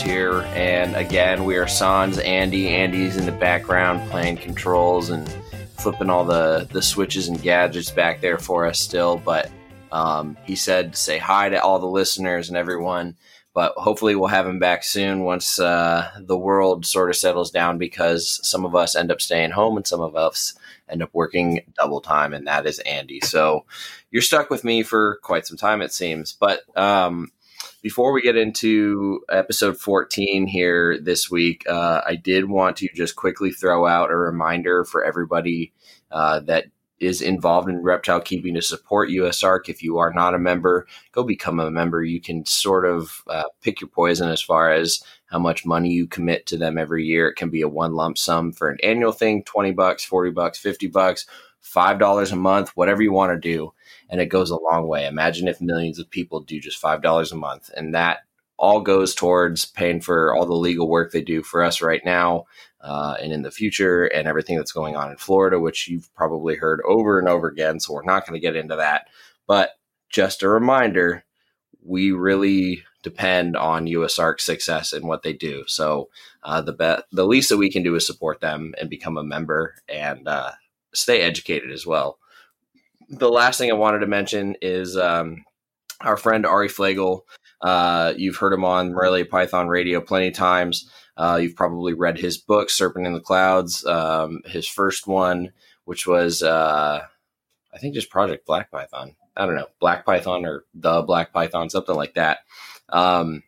here. And again, we are Sans Andy. Andy's in the background playing controls and flipping all the, the switches and gadgets back there for us still. But um, he said to say hi to all the listeners and everyone. But hopefully, we'll have him back soon once uh, the world sort of settles down because some of us end up staying home and some of us end up working double time, and that is Andy. So you're stuck with me for quite some time, it seems. But um, before we get into episode 14 here this week, uh, I did want to just quickly throw out a reminder for everybody uh, that is involved in reptile keeping to support USARK. If you are not a member, go become a member. You can sort of uh, pick your poison as far as how much money you commit to them every year. It can be a one lump sum for an annual thing, 20 bucks, 40 bucks, 50 bucks, $5 a month, whatever you want to do. And it goes a long way. Imagine if millions of people do just $5 a month and that all goes towards paying for all the legal work they do for us right now uh, and in the future and everything that's going on in Florida, which you've probably heard over and over again. So we're not going to get into that. But just a reminder, we really depend on USARK's success and what they do. So uh, the be- the least that we can do is support them and become a member and uh, stay educated as well. The last thing I wanted to mention is um, our friend Ari Flagle. Uh, you've heard him on Morelia Python Radio plenty of times. Uh, you've probably read his book, Serpent in the Clouds. Um, his first one, which was, uh, I think, just Project Black Python. I don't know, Black Python or the Black Python, something like that. Um,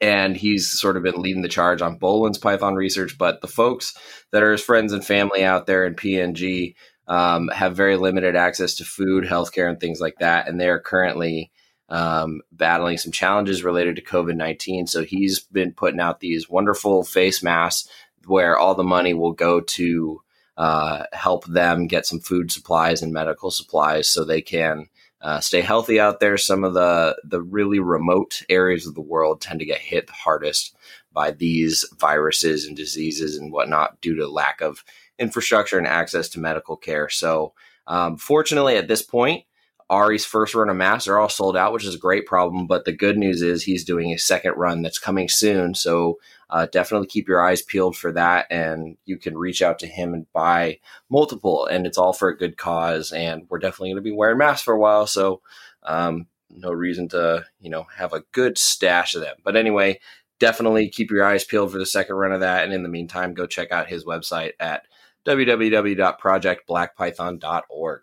and he's sort of been leading the charge on Boelen's Python research. But the folks that are his friends and family out there in PNG um, have very limited access to food, healthcare, and things like that. And they are currently um, battling some challenges related to COVID 19. So he's been putting out these wonderful face masks where all the money will go to uh, help them get some food supplies and medical supplies so they can. Uh, stay healthy out there. Some of the the really remote areas of the world tend to get hit the hardest by these viruses and diseases and whatnot due to lack of infrastructure and access to medical care. So, um, fortunately, at this point, Ari's first run of masks are all sold out, which is a great problem. But the good news is he's doing a second run that's coming soon. So uh, definitely keep your eyes peeled for that. And you can reach out to him and buy multiple. And it's all for a good cause. And we're definitely going to be wearing masks for a while. So um, no reason to, you know, have a good stash of them. But anyway, definitely keep your eyes peeled for the second run of that. And in the meantime, go check out his website at www.projectblackpython.org.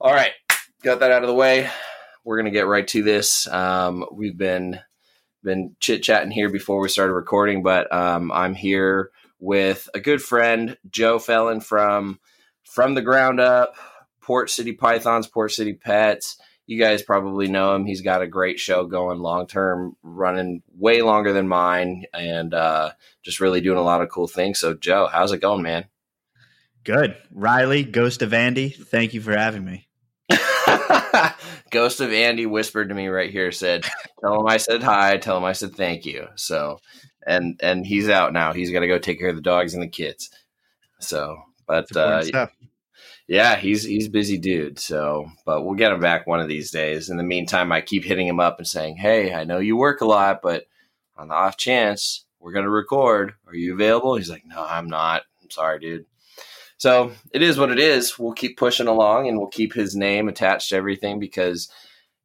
All right got that out of the way. We're gonna get right to this. Um, we've been been chit chatting here before we started recording, but um, I'm here with a good friend, Joe Phelan from from the ground up, Port City Pythons, Port City Pets. You guys probably know him. He's got a great show going long term, running way longer than mine, and uh, just really doing a lot of cool things. So, Joe, how's it going, man? Good. Riley, Ghost of Andy, thank you for having me. Ghost of Andy whispered to me right here, said, "Tell him I said hi. Tell him I said thank you." So, and and he's out now. He's got to go take care of the dogs and the kids. So, but uh, yeah, he's he's busy dude. So, but we'll get him back one of these days. In the meantime, I keep hitting him up and saying, "Hey, I know you work a lot, but on the off chance we're gonna record, are you available?" He's like, "No, I'm not. I'm sorry, dude." So it is what it is. We'll keep pushing along and we'll keep his name attached to everything because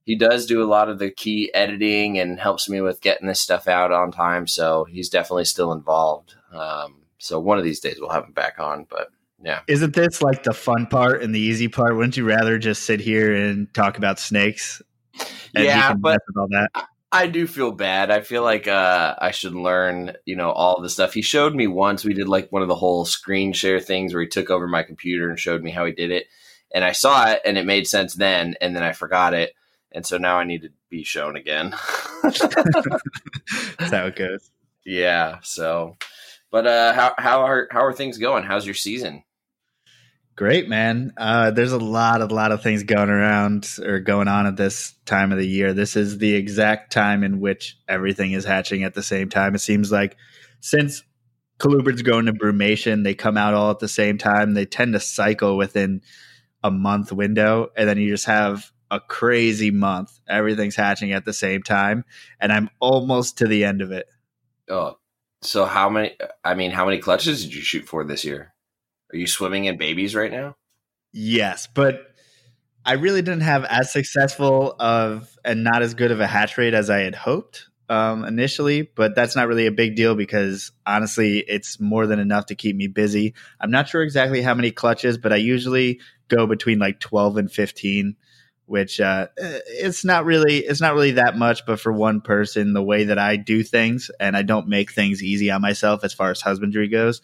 he does do a lot of the key editing and helps me with getting this stuff out on time. So he's definitely still involved. Um, so one of these days we'll have him back on. But yeah. Isn't this like the fun part and the easy part? Wouldn't you rather just sit here and talk about snakes? yeah, but all that. I do feel bad. I feel like uh, I should learn, you know, all the stuff. He showed me once. We did like one of the whole screen share things where he took over my computer and showed me how he did it. And I saw it and it made sense then, and then I forgot it. And so now I need to be shown again. That's how it goes. Yeah. So, but uh, how how are how are things going? How's your season? Great, man. Uh, there's a lot, a lot of things going around or going on at this time of the year. This is the exact time in which everything is hatching at the same time. It seems like since colubrids go into brumation, they come out all at the same time. They tend to cycle within a month window, and then you just have a crazy month. Everything's hatching at the same time, and I'm almost to the end of it. Oh, so how many? I mean, how many clutches did you shoot for this year? Are you swimming in babies right now? Yes, but I really didn't have as successful of and not as good of a hatch rate as I had hoped um, initially, but that's not really a big deal because honestly, it's more than enough to keep me busy. I'm not sure exactly how many clutches, but I usually go between like 12 and 15 which uh, it's not really it's not really that much but for one person the way that i do things and i don't make things easy on myself as far as husbandry goes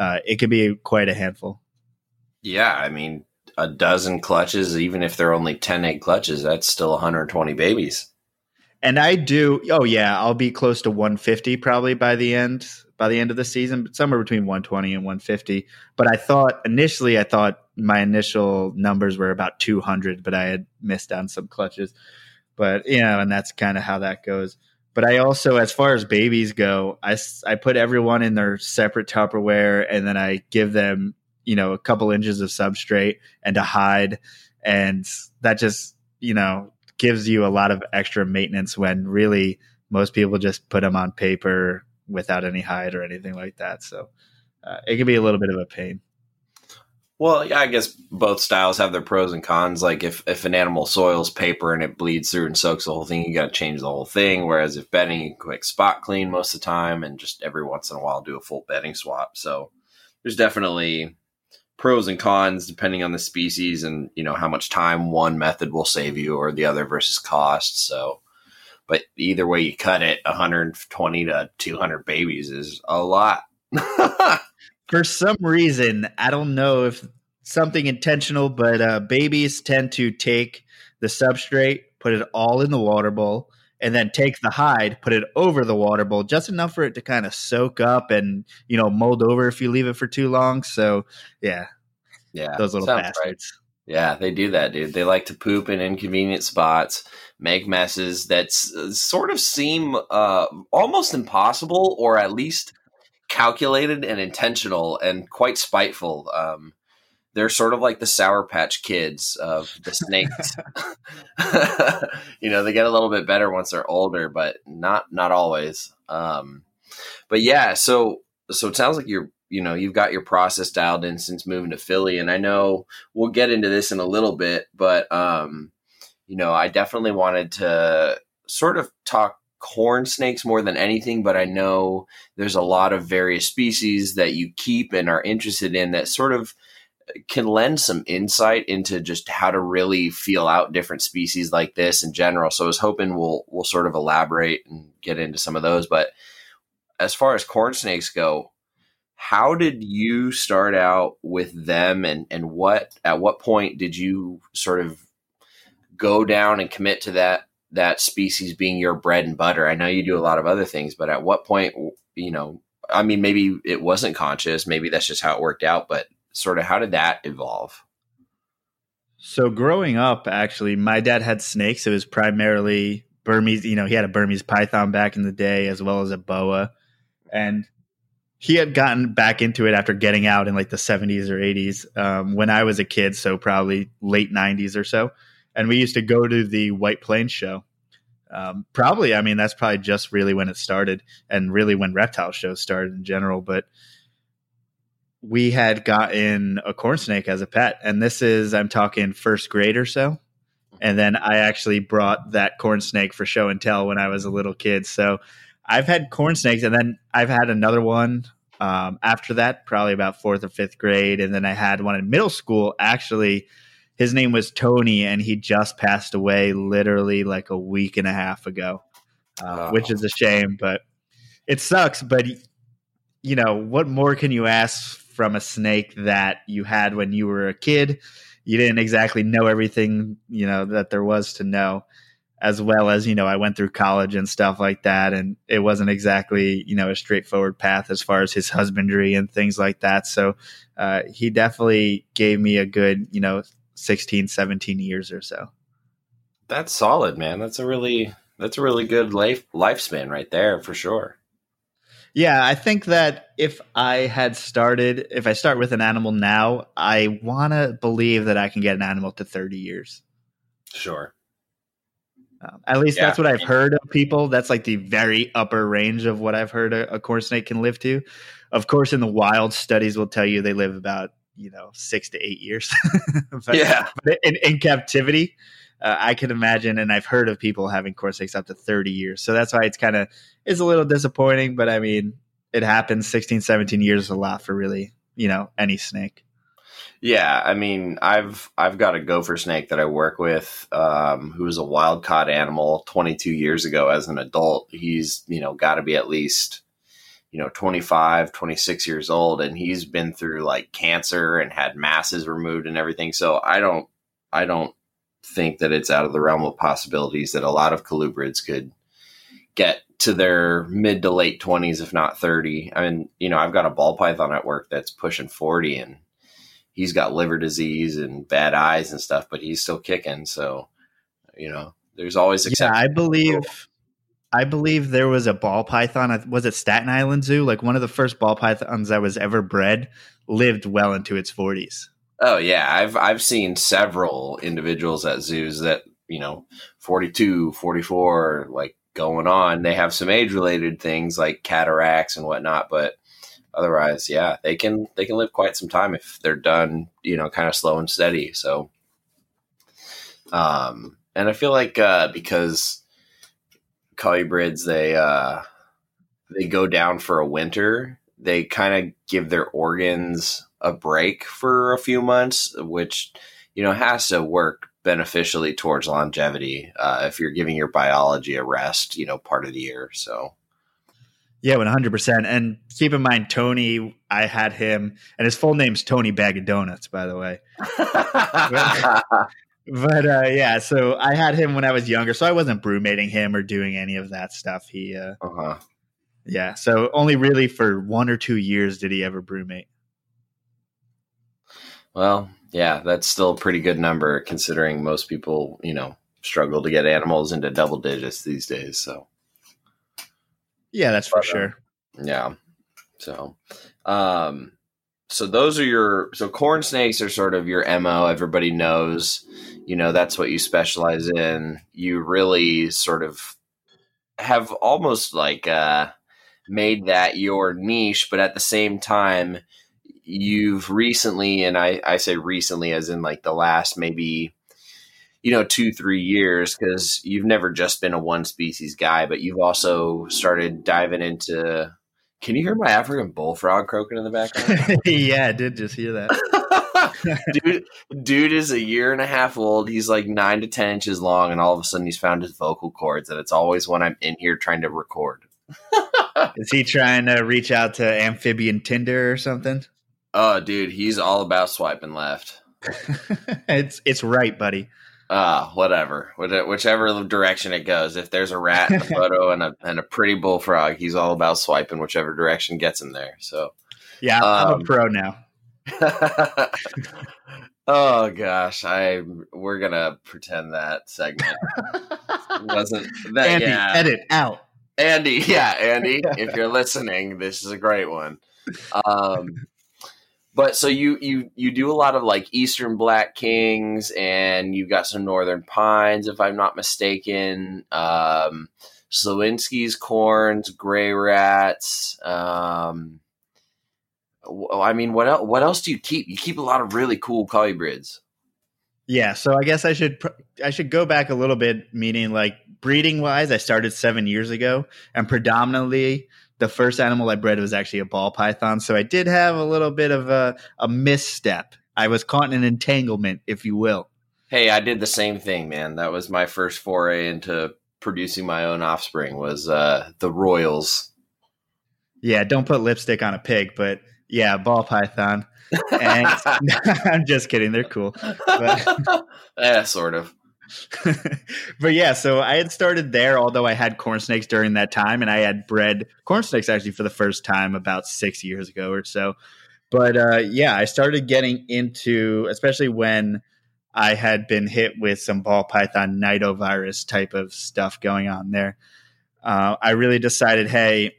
uh, it can be quite a handful yeah i mean a dozen clutches even if they're only 10 egg clutches that's still 120 babies and I do. Oh yeah, I'll be close to 150 probably by the end by the end of the season, but somewhere between 120 and 150. But I thought initially, I thought my initial numbers were about 200, but I had missed on some clutches. But you know, and that's kind of how that goes. But I also, as far as babies go, I, I put everyone in their separate Tupperware, and then I give them you know a couple inches of substrate and a hide, and that just you know gives you a lot of extra maintenance when really most people just put them on paper without any hide or anything like that. So uh, it can be a little bit of a pain. Well, yeah, I guess both styles have their pros and cons. Like if, if an animal soils paper and it bleeds through and soaks the whole thing, you got to change the whole thing. Whereas if bedding, you can quick spot clean most of the time and just every once in a while do a full bedding swap. So there's definitely pros and cons depending on the species and you know how much time one method will save you or the other versus cost so but either way you cut it 120 to 200 babies is a lot for some reason i don't know if something intentional but uh, babies tend to take the substrate put it all in the water bowl and then take the hide, put it over the water bowl, just enough for it to kind of soak up and you know mold over if you leave it for too long. So yeah, yeah, those little bastards. Right. Yeah, they do that, dude. They like to poop in inconvenient spots, make messes that uh, sort of seem uh, almost impossible, or at least calculated and intentional, and quite spiteful. Um, they're sort of like the Sour Patch Kids of the snakes. you know, they get a little bit better once they're older, but not not always. Um, but yeah, so so it sounds like you're you know you've got your process dialed in since moving to Philly, and I know we'll get into this in a little bit, but um, you know, I definitely wanted to sort of talk corn snakes more than anything, but I know there's a lot of various species that you keep and are interested in that sort of can lend some insight into just how to really feel out different species like this in general. So I was hoping we'll we'll sort of elaborate and get into some of those. But as far as corn snakes go, how did you start out with them and, and what at what point did you sort of go down and commit to that that species being your bread and butter? I know you do a lot of other things, but at what point, you know, I mean, maybe it wasn't conscious, maybe that's just how it worked out, but sort of how did that evolve? So growing up, actually, my dad had snakes. It was primarily Burmese. You know, he had a Burmese python back in the day, as well as a boa, and he had gotten back into it after getting out in like the 70s or 80s um, when I was a kid, so probably late 90s or so. And we used to go to the White Plains show. Um, probably, I mean, that's probably just really when it started and really when reptile shows started in general. But we had gotten a corn snake as a pet, and this is I'm talking first grade or so. And then I actually brought that corn snake for show and tell when I was a little kid. So I've had corn snakes, and then I've had another one um, after that, probably about fourth or fifth grade, and then I had one in middle school. Actually, his name was Tony, and he just passed away literally like a week and a half ago, uh, oh. which is a shame, but it sucks. But you know, what more can you ask from a snake that you had when you were a kid. You didn't exactly know everything, you know, that there was to know, as well as, you know, I went through college and stuff like that. And it wasn't exactly, you know, a straightforward path as far as his husbandry and things like that. So uh, he definitely gave me a good, you know, 16, 17 years or so. That's solid, man. That's a really, that's a really good life lifespan right there for sure. Yeah, I think that if I had started, if I start with an animal now, I want to believe that I can get an animal to 30 years. Sure. Um, at least Yeah. that's what I've heard of people. That's like the very upper range of what I've heard a, a corn snake can live to. Of course, in the wild, studies will tell you they live about you know six to eight years. but, Yeah. but in, in captivity, uh, I can imagine, and I've heard of people having snakes up to thirty years. So that's why it's kind of it's a little disappointing. But I mean, it happens. 16, 17 years is a lot for really you know any snake. Yeah, I mean, I've I've got a gopher snake that I work with, um, who was a wild caught animal 22 years ago as an adult. He's you know got to be at least you know 25, 26 years old, and he's been through like cancer and had masses removed and everything. So I don't I don't think that it's out of the realm of possibilities that a lot of colubrids could get to their mid to late 20s, if not 30. I mean, you know, I've got a ball python at work that's pushing 40 and he's got liver disease and bad eyes and stuff, but he's still kicking. So, you know, there's always Yeah. I believe. I believe there was a ball python. Was it Staten Island Zoo? Like one of the first ball pythons that was ever bred lived well into its forties. Oh yeah, I've I've seen several individuals at zoos that, you know, 42, 44 like going on. They have some age related things like cataracts and whatnot, but otherwise, yeah, they can they can live quite some time if they're done, you know, kind of slow and steady. So um and I feel like uh because colubrids they uh they go down for a winter, they kind of give their organs a break for a few months, which you know has to work beneficially towards longevity uh, if you're giving your biology a rest, you know, part of the year. So Yeah, one hundred percent. And keep in mind, Tony. I had him, and his full name's Tony Bag of Donuts, by the way. But uh, yeah, so I had him when I was younger, so I wasn't brumating him or doing any of that stuff. He, uh, uh-huh. yeah, so only really for one or two years did he ever brumate. Well, yeah, that's still a pretty good number considering most people, you know, struggle to get animals into double digits these days. So Yeah, that's for But, uh, sure. Yeah. So, um, so those are your so corn snakes are sort of your mo. Everybody knows, you know, that's what you specialize in. You really sort of have almost like uh, made that your niche, but at the same time, you've recently, and I I say recently as in like the last maybe you know two three years because you've never just been a one species guy but you've also started diving into can you hear my african bullfrog croaking in the background yeah, I did just hear that. dude dude is a year and a half old he's like nine to ten inches long and all of a sudden he's found his vocal cords and it's always when i'm in here trying to record Is he trying to reach out to amphibian Tinder or something? oh dude he's all about swiping left it's it's right, buddy. Ah, whatever. Whichever direction it goes. If there's a rat in a photo and a and a pretty bullfrog, he's all about swiping whichever direction gets him there. So, Yeah, I'm Um, a pro now. oh gosh, I we're gonna pretend that segment wasn't that. Andy, yeah, edit out. Andy, yeah, Andy, if you're listening, this is a great one. Um, but so you you you do a lot of like Eastern Black Kings, and you've got some Northern Pines, if I'm not mistaken. Um, Slowinski's corns, gray rats. Um, I mean, what else? What else do you keep? You keep a lot of really cool colubrids. Yeah, so I guess I should pr- I should go back a little bit. Meaning, like breeding wise, I started seven years ago, and predominantly the first animal I bred was actually a ball python. So I did have a little bit of a, a misstep. I was caught in an entanglement, if you will. Hey, I did the same thing, man. That was my first foray into producing my own offspring. Was uh, the Royals. Yeah, don't put lipstick on a pig, but yeah, ball python. And I'm just kidding. They're cool. But- yeah, sort of. but yeah, so I had started there, although I had corn snakes during that time, and I had bred corn snakes actually for the first time about six years ago or so. But uh, yeah, I started getting into, especially when I had been hit with some ball python nidovirus type of stuff going on there. Uh, I really decided, hey,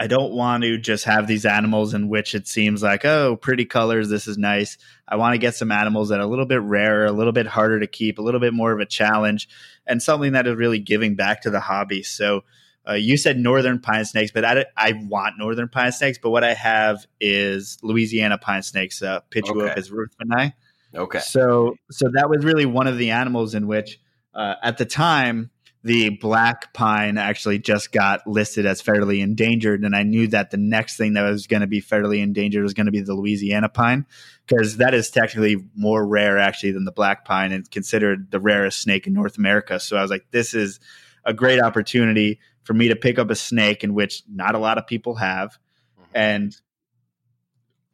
I don't want to just have these animals in which it seems like, oh, pretty colors, this is nice. I want to get some animals that are a little bit rarer, a little bit harder to keep, a little bit more of a challenge, and something that is really giving back to the hobby. So uh, you said northern pine snakes, but I, I want northern pine snakes. But what I have is Louisiana pine snakes, uh, Pituophis okay. I. Okay. So so that was really one of the animals in which uh, at the time the black pine actually just got listed as federally endangered and i knew that the next thing that was going to be federally endangered was going to be the louisiana pine because that is technically more rare actually than the black pine and considered the rarest snake in north america so i was like this is a great opportunity for me to pick up a snake in which not a lot of people have mm-hmm. and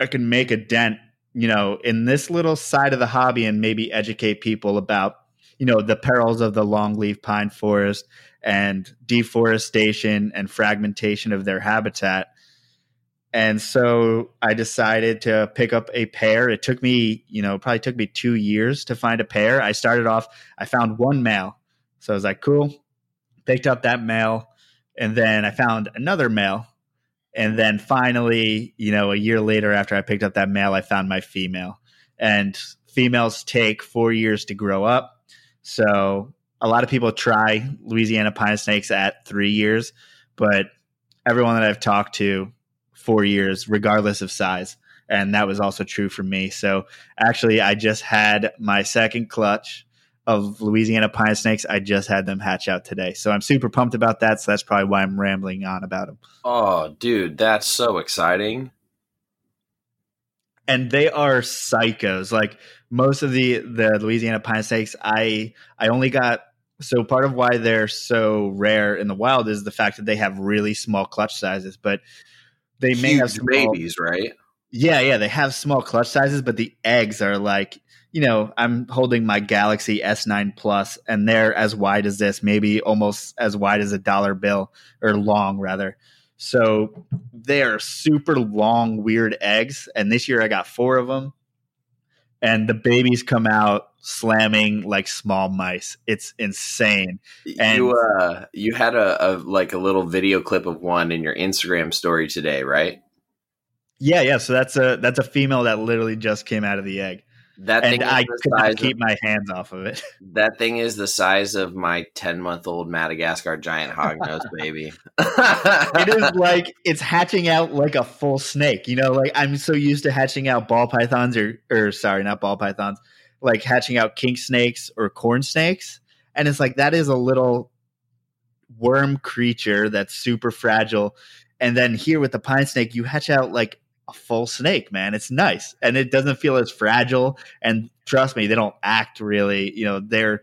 i can make a dent you know in this little side of the hobby and maybe educate people about you know the perils of the longleaf pine forest and deforestation and fragmentation of their habitat. And so i decided to pick up a pair it took me you know probably took me two years to find a pair i started off i found one male. So i was like cool. Picked up that male and then i found another male. And then finally you know a year later after i picked up that male i found my female. And females take four years to grow up so a lot of people try Louisiana pine snakes at three years, but everyone that I've talked to, four years, regardless of size. And that was also true for me. So actually, I just had my second clutch of Louisiana pine snakes. I just had them hatch out today. So I'm super pumped about that. So that's probably why I'm rambling on about them. Oh, dude, that's so exciting. And they are psychos. Like most of the the Louisiana pine snakes, I I only got so part of why they're so rare in the wild is the fact that they have really small clutch sizes, but they Huge may have small, babies, right? Yeah, yeah, they have small clutch sizes, but the eggs are like you know, I'm holding my Galaxy S9 Plus, and they're as wide as this, maybe almost as wide as a dollar bill, or long rather. So they are super long, weird eggs. And this year I got four of them and the babies come out slamming like small mice. It's insane. And you uh you had a, a, like a little video clip of one in your Instagram story today, right? Yeah, yeah. So that's a that's a female that literally just came out of the egg. That and I could not keep of, my hands off of it. That thing is the size of my ten month old Madagascar giant hognose baby. it is like it's hatching out like a full snake. You know, like I'm so used to hatching out ball pythons or or sorry, not ball pythons, like hatching out king snakes or corn snakes, and it's like that is a little worm creature that's super fragile. And then here with the pine snake, you hatch out like a full snake, man. It's nice and it doesn't feel as fragile. And trust me, they don't act really, you know, they're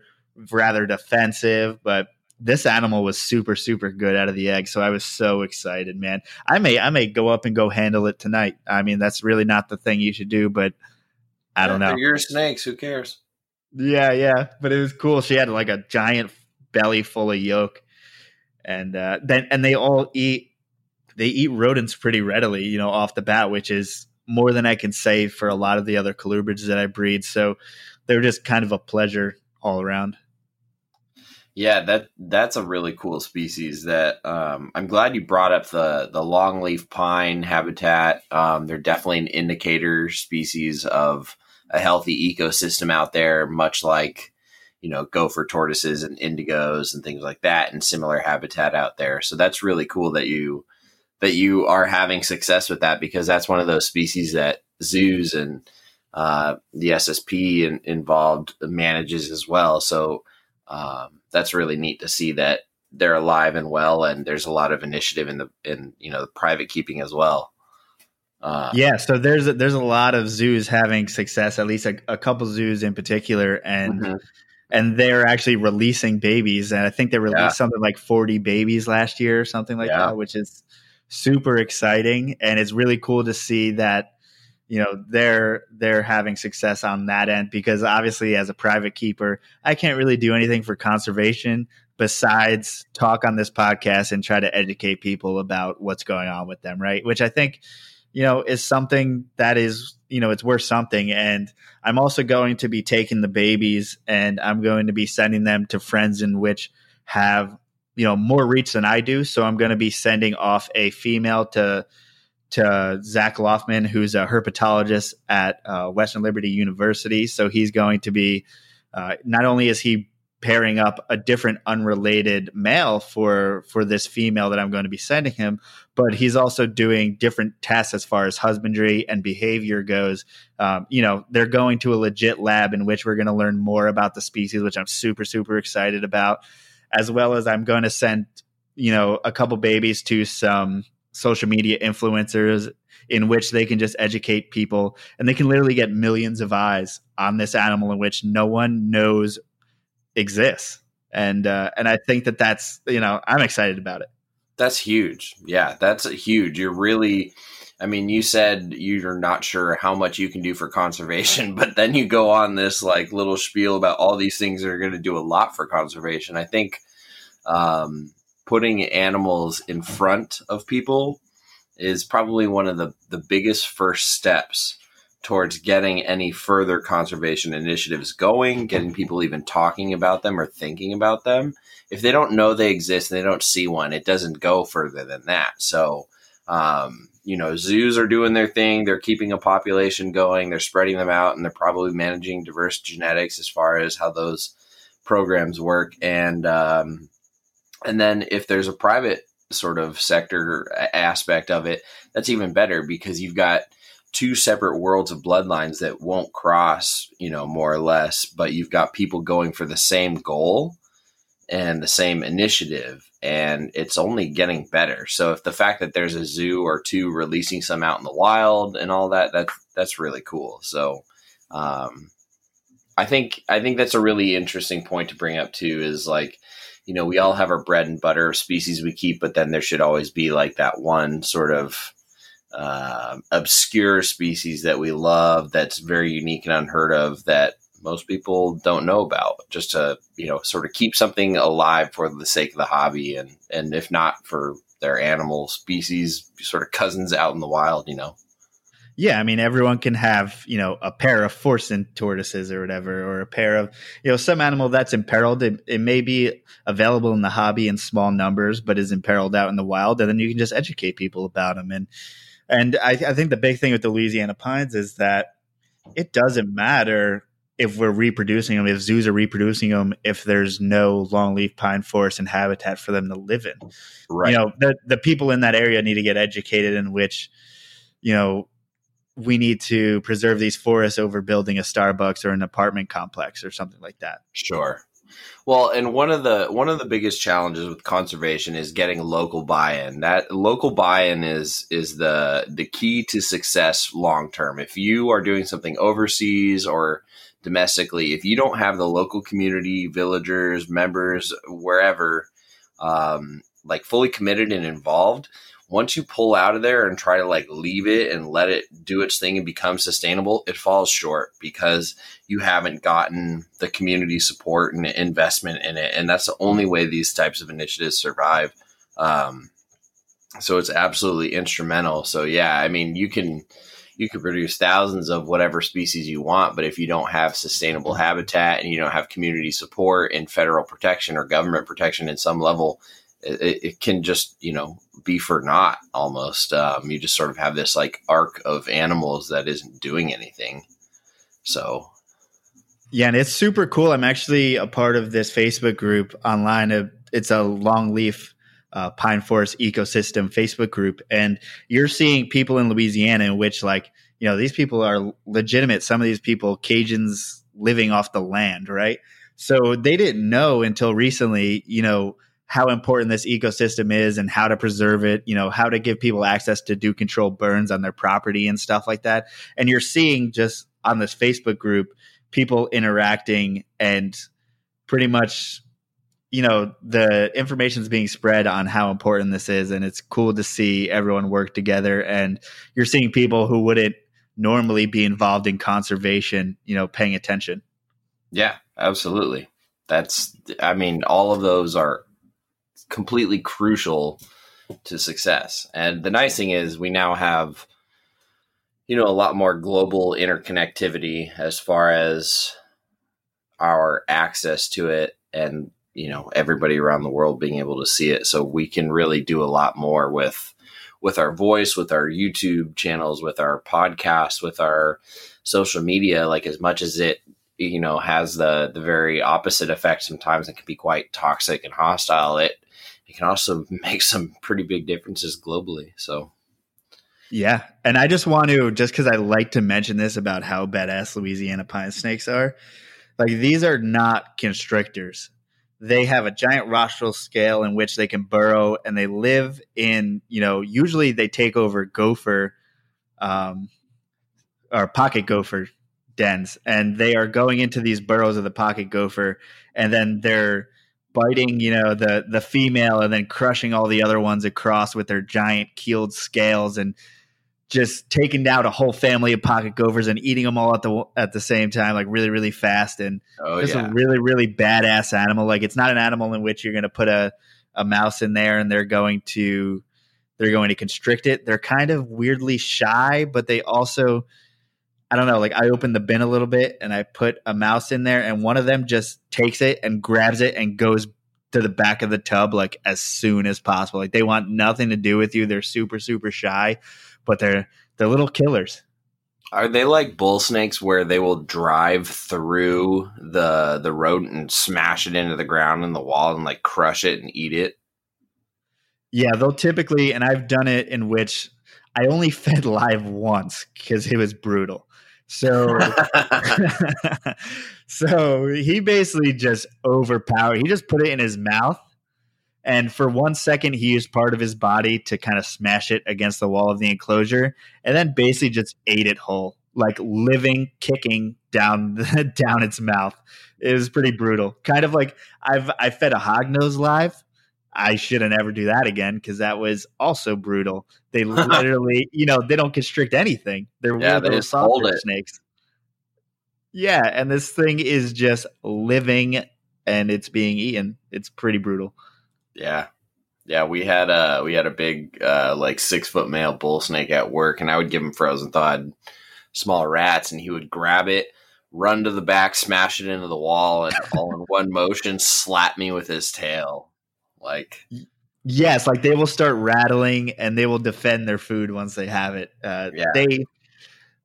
rather defensive, but this animal was super, super good out of the egg. So I was so excited, man. I may, I may go up and go handle it tonight. I mean, that's really not the thing you should do, but I don't know. Your snakes, who cares? Yeah, yeah. But it was cool. She had like a giant belly full of yolk. And uh, then, and they all eat they eat rodents pretty readily, you know, off the bat, which is more than I can say for a lot of the other colubrids that I breed. So they're just kind of a pleasure all around. Yeah, that that's a really cool species. That um, I'm glad you brought up the the longleaf pine habitat. Um, they're definitely an indicator species of a healthy ecosystem out there, much like you know gopher tortoises and indigos and things like that, and similar habitat out there. So that's really cool that you that you are having success with that because that's one of those species that zoos and uh, the SSP in, involved manages as well. So um, that's really neat to see that they're alive and well, and there's a lot of initiative in the in you know the private keeping as well. Uh, yeah, so there's a, there's a lot of zoos having success, at least a, a couple zoos in particular, and mm-hmm. and they're actually releasing babies, and I think they released yeah. something like 40 babies last year or something like yeah. that, which is super exciting and it's really cool to see that you know they're they're having success on that end because obviously as a private keeper I can't really do anything for conservation besides talk on this podcast and try to educate people about what's going on with them right? Which I think you know is something that is you know it's worth something. And I'm also going to be taking the babies and I'm going to be sending them to friends in which have you know more reach than I do, so I'm going to be sending off a female to to Zach Loughman, who's a herpetologist at uh, Western Liberty University. So he's going to be uh, not only is he pairing up a different unrelated male for for this female that I'm going to be sending him, but he's also doing different tests as far as husbandry and behavior goes. Um, you know, they're going to a legit lab in which we're going to learn more about the species, which I'm super super excited about, as well as I'm going to send you know a couple babies to some social media influencers in which they can just educate people and they can literally get millions of eyes on this animal in which no one knows exists. And uh, and I think that that's you know I'm excited about it. That's huge. Yeah, that's huge. You're really I mean, you said you're not sure how much you can do for conservation, but then you go on this like little spiel about all these things that are going to do a lot for conservation. I think um, putting animals in front of people is probably one of the, the biggest first steps towards getting any further conservation initiatives going, getting people even talking about them or thinking about them. If they don't know they exist and they don't see one, it doesn't go further than that. So, um, you know, zoos are doing their thing. They're keeping a population going. They're spreading them out, and they're probably managing diverse genetics as far as how those programs work. And um, and then if there's a private sort of sector aspect of it, that's even better because you've got two separate worlds of bloodlines that won't cross, you know, more or less, but you've got people going for the same goal and the same initiative and it's only getting better. So if the fact that there's a zoo or two releasing some out in the wild and all that, that's that's really cool. So um, I think I think that's a really interesting point to bring up too. Is like, you know, we all have our bread and butter species we keep, but then there should always be like that one sort of uh, obscure species that we love that's very unique and unheard of that most people don't know about just to you know sort of keep something alive for the sake of the hobby and and if not for their animal species sort of cousins out in the wild you know yeah, I mean, everyone can have, you know, a pair of Forsten's tortoises or whatever, or a pair of, you know, some animal that's imperiled. It, it, may be available in the hobby in small numbers, but is imperiled out in the wild. And then you can just educate people about them. And and I, I think the big thing with the Louisiana pines is that it doesn't matter if we're reproducing them, if zoos are reproducing them, if there's no longleaf pine forest and habitat for them to live in. Right. You know, the the people in that area need to get educated in which, you know, we need to preserve these forests over building a Starbucks or an apartment complex or something like that. Sure. Well, and one of the one of the biggest challenges with conservation is getting local buy-in. That local buy-in is is the the key to success long term. If you are doing something overseas or domestically, if you don't have the local community, villagers, members, wherever, um, like fully committed and involved, once you pull out of there and try to like leave it and let it do its thing and become sustainable, it falls short because you haven't gotten the community support and investment in it. And that's the only way these types of initiatives survive. Um, so it's absolutely instrumental. So yeah, I mean, you can you can produce thousands of whatever species you want, but if you don't have sustainable habitat and you don't have community support and federal protection or government protection in some level, it, it, can just you know be for naught almost. Um, you just sort of have this like arc of animals that isn't doing anything. So yeah, and it's super cool. I'm actually a part of this Facebook group online. It's a longleaf uh, pine forest ecosystem Facebook group, and you're seeing people in Louisiana in which like you know these people are legitimate. Some of these people Cajuns living off the land, right? So they didn't know until recently, you know how important this ecosystem is and how to preserve it, you know, how to give people access to do control burns on their property and stuff like that. And you're seeing just on this Facebook group people interacting and pretty much you know the information is being spread on how important this is and it's cool to see everyone work together and you're seeing people who wouldn't normally be involved in conservation you know paying attention yeah absolutely that's i mean all of those are completely crucial to success. And the nice thing is we now have you know a lot more global interconnectivity as far as our access to it and you know everybody around the world being able to see it. So we can really do a lot more with with our voice with our youtube channels with our podcasts with our social media like as much as it you know has the the very opposite effect. Sometimes it can be quite toxic and hostile. It it can also make some pretty big differences globally. So yeah. And i just want to just because i like to mention this about how badass louisiana pine snakes are like these are not constrictors they have a giant rostral scale in which they can burrow and they live in you know usually they take over gopher um, or pocket gopher dens and they are going into these burrows of the pocket gopher and then they're biting you know the the female and then crushing all the other ones across with their giant keeled scales and just taking down a whole family of pocket gophers and eating them all at the at the same time, like really really fast, and oh, just yeah. a really really badass animal. Like it's not an animal in which you're going to put a a mouse in there and they're going to they're going to constrict it. They're kind of weirdly shy, but they also I don't know, like I opened the bin a little bit and I put a mouse in there and one of them just takes it and grabs it and goes to the back of the tub like as soon as possible. Like they want nothing to do with you. They're super super shy but they're they're little killers. Are they like bull snakes where they will drive through the the rodent and smash it into the ground and the wall and like crush it and eat it? Yeah, they'll typically, and I've done it in which I only fed live once because it was brutal. So, so he basically just overpowered. He just put it in his mouth and for one second, he used part of his body to kind of smash it against the wall of the enclosure, and then basically just ate it whole, like living, kicking down the, down its mouth. It was pretty brutal. Kind of like I've I fed a hognose live. I shouldn't ever do that again because that was also brutal. They literally, you know, they don't constrict anything. They're yeah, they just softer snakes. Yeah, and this thing is just living and it's being eaten. It's pretty brutal. Yeah. Yeah, we had a we had a big uh, like six foot male bull snake at work, and I would give him frozen thawed small rats, and he would grab it, run to the back, smash it into the wall, and all in one motion slap me with his tail. Like yes, like they will start rattling and they will defend their food once they have it. Uh, yeah. They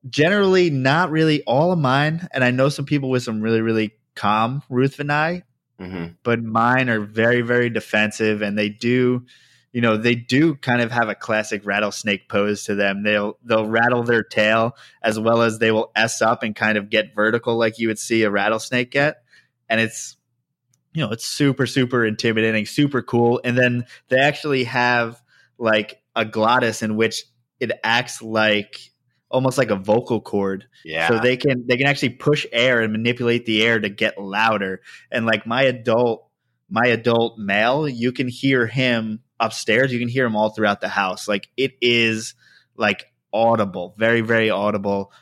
generally not really all of mine, and I know some people with some really really calm Ruthveni Mm-hmm. But mine are very, very defensive, and they do, you know, they do kind of have a classic rattlesnake pose to them. They'll they'll rattle their tail as well as they will s up and kind of get vertical like you would see a rattlesnake get, and it's you know it's super super intimidating, super cool. And then they actually have like a glottis in which it acts like almost like a vocal cord. Yeah. So they can they can actually push air and manipulate the air to get louder. And like my adult my adult male, you can hear him upstairs. You can hear him all throughout the house. Like it is like audible, very very audible.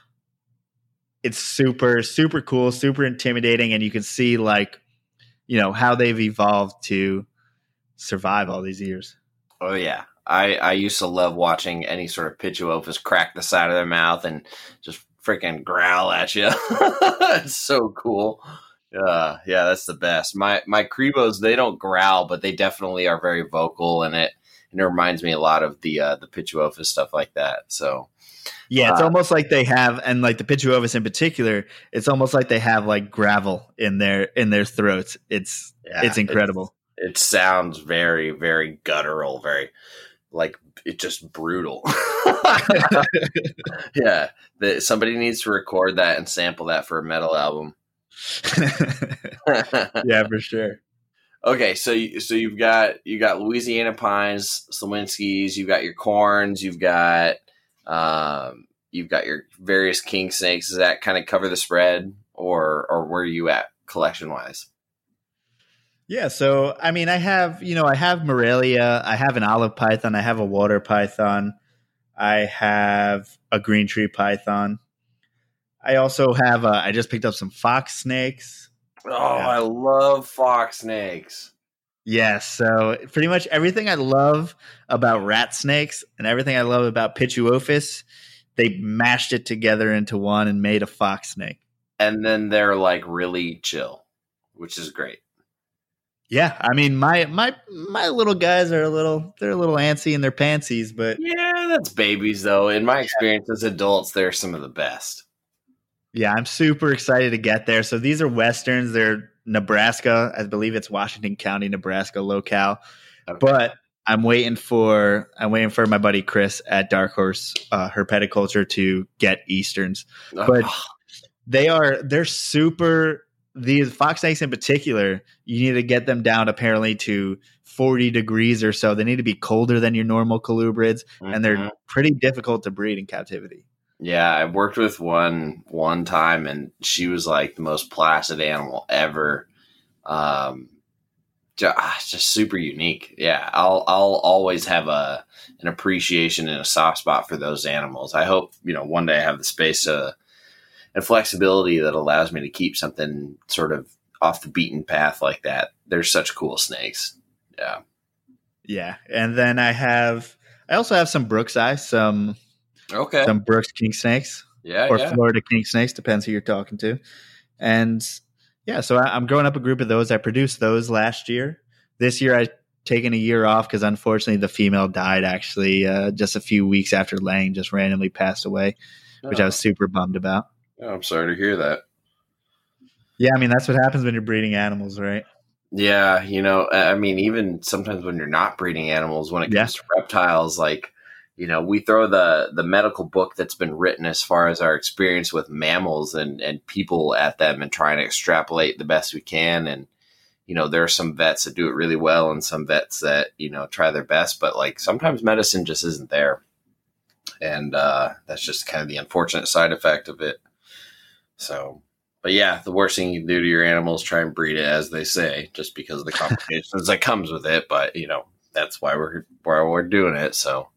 It's super super cool, super intimidating and you can see like you know how they've evolved to survive all these years. Oh yeah. I, I used to love watching any sort of Pituophis crack the side of their mouth and just freaking growl at you. it's so cool. Uh, yeah, that's the best. My my Cribos they don't growl, but they definitely are very vocal, and it and it reminds me a lot of the uh, the Pituophis stuff like that. So yeah, it's uh, almost like they have, and like the Pituophis in particular, it's almost like they have like gravel in their in their throats. It's yeah, it's incredible. It, it sounds very very guttural, very like it's just brutal. yeah, the, somebody needs to record that and sample that for a metal album. yeah, for sure. Okay, so you, so you've got you got Louisiana pines, Slowinskis, you've got your corns, you've got um, you've got your various king snakes. Does that kind of cover the spread, or or where are you at collection wise? Yeah, so I mean, I have you know, I have Morelia, I have an olive python, I have a water python, I have a green tree python. I also have. Uh, I just picked up some fox snakes. Oh, yeah. I love fox snakes. Yes, so pretty much everything I love about rat snakes and everything I love about Pituophis, they mashed it together into one and made a fox snake. And then they're like really chill, which is great. Yeah, I mean my my my little guys are a little they're a little antsy in their pantsies, but yeah, that's babies though. In my experience as adults, they're some of the best. Yeah, I'm super excited to get there. So these are westerns. They're Nebraska. I believe it's Washington County, Nebraska locale. Okay. But I'm waiting for I'm waiting for my buddy Chris at Dark Horse uh, Herpetoculture to get Easterns. But they are they're super these fox snakes in particular, you need to get them down apparently to 40 degrees or so. They need to be colder than your normal colubrids, mm-hmm. and they're mm-hmm. pretty difficult to breed in captivity. Yeah, I worked with one one time, and she was like the most placid animal ever. Um, just, ah, just super unique. Yeah, I'll I'll always have a an appreciation and a soft spot for those animals. I hope you know one day I have the space to and flexibility that allows me to keep something sort of off the beaten path like that. They're such cool snakes. Yeah. Yeah. And then I have I also have some brooksi, some okay. Some Brooks king snakes. Yeah. Or yeah. Florida king snakes, depends who you're talking to. And yeah, so I, am growing up a group of those. I produced those last year. This year I taken a year off because unfortunately the female died actually uh, just a few weeks after laying, just randomly passed away, oh. which I was oh. super bummed about. Oh, I'm sorry to hear that. Yeah, I mean that's what happens when you're breeding animals, right? Yeah, you know, I mean, even sometimes when you're not breeding animals, when it comes yeah. to reptiles, like you know, we throw the the medical book that's been written as far as our experience with mammals and and people at them, and trying to extrapolate the best we can. And you know, there are some vets that do it really well, and some vets that you know try their best, but like sometimes medicine just isn't there, and uh, that's just kind of the unfortunate side effect of it. So, but yeah, the worst thing you can do to your animals try and breed it, as they say, just because of the complications that comes with it. But you know, that's why we're why we're doing it. So,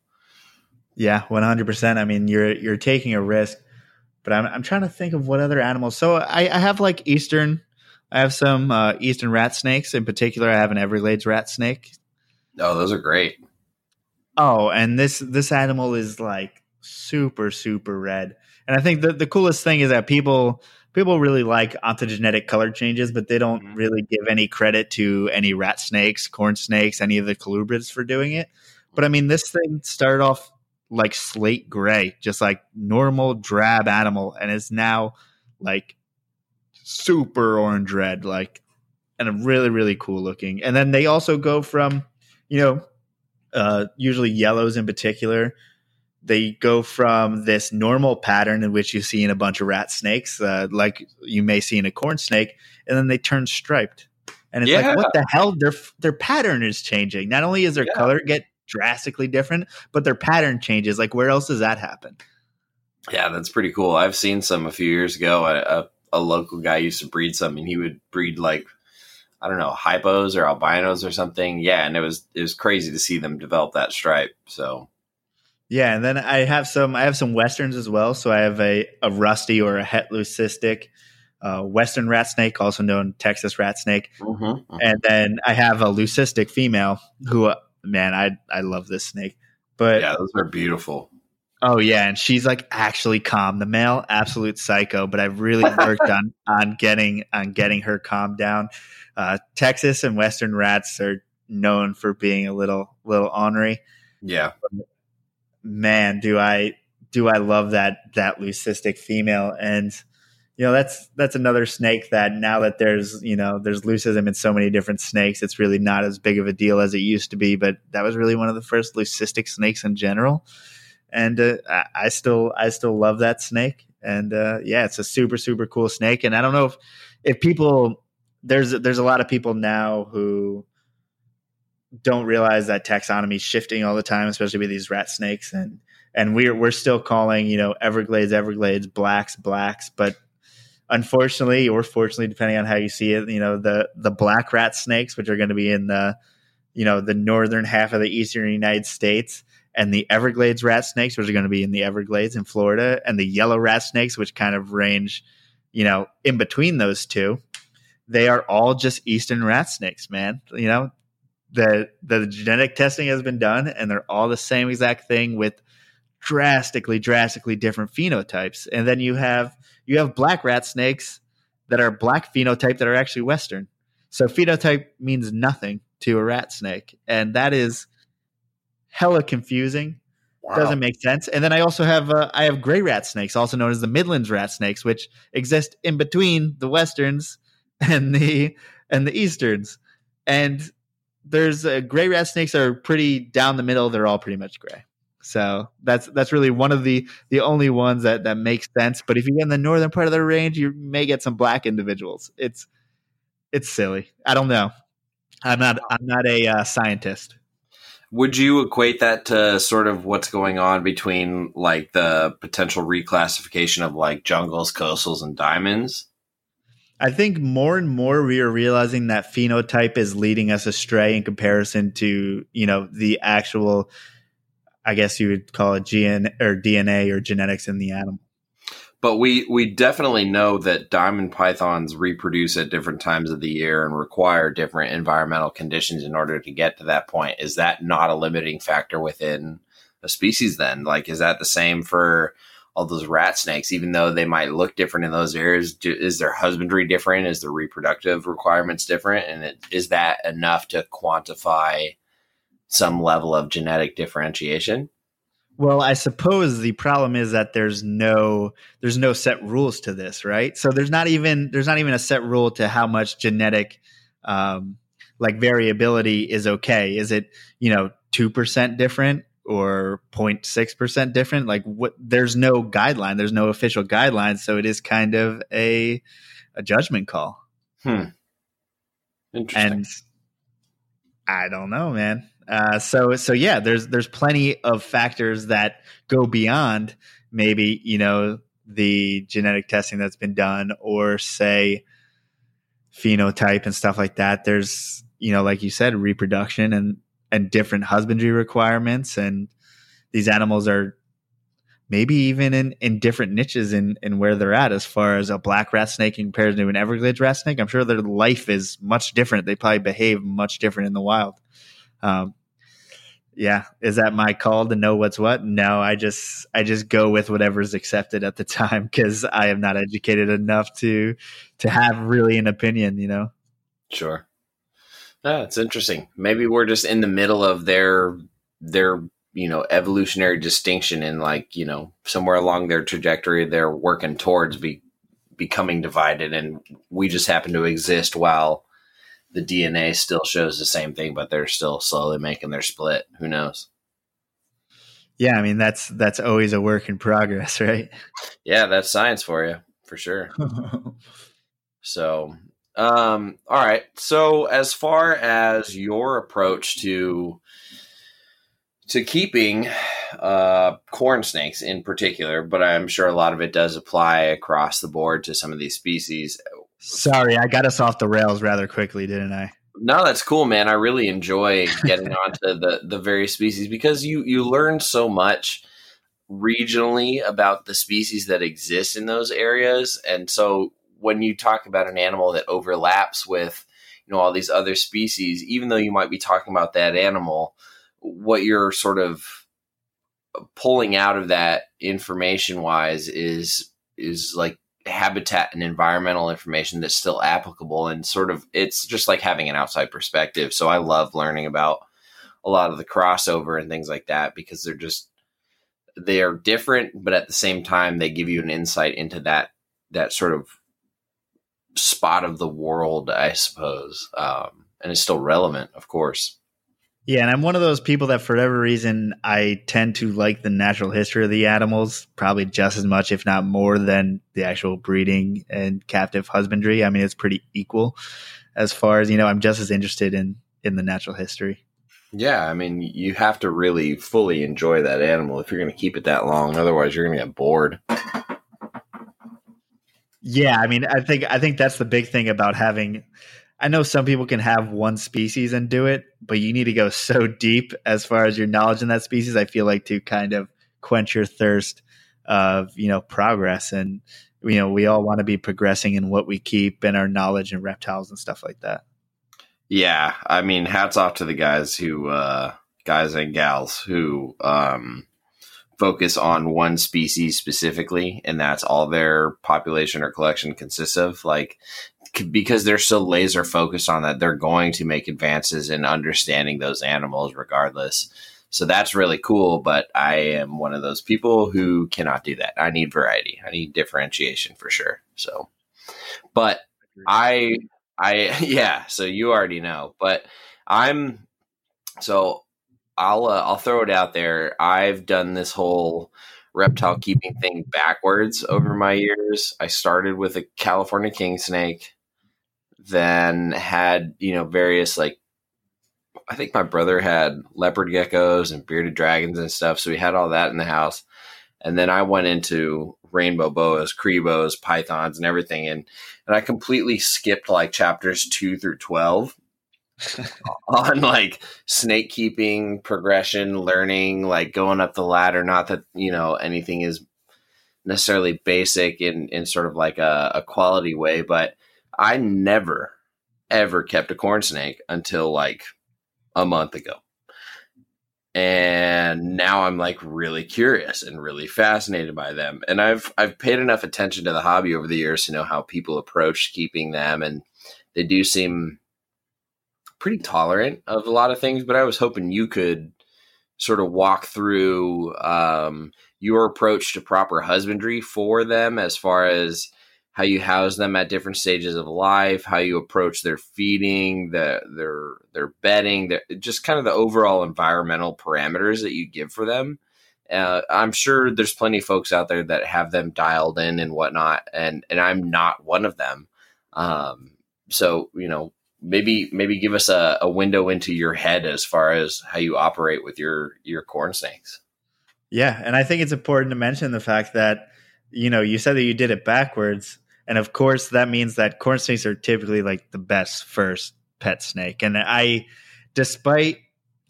yeah, one hundred percent. I mean, you're you're taking a risk, but I'm I'm trying to think of what other animals. So I, I have like eastern. I have some uh, eastern rat snakes. In particular, I have an Everglades rat snake. Oh, those are great. Oh, and this this animal is like super super red. And I think the, the coolest thing is that people people really like ontogenetic color changes, but they don't mm-hmm. really give any credit to any rat snakes, corn snakes, any of the colubrids for doing it. But I mean, this thing started off like slate gray, just like normal drab animal, and is now like super orange red, like and really really cool looking. And then they also go from you know uh, usually yellows in particular they go from this normal pattern in which you see in a bunch of rat snakes, uh, like you may see in a corn snake, and then they turn striped. And it's yeah. like, what the hell? Their their pattern is changing. Not only is their yeah. color get drastically different, but their pattern changes. Like, where else does that happen? Yeah, that's pretty cool. I've seen some a few years ago. A, a, a local guy used to breed some, and he would breed like I don't know hypos or albinos or something. Yeah, and it was it was crazy to see them develop that stripe. So yeah, and then I have some I have some westerns as well. So I have a, a rusty or a het leucistic uh, western rat snake, also known Texas rat snake, mm-hmm, mm-hmm. and then I have a leucistic female who uh, man I I love this snake. But yeah, those are beautiful. Oh yeah, and she's like actually calm. The male, absolute psycho, but I've really worked on on getting on getting her calmed down. Uh, Texas and Western rats are known for being a little little ornery. Yeah, man, do I do I love that that leucistic female. And you know that's that's another snake that now that there's you know there's leucism in so many different snakes it's really not as big of a deal as it used to be. But that was really one of the first leucistic snakes in general. And uh, I, I, still I still love that snake. And uh, yeah it's a super super cool snake. And I don't know if if people there's there's a lot of people now who don't realize that taxonomy is shifting all the time, especially with these rat snakes. And and we're we're still calling you know Everglades Everglades, blacks blacks, but unfortunately or fortunately, depending on how you see it, you know the the black rat snakes, which are going to be in the you know the northern half of the eastern United States, and the Everglades rat snakes, which are going to be in the Everglades in Florida, and the yellow rat snakes, which kind of range you know in between those two they are all just eastern rat snakes, man. You know, that the genetic testing has been done and they're all the same exact thing with drastically drastically different phenotypes and then you have you have black rat snakes that are black phenotype that are actually western So phenotype means nothing to a rat snake, and that is hella confusing. Wow. Doesn't make sense. And then I also have uh, I have gray rat snakes, also known as the Midlands rat snakes, which exist in between the westerns and the and the easterns. And there's uh, gray rat snakes are pretty down the middle. They're all pretty much gray. So that's that's really one of the the only ones that that makes sense. But if you get in the northern part of the range, you may get some black individuals. It's it's silly. I don't know. I'm not I'm not a uh, scientist. Would you equate that to sort of what's going on between like the potential reclassification of like jungles, coastals, and diamonds? I think more and more we are realizing that phenotype is leading us astray in comparison to, you know, the actual I guess you would call it GN or DNA or genetics in the animal. But we we definitely know that diamond pythons reproduce at different times of the year and require different environmental conditions in order to get to that point. Is that not a limiting factor within a species then? Like is that the same for all those rat snakes, even though they might look different in those areas. Do, is their husbandry different? Is their reproductive requirements different? And it, is that enough to quantify some level of genetic differentiation? Well, I suppose the problem is that there's no there's no set rules to this, right? So there's not even there's not even a set rule to how much genetic um, like variability is okay. Is it you know two percent different? Or 0.6% different like what there's no guideline there's no official guideline so it is kind of a a judgment call. Hmm. Interesting. And i don't know man. Uh, so so yeah there's there's plenty of factors that go beyond maybe you know the genetic testing that's been done or say phenotype and stuff like that. There's you know like you said reproduction and and different husbandry requirements and these animals are maybe even in, in different niches in, in where they're at as far as a black rat snake compared to an Everglades rat snake. I'm sure their life is much different. They probably behave much different in the wild. Um, yeah, is that my call to know what's what? No, I just I just go with whatever's accepted at the time because I am not educated enough to to have really an opinion. You know. Sure. Oh, yeah, it's interesting. Maybe we're just in the middle of their their you know evolutionary distinction and like you know somewhere along their trajectory they're working towards be becoming divided and we just happen to exist while the DNA still shows the same thing but they're still slowly making their split. Who knows? Yeah i mean that's that's always a work in progress right? Yeah that's science for you for sure. So um, all right. So as far as your approach to to keeping uh, corn snakes in particular, but I'm sure a lot of it does apply across the board to some of these species. Sorry, I got us off the rails rather quickly, didn't I? No, that's cool, man. I really enjoy getting onto the the various species because you you learn so much regionally about the species that exist in those areas, and so when you talk about an animal that overlaps with you know all these other species even though you might be talking about that animal what you're sort of pulling out of that information wise is is like habitat and environmental information that's still applicable and sort of it's just like having an outside perspective. So i love learning about a lot of the crossover and things like that because they're just they are different but at the same time they give you an insight into that that sort of spot of the world, I suppose. Um, and it's still relevant, of course. Yeah, and I'm one of those people that, for whatever reason, I tend to like the natural history of the animals probably just as much, if not more, than the actual breeding and captive husbandry. I mean, it's pretty equal as far as you know. I'm just as interested in in the natural history. Yeah, I mean, you have to really fully enjoy that animal if you're going to keep it that long. Otherwise, you're going to get bored. Yeah, I mean, I think I think that's the big thing about having. I know some people can have one species and do it, but you need to go so deep as far as your knowledge in that species. I feel like to kind of quench your thirst of you know progress, and you know we all want to be progressing in what we keep and our knowledge in reptiles and stuff like that. Yeah, I mean, hats off to the guys who, uh, guys and gals who, um, focus on one species specifically, and that's all their population or collection consists of. Like, because they're so laser focused on that, they're going to make advances in understanding those animals regardless. So that's really cool. But I am one of those people who cannot do that. I need variety. I need differentiation for sure. So, but I, I, yeah. So you already know, but I'm so I'll uh, I'll throw it out there. I've done this whole reptile keeping thing backwards over my years. I started with a California king snake, then had you know various like I think my brother had leopard geckos and bearded dragons and stuff, so we had all that in the house. And then I went into rainbow boas, crebos, pythons, and everything, and and I completely skipped like chapters two through twelve on like snake keeping, progression, learning, like going up the ladder. Not that you know anything is necessarily basic in in sort of like a, a quality way, but I never ever kept a corn snake until like a month ago. And now I'm like really curious and really fascinated by them. And I've I've paid enough attention to the hobby over the years to know how people approach keeping them and they do seem pretty tolerant of a lot of things, but I was hoping you could sort of walk through um, your approach to proper husbandry for them as far as how you house them at different stages of life, how you approach their feeding, the, their their bedding, their, just kind of the overall environmental parameters that you give for them. Uh, I'm sure there's plenty of folks out there that have them dialed in and whatnot, and and I'm not one of them. Um, so you know, maybe maybe give us a, a window into your head as far as how you operate with your your corn snakes. Yeah, and I think it's important to mention the fact that you know you said that you did it backwards, and of course that means that corn snakes are typically like the best first pet snake. And I, despite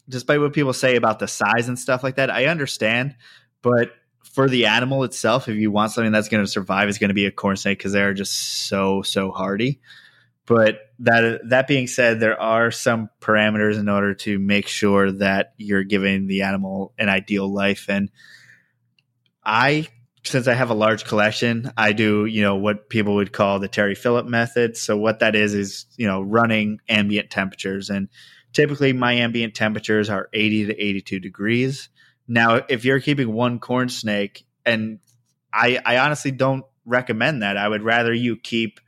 despite what people say about the size and stuff like that, I understand, but for the animal itself, if you want something that's going to survive, is going to be a corn snake because they're just so so hardy. But that that being said, there are some parameters in order to make sure that you're giving the animal an ideal life. And I, since I have a large collection, I do you know what people would call the Terry Phillip method. So what that is is you know running ambient temperatures, and typically my ambient temperatures are 80 to 82 degrees. Now, if you're keeping one corn snake, and I, I honestly don't recommend that. I would rather you keep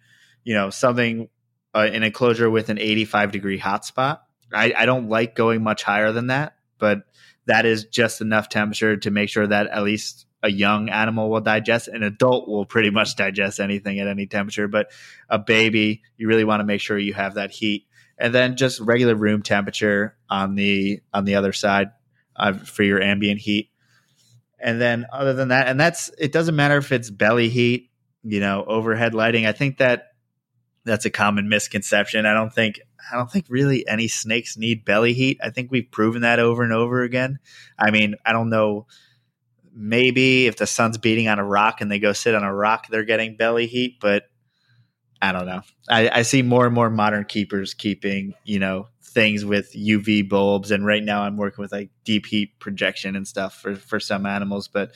you know something uh, an enclosure with an 85 degree hotspot. I, I don't like going much higher than that, but that is just enough temperature to make sure that at least a young animal will digest. An adult will pretty much digest anything at any temperature, but a baby, you really want to make sure you have that heat. And then just regular room temperature on the on the other side uh, for your ambient heat. And then other than that, and that's it doesn't matter if it's belly heat, you know, overhead lighting. I think that that's a common misconception. I don't think I don't think really any snakes need belly heat. I think we've proven that over and over again. I mean, I don't know. Maybe if the sun's beating on a rock and they go sit on a rock, they're getting belly heat, but I don't know. I, I see more and more modern keepers keeping, you know, things with UV bulbs, and right now I'm working with like deep heat projection and stuff for for some animals. But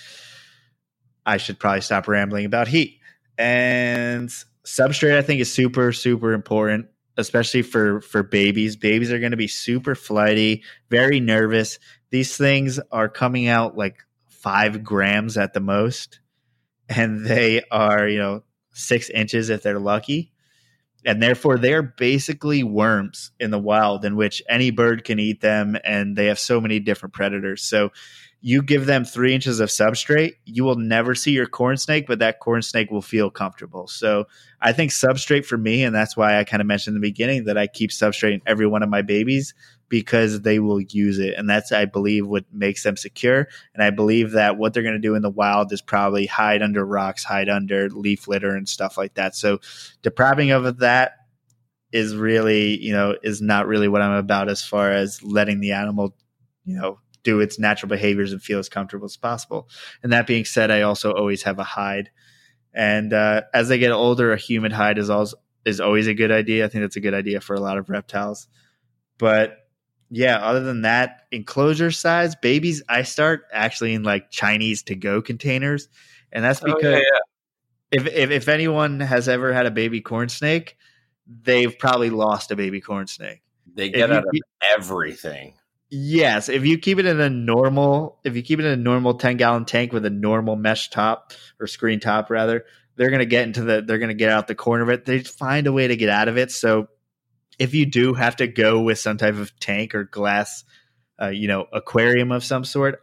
I should probably stop rambling about heat. And substrate I think is super super important, especially for for babies. Babies are going to be super flighty, very nervous. These things are coming out like five grams at the most, and they are you know six inches if they're lucky. And therefore, they're basically worms in the wild, in which any bird can eat them, and they have so many different predators. So, you give them three inches of substrate, you will never see your corn snake, but that corn snake will feel comfortable. So I think substrate for me, and that's why I kind of mentioned in the beginning that I keep substrate in every one of my babies because they will use it. And that's, I believe, what makes them secure. And I believe that what they're going to do in the wild is probably hide under rocks, hide under leaf litter and stuff like that. So depriving of that is really, you know, is not really what I'm about as far as letting the animal, you know, do its natural behaviors and feel as comfortable as possible. And that being said, I also always have a hide. And uh, as they get older, a humid hide is always is always a good idea. I think that's a good idea for a lot of reptiles. But yeah, other than that, enclosure size babies, I start actually in like Chinese to go containers, and that's because oh, yeah, yeah. If, if if anyone has ever had a baby corn snake, they've probably lost a baby corn snake. They get out of everything. Yes, if you keep it in a normal, if you keep it in a normal ten gallon tank with a normal mesh top or screen top, rather, they're gonna get into the, they're gonna get out the corner of it. They find a way to get out of it. So if you do have to go with some type of tank or glass, uh, you know, aquarium of some sort,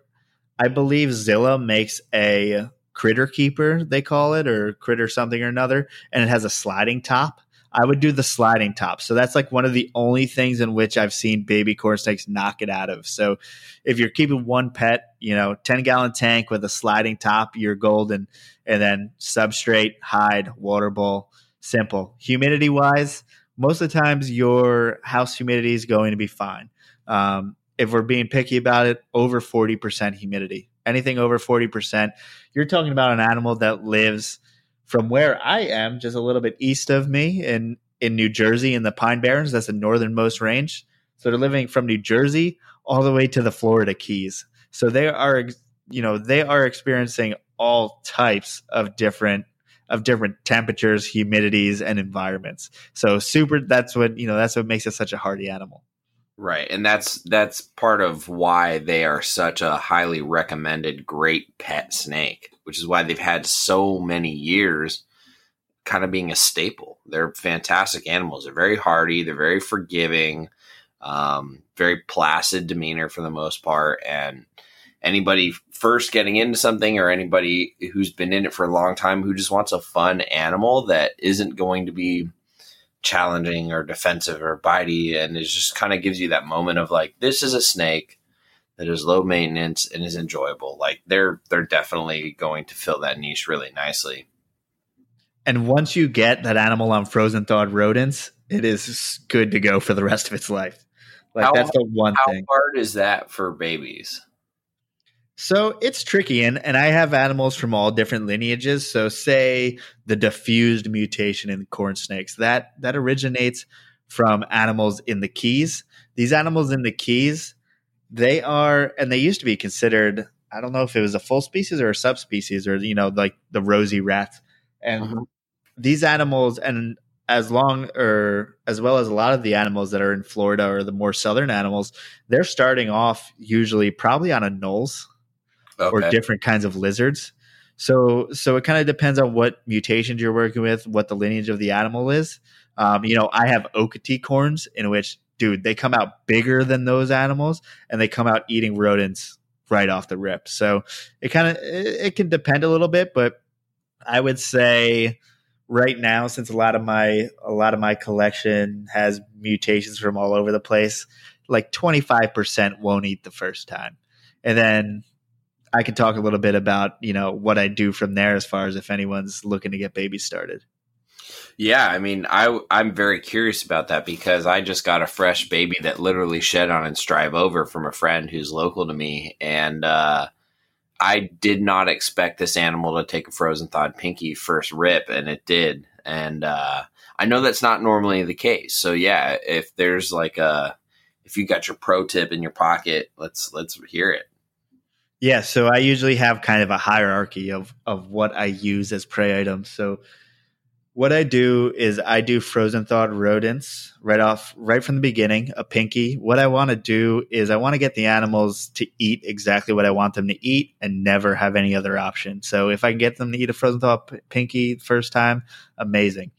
I believe Zilla makes a critter keeper, they call it, or critter something or another, and it has a sliding top. I would do the sliding top. So that's like one of the only things in which I've seen baby corn snakes knock it out of. So if you're keeping one pet, you know, 10 gallon tank with a sliding top, you're golden. And then substrate, hide, water bowl, simple. Humidity wise, most of the times your house humidity is going to be fine. Um, if we're being picky about it, over 40% humidity. Anything over 40%, you're talking about an animal that lives from where I am, just a little bit east of me in, in New Jersey in the Pine Barrens. That's the northernmost range. So they're living from New Jersey all the way to the Florida Keys. So they are, you know, they are experiencing all types of different of different temperatures, humidities, and environments. So super. That's what you know. That's what makes it such a hardy animal. Right, and that's that's part of why they are such a highly recommended great pet snake, which is why they've had so many years kind of being a staple. They're fantastic animals. They're very hardy, they're very forgiving, um, very placid demeanor for the most part, and anybody first getting into something or anybody who's been in it for a long time who just wants a fun animal that isn't going to be challenging or defensive or bitey and it just kind of gives you that moment of like this is a snake that is low maintenance and is enjoyable. Like they're they're definitely going to fill that niche really nicely. And once you get that animal on frozen thawed rodents it is good to go for the rest of its life. Like how, that's the one how thing. hard is that for babies so it's tricky, and, and I have animals from all different lineages. So say the diffused mutation in corn snakes that that originates from animals in the Keys. These animals in the Keys, they are, and they used to be considered. I don't know if it was a full species or a subspecies, or you know, like the rosy rat. And mm-hmm. these animals, and as long or as well as a lot of the animals that are in Florida or the more southern animals, they're starting off usually probably on anoles okay. or different kinds of lizards. So so it kind of depends on what mutations you're working with, what the lineage of the animal is. Um, you know, I have Okatee corns in which, dude, they come out bigger than those animals, and they come out eating rodents right off the rip. So it kind of it, it can depend a little bit, but I would say right now, since a lot of my a lot of my collection has mutations from all over the place, like twenty five percent won't eat the first time, and then I can talk a little bit about you know what I do from there as far as if anyone's looking to get babies started. Yeah, I mean, I I'm very curious about that because I just got a fresh baby that literally shed on its drive over from a friend who's local to me, and uh, I did not expect this animal to take a frozen thawed pinky first rip, and it did. And uh, I know that's not normally the case. So yeah, if there's like a if you got your pro tip in your pocket, let's let's hear it. Yeah, so I usually have kind of a hierarchy of of what I use as prey items. So what I do is I do frozen thawed rodents right off right from the beginning, a pinky. What I want to do is I want to get the animals to eat exactly what I want them to eat and never have any other option. So if I can get them to eat a frozen thawed pinky first time, amazing.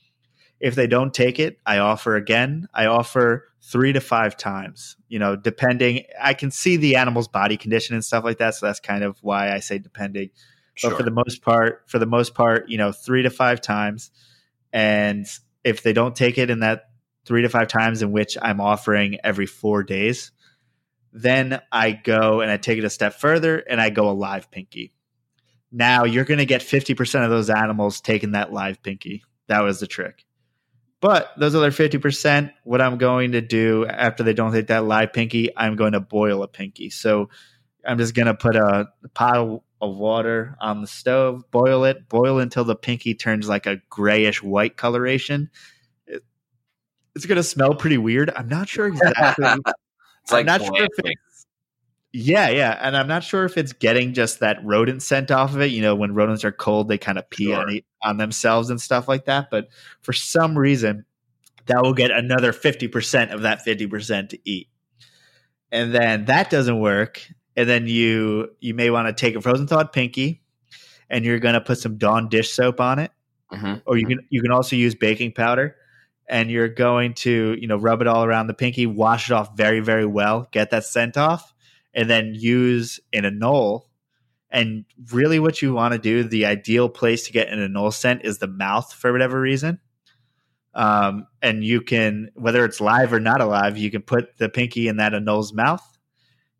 If they don't take it, I offer again. I offer three to five times, you know, depending. I can see the animal's body condition and stuff like that. So that's kind of why I say depending. Sure. But for the most part, for the most part, you know, three to five times. And if they don't take it in that three to five times in which I'm offering every four days, then I go and I take it a step further and I go a live pinky. Now you're going to get 50% of those animals taking that live pinky. That was the trick. But those other 50%, what I'm going to do after they don't take that live pinky, I'm going to boil a pinky. So I'm just going to put a pot of, water on the stove, boil it, boil until the pinky turns like a grayish white coloration. It, it's going to smell pretty weird. I'm not sure exactly. It's like I'm not sure if it's, yeah, yeah, and I'm not sure if it's getting just that rodent scent off of it. You know, when rodents are cold, they kind of pee Sure. on, it, on themselves and stuff like that. But for some reason, that will get another fifty percent of that fifty percent to eat, and then that doesn't work. And then you you may want to take a frozen thawed pinky, and you're going to put some Dawn dish soap on it Mhm. or you can you can also use baking powder and you're going to you know rub it all around the pinky wash it off very very well get that scent off and then use an anole and really what you want to do the ideal place to get an anole scent is the mouth for whatever reason. Um, and you can whether it's live or not alive you can put the pinky in that anole's mouth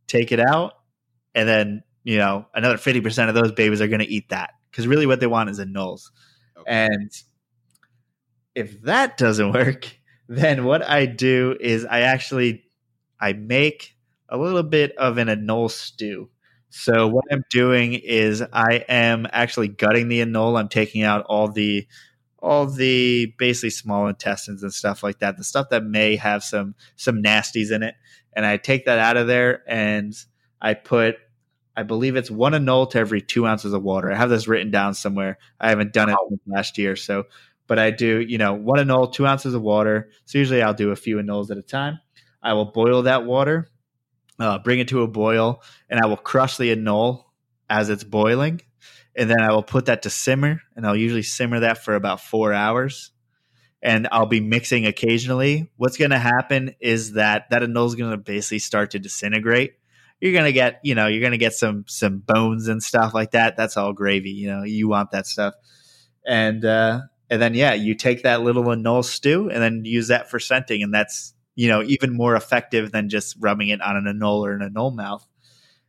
take it out and then you know another 50% of those babies are going to eat that. Because really what they want is anoles and if that doesn't work, then what I do is I actually I make a little bit of an anole stew. So what I'm doing is I am actually gutting the anole. I'm taking out all the all the basically small intestines and stuff like that, the stuff that may have some some nasties in it. And I take that out of there and I put I believe it's one anole to every two ounces of water. I have this written down somewhere. I haven't done it last year, so but I do, you know, one anole, two ounces of water. So usually I'll do a few anoles at a time. I will boil that water, uh, bring it to a boil, and I will crush the anole as it's boiling. And then I will put that to simmer, and I'll usually simmer that for about four hours. And I'll be mixing occasionally. What's going to happen is that that anole is going to basically start to disintegrate. You're going to get, you know, you're going to get some some bones and stuff like that. That's all gravy. You know, you want that stuff. And uh, and then yeah, you take that little anole stew and then use that for scenting, and that's you know even more effective than just rubbing it on an anole or an anole mouth.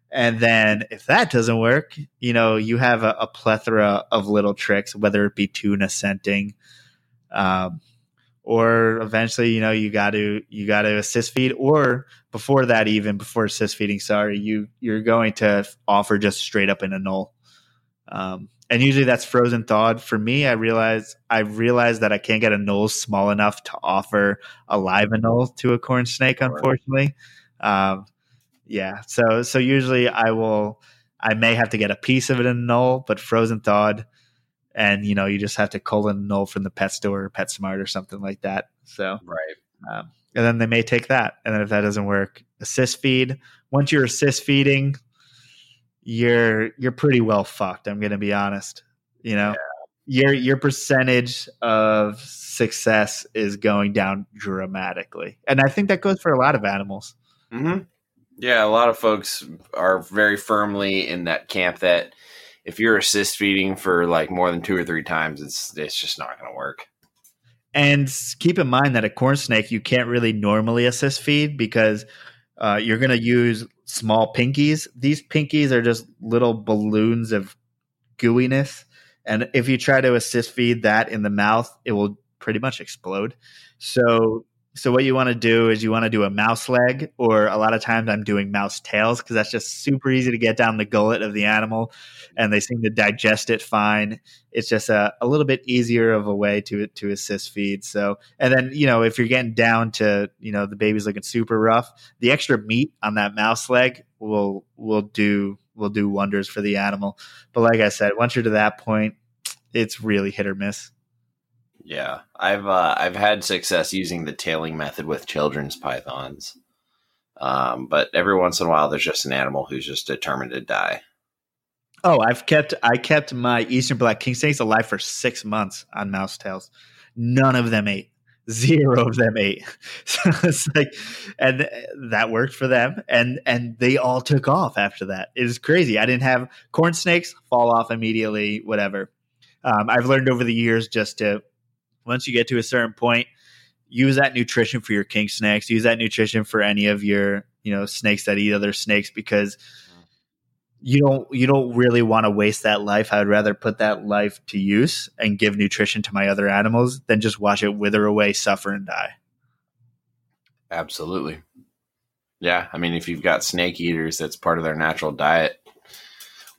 And then if that doesn't work, you know you have a, a plethora of little tricks, whether it be tuna scenting, um, or eventually you know you got to you got to assist feed, or before that even before assist feeding, sorry, you you're going to offer just straight up an anole. Um, and usually that's frozen thawed. For me, I realize I realized that I can't get an anole small enough to offer a live anole to a corn snake, unfortunately. Um, yeah, so so usually I will I may have to get a piece of it in an anole, but frozen thawed, and you know you just have to an anole from the pet store or PetSmart or something like that. So Right. um, and then they may take that, and then if that doesn't work, assist feed. Once you're assist feeding, you're you're pretty well fucked. I'm going to be honest. You know, your your percentage of success is going down dramatically, and I think that goes for a lot of animals. hmm Yeah, a lot of folks are very firmly in that camp that if you're assist feeding for like more than two or three times, it's it's just not going to work. And keep in mind that a corn snake you can't really normally assist feed because uh, you're going to use small pinkies. These pinkies are just little balloons of gooiness, and if you try to assist feed that in the mouth, it will pretty much explode. So, so what you want to do is you want to do a mouse leg, or a lot of times I'm doing mouse tails because that's just super easy to get down the gullet of the animal, and they seem to digest it fine it's just a, a little bit easier of a way to to assist feed. So, and then you know if you're getting down to you know the baby's looking super rough, the extra meat on that mouse leg will will do will do wonders for the animal. But like I said, once you're to that point, it's really hit or miss. Yeah, I've uh, I've had success using the tailing method with children's pythons, um, but every once in a while, there's just an animal who's just determined to die. Oh, I've kept I kept my eastern black king snakes alive for six months on mouse tails. None of them ate. Zero of them ate. So it's like, and that worked for them, and and they all took off after that. It was crazy. I didn't have corn snakes fall off immediately. Whatever. Um, I've learned over the years just to once you get to a certain point, use that nutrition for your king snakes. Use that nutrition for any of your you know snakes that eat other snakes because you don't you don't really want to waste that life. I'd rather put that life to use and give nutrition to my other animals than just watch it wither away, suffer, and die. Absolutely. Yeah, I mean, if you've got snake eaters, that's part of their natural diet.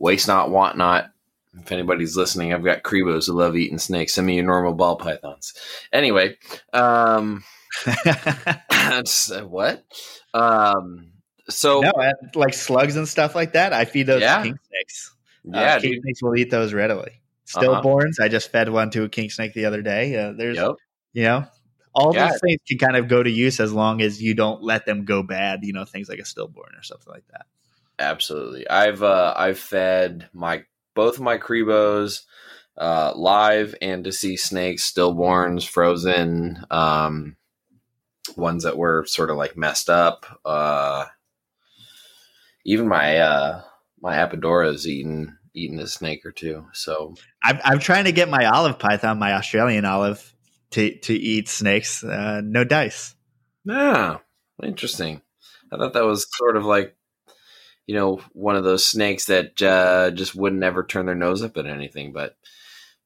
Waste not, want not. If anybody's listening, I've got Crebos who love eating snakes. Send me your normal ball pythons. Anyway, um, That's uh, what. Um, so no, like slugs and stuff like that. I feed those Yeah. king snakes. Uh, yeah, king dude. snakes will eat those readily. Uh-huh. Stillborns. I just fed one to a king snake the other day. Uh, there's, Yep. you know, all Yeah. those things can kind of go to use as long as you don't let them go bad. You know, things like a stillborn or something like that. Absolutely. I've uh I've fed my both of my Crebos uh live and to see snakes, stillborns, frozen, um ones that were sort of like messed up. Uh even my uh my Apodora's eaten eaten a snake or two. So I'm, I'm trying to get my olive python, my Australian olive, to to eat snakes. Uh, no dice. yeah, interesting. I thought that was sort of like you know, one of those snakes that uh, just wouldn't ever turn their nose up at anything, but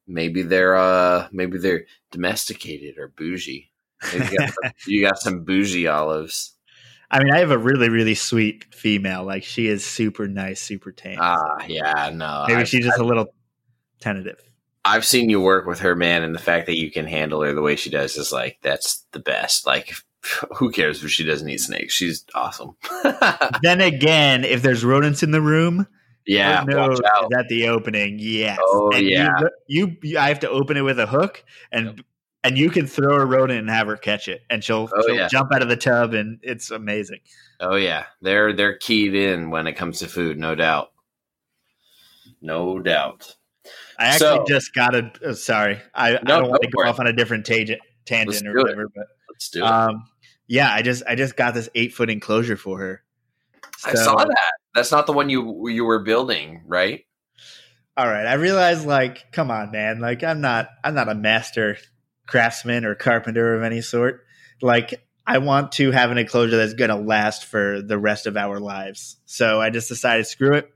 maybe they're uh maybe they're domesticated or bougie. Maybe you, got some, you got some bougie olives. I mean, I have a really really sweet female. Like she is super nice, super tame. Ah, yeah, no. Maybe I've, she's just a little tentative. I've seen you work with her, man, and the fact that you can handle her the way she does is like that's the best. Like, who cares if she doesn't eat snakes? She's awesome. then again, if there's rodents in the room, yeah, no, watch out. is at the opening. Yes. Oh, And yeah. You, you, I have to open it with a hook, and and you can throw a rodent and have her catch it, and she'll, Oh, she'll yeah. jump out of the tub, and it's amazing. Oh yeah, they're they're keyed in when it comes to food, no doubt, no doubt. I actually So- just got a. uh, sorry, I, I don't want to go off on a different tangent, tangent or do it. whatever, but Let's do it. um, yeah, I just I just got this eight foot enclosure for her. I saw that. That's not the one you you were building, right? all right i realized like come on man like i'm not i'm not a master craftsman or carpenter of any sort like i want to have an enclosure that's going to last for the rest of our lives so i just decided screw it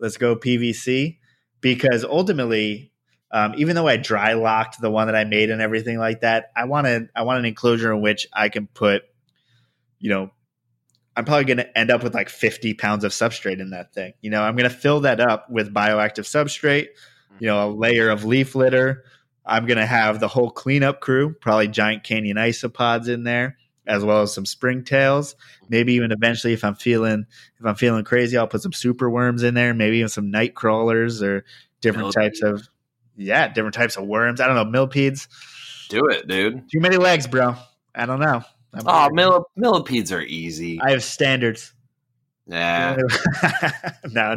let's go pvc because ultimately um, even though i dry locked the one that i made and everything like that i wanted i want an enclosure in which i can put you know I'm probably going to end up with like 50 pounds of substrate in that thing. You know, I'm going to fill that up with bioactive substrate, you know, a layer of leaf litter. I'm going to have the whole cleanup crew, probably giant canyon isopods in there, as well as some springtails. Maybe even eventually, if I'm feeling if I'm feeling crazy, I'll put some super worms in there. Maybe even some night crawlers or different types of yeah, different types of worms. I don't know millipedes. Do it, dude. Too many legs, bro. I don't know. I'm Oh, millip- millipedes are easy. I have standards. Nah, no, nah,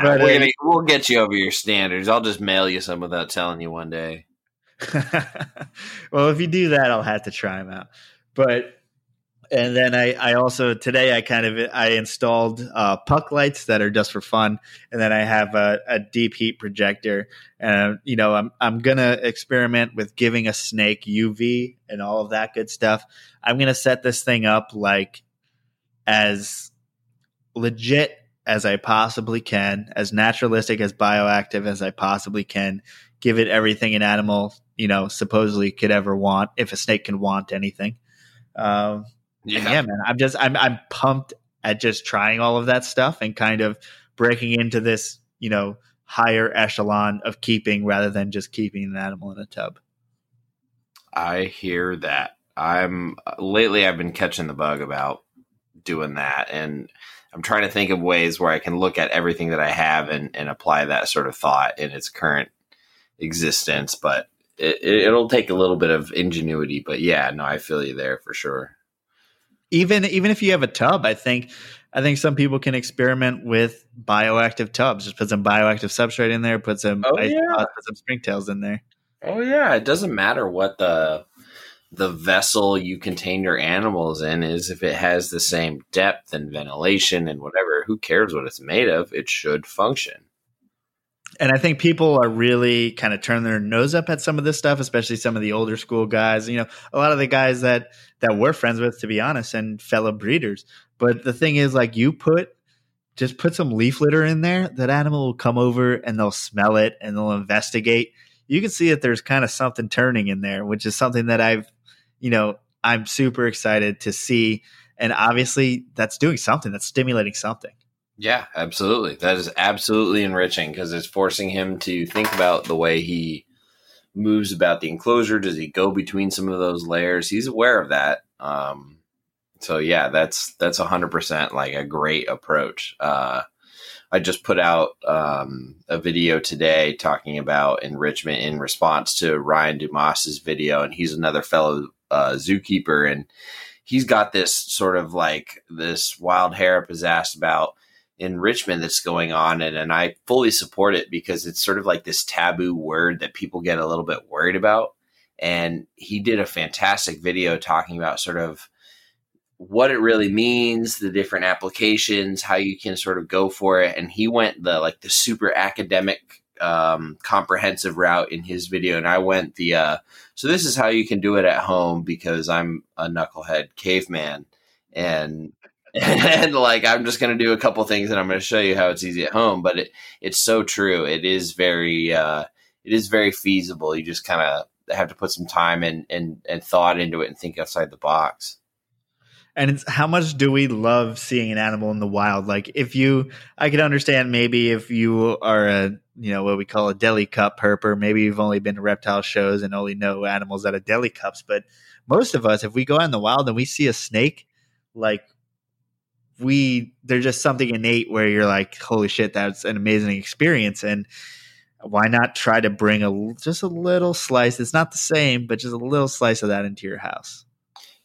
but, uh, gonna, we'll get you over your standards. I'll just mail you some without telling you one day. well, if you do that, I'll have to try them out. But and then I, I also today I kind of I installed uh, puck lights that are just for fun, and then I have a, a deep heat projector. And you know I'm I'm gonna experiment with giving a snake UV and all of that good stuff. I'm gonna set this thing up like as legit as I possibly can, as naturalistic as bioactive as I possibly can. Give it everything an animal, you know, supposedly could ever want, if a snake can want anything. Um, Yeah, and yeah, man, I'm just I'm I'm pumped at just trying all of that stuff and kind of breaking into this, you know, higher echelon of keeping rather than just keeping an animal in a tub. I hear that. I'm lately. I've been catching the bug about doing that, and I'm trying to think of ways where I can look at everything that I have and, and apply that sort of thought in its current existence. But it, it'll take a little bit of ingenuity. But yeah, no, I feel you there for sure. Even even if you have a tub, I think I think some people can experiment with bioactive tubs. Just put some bioactive substrate in there, put some Oh, ice yeah. pods, put some springtails in there. Oh yeah, it doesn't matter what the the vessel you contain your animals in is if it has the same depth and ventilation and whatever who cares what it's made of it should function And I think people are really kind of turning their nose up at some of this stuff, especially some of the older school guys. You know, a lot of the guys that that we're friends with, to be honest, and fellow breeders. But the thing is, like, you put just put some leaf litter in there. That animal will come over and they'll smell it and they'll investigate. You can see that there's kind of something turning in there, which is something that I've, you know, I'm super excited to see. And obviously, that's doing something. That's stimulating something. yeah absolutely that is absolutely enriching because it's forcing him to think about the way he moves about the enclosure? Does he go between some of those layers? He's aware of that. Um, so yeah, that's that's a hundred percent like a great approach. Uh, I just put out um, a video today talking about enrichment in response to Ryan Dumas's video, and he's another fellow uh, zookeeper, and he's got this sort of like this wild hair up his ass about enrichment that's going on and, and I fully support it because it's sort of like this taboo word that people get a little bit worried about. And he did a fantastic video talking about sort of what it really means, the different applications, how you can sort of go for it. And he went the like the super academic um, comprehensive route in his video, and I went the uh, so this is how you can do it at home because I'm a knucklehead caveman, and and like I'm just going to do a couple things and I'm going to show you how it's easy at home. But it, it's so true. It is very uh, it is very feasible. You just kind of have to put some time and, and and thought into it and think outside the box. And it's how much do we love seeing an animal in the wild? Like if you, I could understand maybe if you are a, you know, what we call a deli cup herper, maybe you've only been to reptile shows and only know animals out of deli cups. But most of us, if we go out in the wild and we see a snake, like we there's just something innate where you're like, holy shit, that's an amazing experience, and why not try to bring a just a little slice? It's not the same, but just a little slice of that into your house.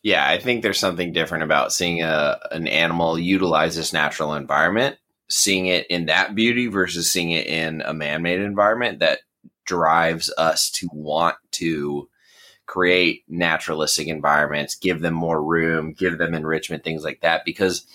Yeah, I think there's something different about seeing a an animal utilize this natural environment, seeing it in that beauty versus seeing it in a man-made environment that drives us to want to create naturalistic environments, give them more room, give them enrichment, things like that. Because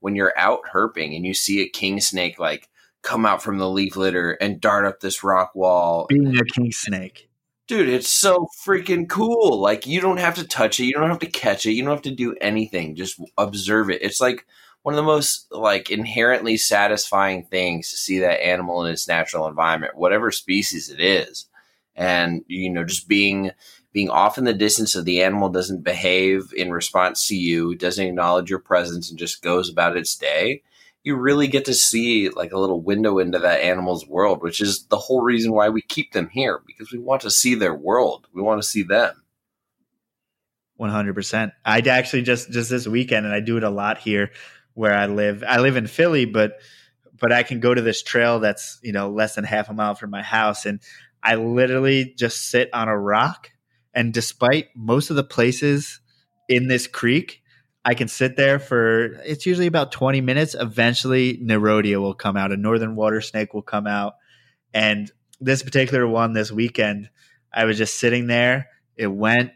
when you're out herping and you see a king snake like come out from the leaf litter and dart up this rock wall. Being a king snake. Dude, it's so freaking cool. Like you don't have to touch it, you don't have to catch it, you don't have to do anything. Just observe it. It's like one of the most like inherently satisfying things to see that animal in its natural environment, whatever species it is. And you know, just being being off in the distance so the animal doesn't behave in response to you, doesn't acknowledge your presence, and just goes about its day, you really get to see like a little window into that animal's world, which is the whole reason why we keep them here because we want to see their world. We want to see them. 100%. I actually just just this weekend and I do it a lot here where I live. I live in Philly, but but I can go to this trail that's, you know, less than half a mile from my house and I literally just sit on a rock and despite most of the places in this creek, I can sit there for it's usually about 20 minutes. Eventually, Nerodia will come out, a northern water snake will come out. And this particular one this weekend, I was just sitting there. It went,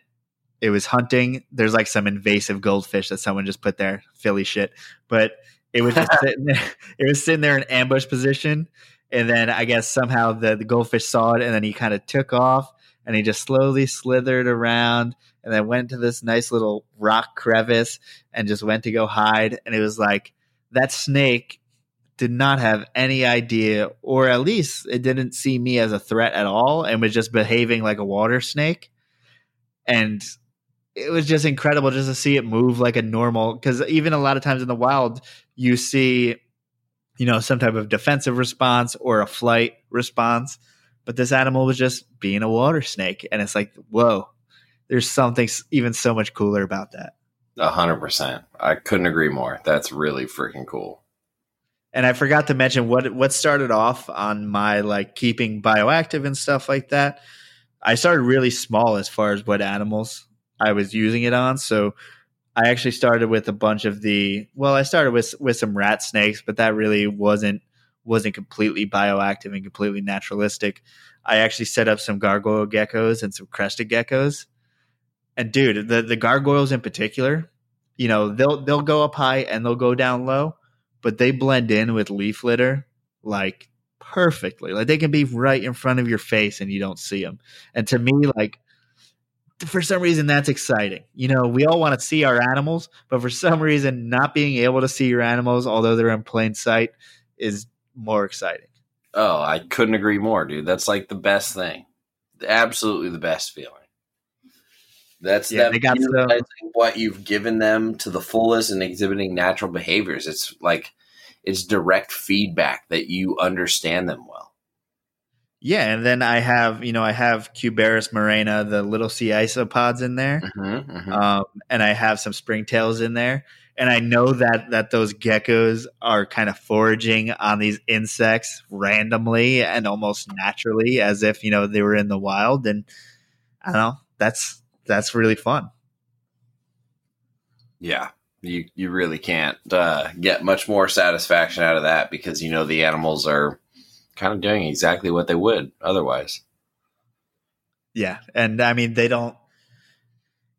it was hunting. There's like some invasive goldfish that someone just put there, Philly shit. But it was just sitting there. It was sitting there in ambush position. And then I guess somehow the, the goldfish saw it and then he kind of took off and he just slowly slithered around and then went to this nice little rock crevice and just went to go hide. And it was like that snake did not have any idea, or at least it didn't see me as a threat at all and was just behaving like a water snake. And it was just incredible just to see it move like a normal because even a lot of times in the wild you see you know some type of defensive response or a flight response but this animal was just being a water snake and it's like whoa there's something even so much cooler about that. A hundred percent. I couldn't agree more. That's really freaking cool. And i forgot to mention what what started off on my like keeping bioactive and stuff like that. I started really small as far as what animals i was using it on. So i actually started with a bunch of the well i started with with some rat snakes but that really wasn't wasn't completely bioactive and completely naturalistic. I actually set up some gargoyle geckos and some crested geckos. And dude, the the gargoyles in particular, you know, they'll they'll go up high and they'll go down low, but they blend in with leaf litter like perfectly. Like they can be right in front of your face and you don't see them. And to me, like for some reason that's exciting. You know, we all want to see our animals, but for some reason not being able to see your animals although they're in plain sight is more exciting. Oh, I couldn't agree more, dude. That's like the best thing. Absolutely the best feeling. That's yeah, them utilizing what you've given them to the fullest and exhibiting natural behaviors. It's like it's direct feedback that you understand them well. Yeah, and then I have you know I have Cubaris murina, the little sea isopods in there, Mm-hmm, mm-hmm. um, and I have some springtails in there, and I know that that those geckos are kind of foraging on these insects randomly and almost naturally, as if you know they were in the wild, and I don't know that's that's really fun. Yeah, you you really can't uh, get much more satisfaction out of that because you know the animals are kind of doing exactly what they would otherwise. Yeah, and I mean they don't.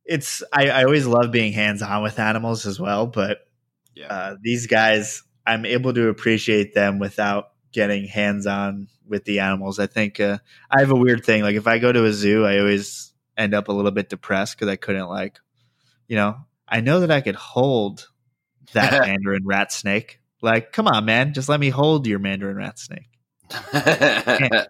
It's I, I always love being hands on with animals as well, but Yeah, uh, these guys I'm able to appreciate them without getting hands on with the animals. I think uh, I have a weird thing. Like if I go to a zoo, I always end up a little bit depressed because I couldn't like, you know, I know that I could hold that mandarin rat snake. Like, come on, man, just let me hold your mandarin rat snake.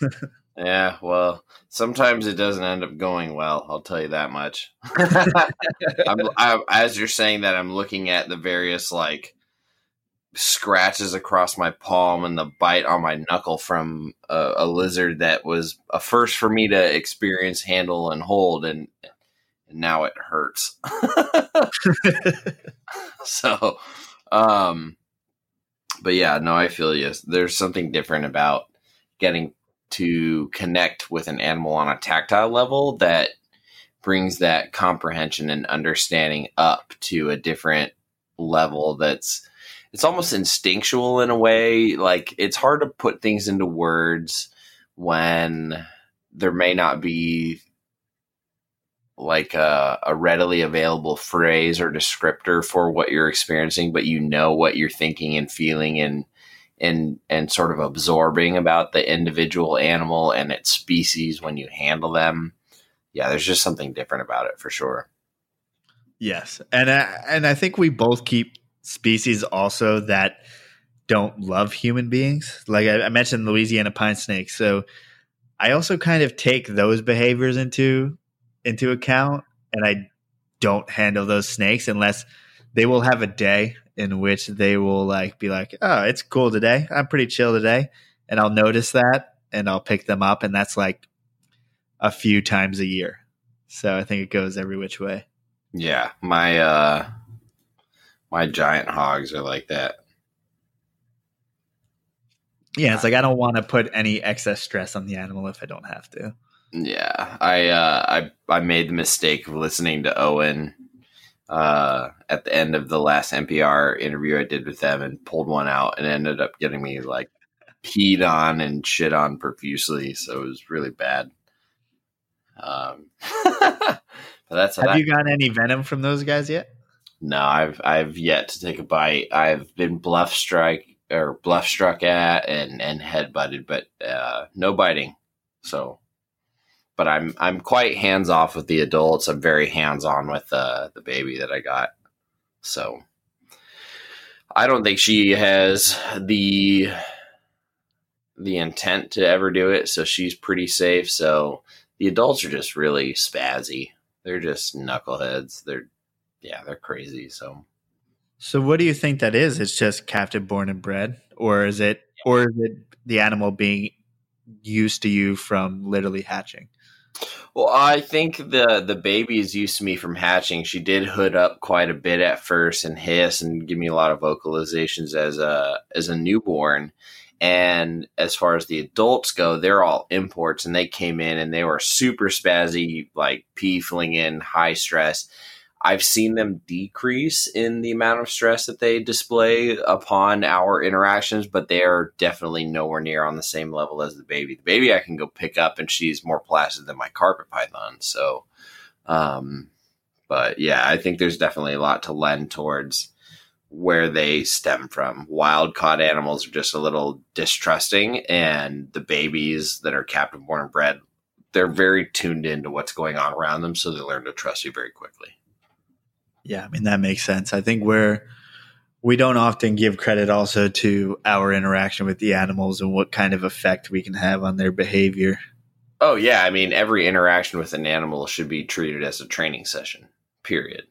yeah. Well, sometimes it doesn't end up going well. I'll tell you that much. I'm, I, as you're saying that, I'm looking at the various like scratches across my palm and the bite on my knuckle from a, a lizard that was a first for me to experience, handle, and hold, and, and now it hurts. so, um, but yeah, no, I feel you. There's something different about getting to connect with an animal on a tactile level that brings that comprehension and understanding up to a different level that's it's almost instinctual in a way. Like it's hard to put things into words when there may not be like a, a readily available phrase or descriptor for what you're experiencing but you know what you're thinking and feeling and and and sort of absorbing about the individual animal and its species when you handle them yeah there's just something different about it for sure Yes, and I, and I think we both keep species also that don't love human beings. Like I, I mentioned, Louisiana pine snake. So I also kind of take those behaviors into into account, and I don't handle those snakes unless they will have a day in which they will like be like, "Oh, it's cool today. I'm pretty chill today," and I'll notice that and I'll pick them up, and that's like a few times a year. So I think it goes every which way. Yeah, my uh my giant hogs are like that. Yeah, it's like I don't want to put any excess stress on the animal if I don't have to. Yeah, I uh I I made the mistake of listening to Owen uh at the end of the last NPR interview I did with them and pulled one out and ended up getting me like peed on and shit on profusely, so it was really bad. Um but that's Have that- you gotten any venom from those guys yet? No, I've I've yet to take a bite. I've been bluff strike or bluff struck at and and head butted, but uh, no biting. So, but I'm I'm quite hands off with the adults. I'm very hands on with uh, the baby that I got. So, I don't think she has the the intent to ever do it. So she's pretty safe. So the adults are just really spazzy. They're just knuckleheads. They're yeah, they're crazy. So So what do you think that is? It's just captive born and bred, or is it, or is it the animal being used to you from literally hatching? Well, I think the the baby is used to me from hatching. She did hood up quite a bit at first and hiss and give me a lot of vocalizations as a as a newborn. And as far as the adults go, they're all imports, and they came in and they were super spazzy, like pee flinging, high stress. I've seen them decrease in the amount of stress that they display upon our interactions, but they are definitely nowhere near on the same level as the baby. The baby I can go pick up, and she's more placid than my carpet python. So, um, but yeah, I think there's definitely a lot to lend towards where they stem from. Wild caught animals are just a little distrusting, and the babies that are captive born and bred, they're very tuned into what's going on around them, so they learn to trust you very quickly. Yeah, I mean that makes sense. I think we're we don't often give credit also to our interaction with the animals and what kind of effect we can have on their behavior. Oh yeah, I mean every interaction with an animal should be treated as a training session. Period.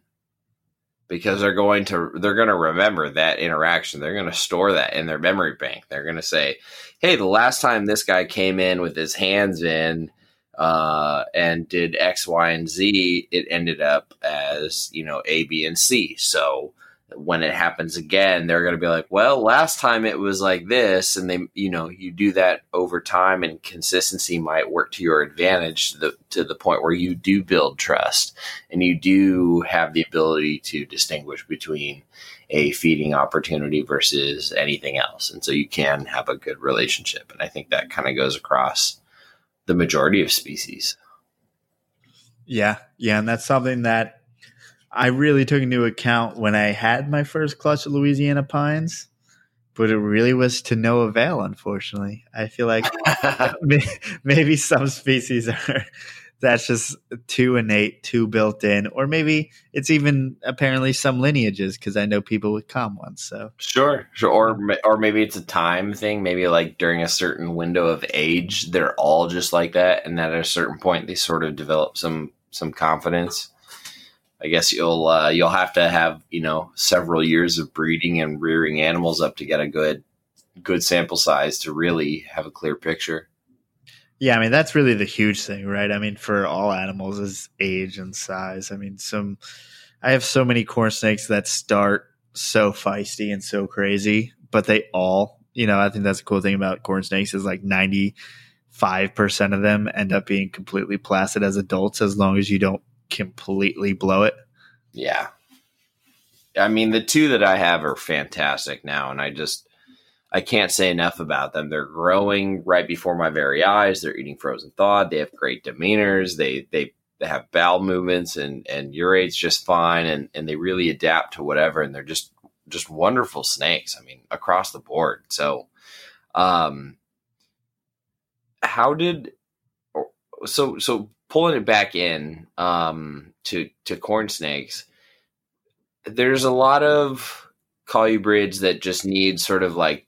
because they're going to they're going to remember that interaction. They're going to store that in their memory bank. They're going to say, "Hey, the last time this guy came in with his hands in uh, and did X, Y, and Z, it ended up as you know A, B, and C." So when it happens again, they're going to be like, well, last time it was like this. And they, you know, you do that over time and consistency might work to your advantage to the, to the point where you do build trust and you do have the ability to distinguish between a feeding opportunity versus anything else. And so you can have a good relationship. And I think that kind of goes across the majority of species. Yeah. Yeah. And that's something that I really took into account when I had my first clutch of Louisiana pines, but it really was to no avail, unfortunately. I feel like maybe some species are that's just too innate, too built in, or maybe it's even apparently some lineages because I know people with calm ones. So sure, sure, or or maybe it's a time thing. Maybe like during a certain window of age, they're all just like that, and at a certain point, they sort of develop some some confidence. I guess you'll uh, you'll have to have you know several years of breeding and rearing animals up to get a good good sample size to really have a clear picture. Yeah, I mean that's really the huge thing, right? I mean for all animals is age and size. I mean some I have so many corn snakes that start so feisty and so crazy, but they all, you know, I think that's a cool thing about corn snakes is like 95% of them end up being completely placid as adults as long as you don't completely blow it. Yeah. I mean, the two that I have are fantastic now, and I just I can't say enough about them. They're growing right before my very eyes. They're eating frozen thawed. They have great demeanors. They they they have bowel movements and and urates just fine, and and they really adapt to whatever. And they're just just wonderful snakes. I mean, across the board. So, um, how did so so pulling it back in um, to to corn snakes, there's a lot of colubrids that just need sort of like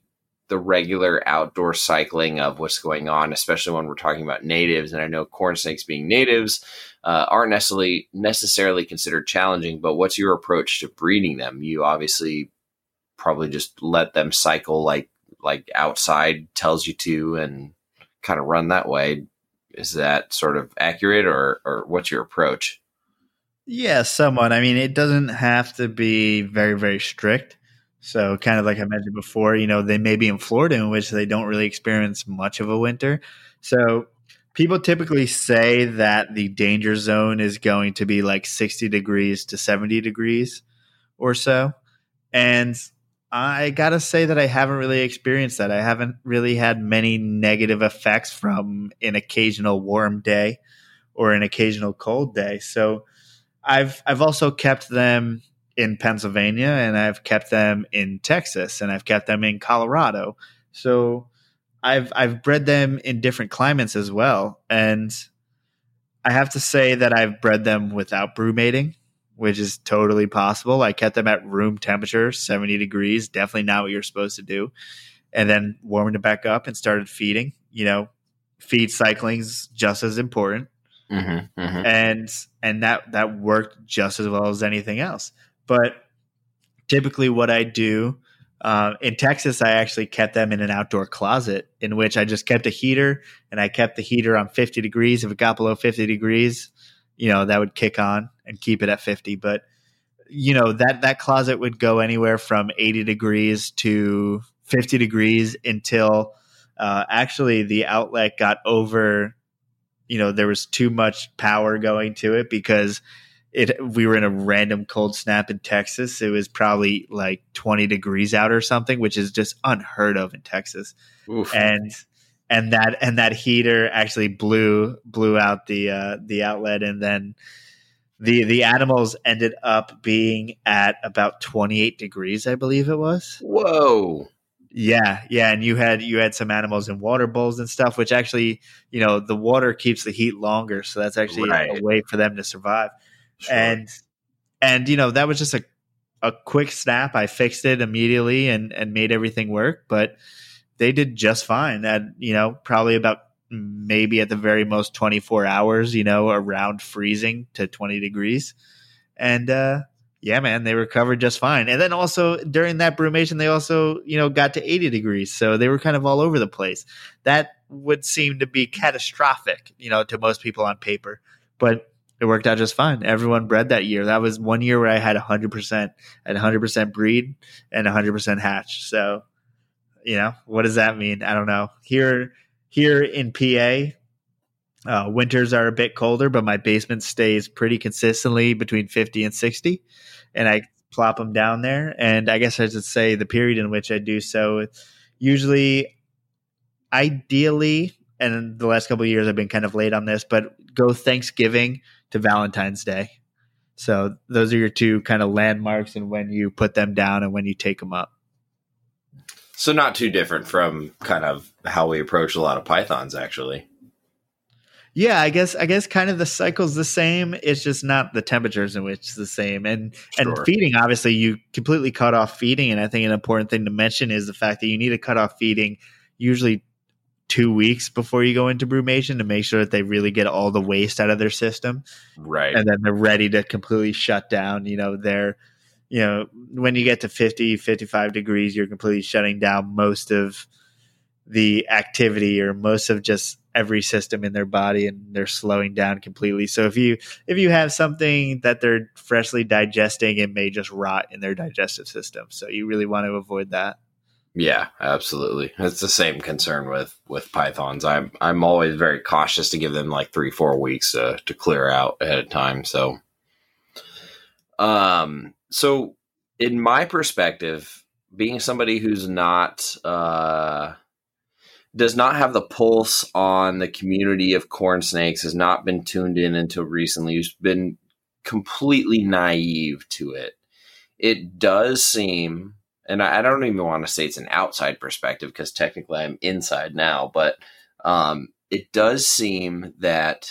the regular outdoor cycling of what's going on, especially when we're talking about natives. And I know corn snakes being natives uh, aren't necessarily necessarily considered challenging, but what's your approach to breeding them? You obviously probably just let them cycle like like outside tells you to, and kind of run that way. Is that sort of accurate, or or what's your approach? Yeah, somewhat. I mean, it doesn't have to be very very strict. So, kind of like I mentioned before, you know, they may be in Florida in which they don't really experience much of a winter. So, people typically say that the danger zone is going to be like 60 degrees to 70 degrees or so. And I got to say that I haven't really experienced that. I haven't really had many negative effects from an occasional warm day or an occasional cold day. So I've I've also kept them in Pennsylvania and I've kept them in Texas and I've kept them in Colorado. So I've I've bred them in different climates as well. And I have to say that I've bred them without brumating which is totally possible. I kept them at room temperature, 70 degrees, definitely not what you're supposed to do. And then warmed it back up and started feeding. You know, feed cycling's just as important. Mm-hmm, mm-hmm. And and that that worked just as well as anything else. But typically what I do uh, in Texas, I actually kept them in an outdoor closet in which I just kept a heater and I kept the heater on 50 degrees. If it got below 50 degrees, you know, that would kick on and keep it at 50. But, you know, that, that closet would go anywhere from 80 degrees to 50 degrees until uh, actually the outlet got over, you know, there was too much power going to it because it we were in a random cold snap in Texas. It was probably like 20 degrees out or something, which is just unheard of in Texas. Oof. And and that and that heater actually blew blew out the uh, the outlet, and then the the animals ended up being at about 28 degrees, I believe it was. Whoa. Yeah, yeah, and you had you had some animals in water bowls and stuff, which actually, you know, the water keeps the heat longer, so that's actually right. a way for them to survive. Sure. And and you know that was just a a quick snap. I fixed it immediately and and made everything work, but they did just fine That, you know probably about maybe at the very most 24 hours you know around freezing to 20 degrees and uh Yeah, man, they recovered just fine. And then also during that brumation, they also, you know, got to 80 degrees. So they were kind of all over the place. That would seem to be catastrophic, you know, to most people on paper. But it worked out just fine. Everyone bred that year. That was one year where I had 100% and 100% breed and 100% hatch. So, you know, what does that mean? I don't know. Here, here in PA, uh, winters are a bit colder, but my basement stays pretty consistently between 50 and 60. And I plop them down there. And I guess I should say the period in which I do so, usually, ideally, and the last couple years I've been kind of late on this, but go Thanksgiving to Valentine's Day. So those are your two kind of landmarks and when you put them down and when you take them up. So not too different from kind of how we approach a lot of pythons actually. Yeah, I guess I guess kind of the cycle's the same. It's just not the temperatures in which it's the same. And sure. and feeding, obviously, you completely cut off feeding. And I think an important thing to mention is the fact that you need to cut off feeding usually two weeks before you go into brumation to make sure that they really get all the waste out of their system. Right. And then they're ready to completely shut down. You know, they're, you know, when you get to 50, 55 degrees, you're completely shutting down most of the activity or most of just every system in their body and they're slowing down completely. So if you if you have something that they're freshly digesting, it may just rot in their digestive system. So you really want to avoid that. Yeah, absolutely. It's the same concern with with pythons. I'm I'm always very cautious to give them like three four weeks to to clear out ahead of time. So, um, so in my perspective, being somebody who's not uh does not have the pulse on the community of corn snakes, has not been tuned in until recently, who's been completely naive to it. It does seem and I, I don't even want to say it's an outside perspective because technically I'm inside now, but um, it does seem that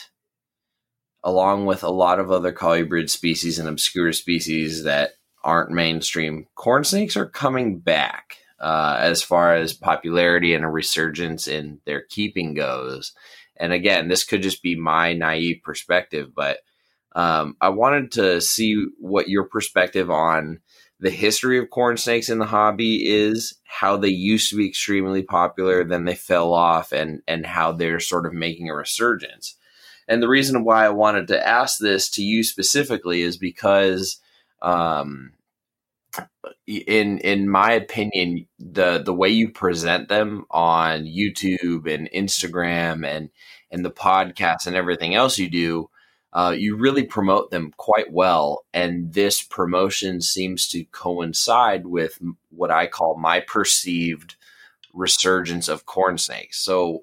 along with a lot of other colubrid species and obscure species that aren't mainstream, corn snakes are coming back uh, as far as popularity and a resurgence in their keeping goes. And again, this could just be my naive perspective, but um, I wanted to see what your perspective on the history of corn snakes in the hobby is, how they used to be extremely popular, then they fell off, and and how they're sort of making a resurgence. And the reason why I wanted to ask this to you specifically is because, um, in in my opinion, the the way you present them on YouTube and Instagram and and the podcast and everything else you do uh, you really promote them quite well. And this promotion seems to coincide with what I call my perceived resurgence of corn snakes. So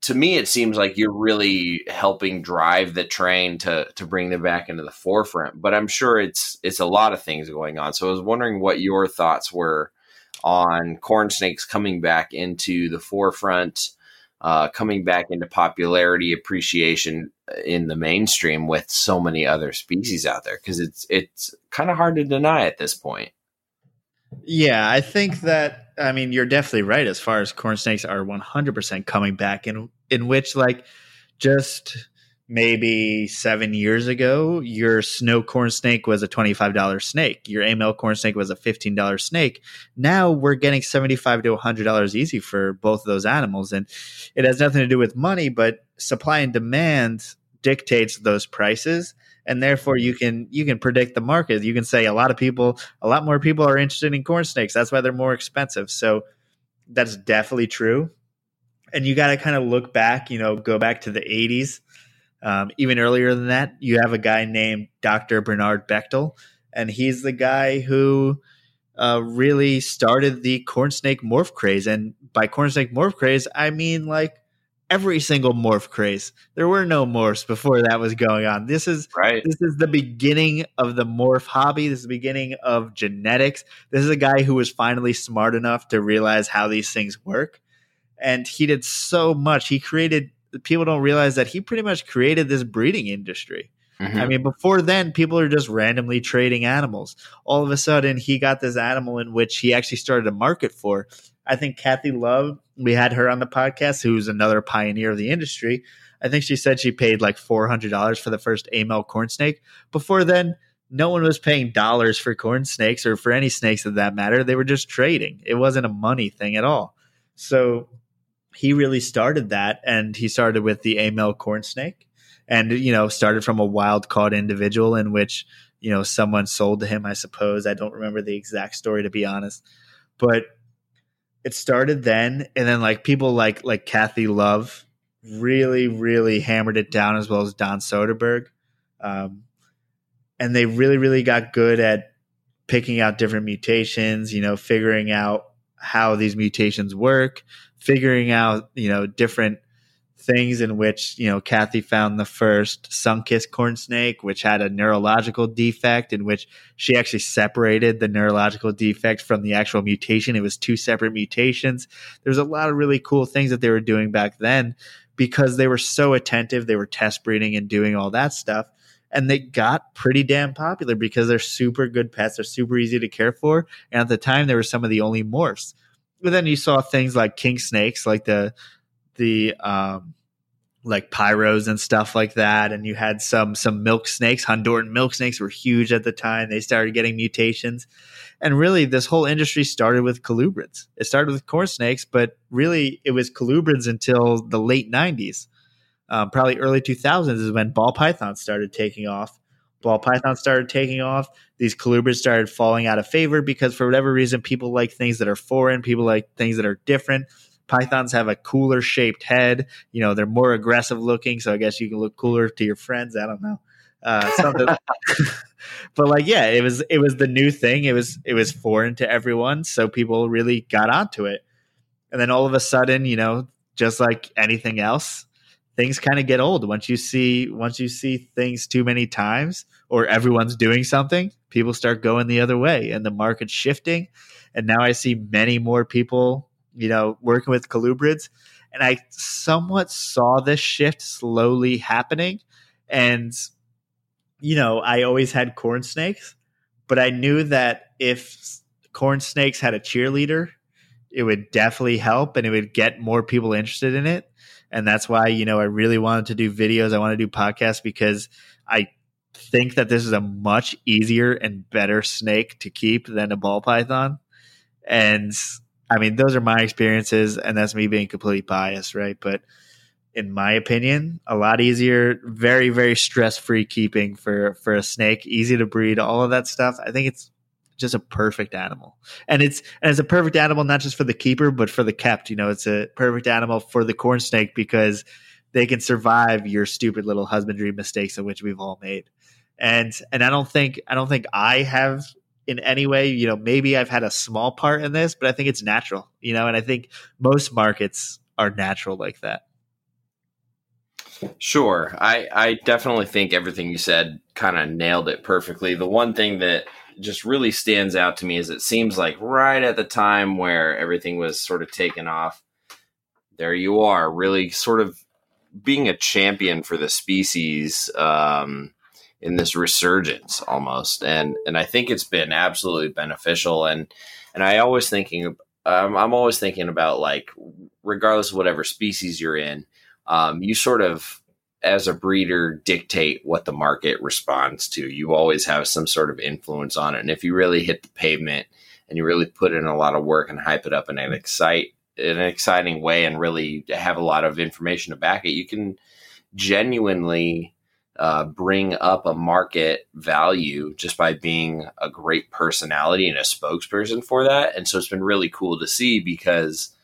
to me, it seems like you're really helping drive the train to to bring them back into the forefront. But I'm sure it's it's a lot of things going on. So I was wondering what your thoughts were on corn snakes coming back into the forefront uh, coming back into popularity appreciation in the mainstream with so many other species out there because it's it's kind of hard to deny at this point. Yeah, I think that I mean you're definitely right as far as corn snakes are 100% coming back in in which like just maybe seven years ago, your snow corn snake was a $25 snake. Your Amel corn snake was a $15 snake. Now we're getting 75 to $100 easy for both of those animals. And it has nothing to do with money, but supply and demand dictates those prices. And therefore you can, you can predict the market. You can say a lot of people, a lot more people are interested in corn snakes. That's why they're more expensive. So that's definitely true. And you got to kind of look back, you know, go back to the 80s um, even earlier than that, you have a guy named Dr. Bernard Bechtel, and he's the guy who uh, really started the corn snake morph craze. And by corn snake morph craze, I mean like every single morph craze. There were no morphs before that was going on. This is right. This is the beginning of the morph hobby. This is the beginning of genetics. This is a guy who was finally smart enough to realize how these things work. And he did so much. He created people don't realize that he pretty much created this breeding industry. Mm-hmm. I mean, before then, people are just randomly trading animals. All of a sudden, he got this animal in which he actually started a market for. I think Kathy Love, we had her on the podcast, who's another pioneer of the industry. I think she said she paid like $400 for the first Amel corn snake. Before then, no one was paying dollars for corn snakes or for any snakes of that matter. They were just trading. It wasn't a money thing at all. So he really started that, and he started with the Amel corn snake, and you know started from a wild caught individual in which you know someone sold to him. I suppose I don't remember the exact story to be honest, but it started then, and then like people like like Kathy Love really really hammered it down as well as Don Soderberg, um, and they really really got good at picking out different mutations. You know, figuring out how these mutations work, figuring out, you know, different things in which, you know, Kathy found the first Sunkist corn snake, which had a neurological defect in which she actually separated the neurological defect from the actual mutation. It was two separate mutations. There's a lot of really cool things that they were doing back then because they were so attentive. They were test breeding and doing all that stuff. And they got pretty damn popular because they're super good pets. They're super easy to care for. And at the time, they were some of the only morphs but then you saw things like king snakes, like the the um, like pyros and stuff like that, and you had some some milk snakes. Honduran milk snakes were huge at the time. They started getting mutations, and really, this whole industry started with colubrids. It started with corn snakes, but really, it was colubrids until the late '90s. Um, probably early 2000s is when ball pythons started taking off ball python started taking off, these colubrids started falling out of favor because for whatever reason, people like things that are foreign, people like things that are different. Pythons have a cooler shaped head. You know, they're more aggressive looking, so I guess you can look cooler to your friends. I don't know. Uh, something, but like, yeah, it was it was the new thing. It was it was foreign to everyone, so people really got onto it. And then all of a sudden, you know, just like anything else, things kind of get old. Once you see once you see things too many times or everyone's doing something people start going the other way and the market's shifting. And now i see many more people you know working with colubrids. And i somewhat saw this shift slowly happening. And you know i always had corn snakes but i knew that if corn snakes had a cheerleader it would definitely help and it would get more people interested in it and that's why you know I really wanted to do videos. I want to do podcasts because I think that this is a much easier and better snake to keep than a ball python. And I mean, those are my experiences, and that's me being completely biased, right? But in my opinion, a lot easier, very, very stress free keeping for for a snake, easy to breed, all of that stuff. I think it's just a perfect animal. And it's and it's a perfect animal not just for the keeper but for the kept. You know, it's a perfect animal for the corn snake because they can survive your stupid little husbandry mistakes of which we've all made. And and I don't think I don't think I have in any way, you know, maybe I've had a small part in this, but I think it's natural, you know, and I think most markets are natural like that. Sure. I, I definitely think everything you said kind of nailed it perfectly. The one thing that just really stands out to me is it seems like right at the time where everything was sort of taken off, there you are, really sort of being a champion for the species um, in this resurgence almost, and and I think it's been absolutely beneficial. And and I always thinking, um, I'm always thinking about like, regardless of whatever species you're in, um, you sort of as a breeder dictate what the market responds to. You always have some sort of influence on it. And if you really hit the pavement and you really put in a lot of work and hype it up in an excite in an exciting way and really have a lot of information to back it, you can genuinely uh, bring up a market value just by being a great personality and a spokesperson for that. And so it's been really cool to see because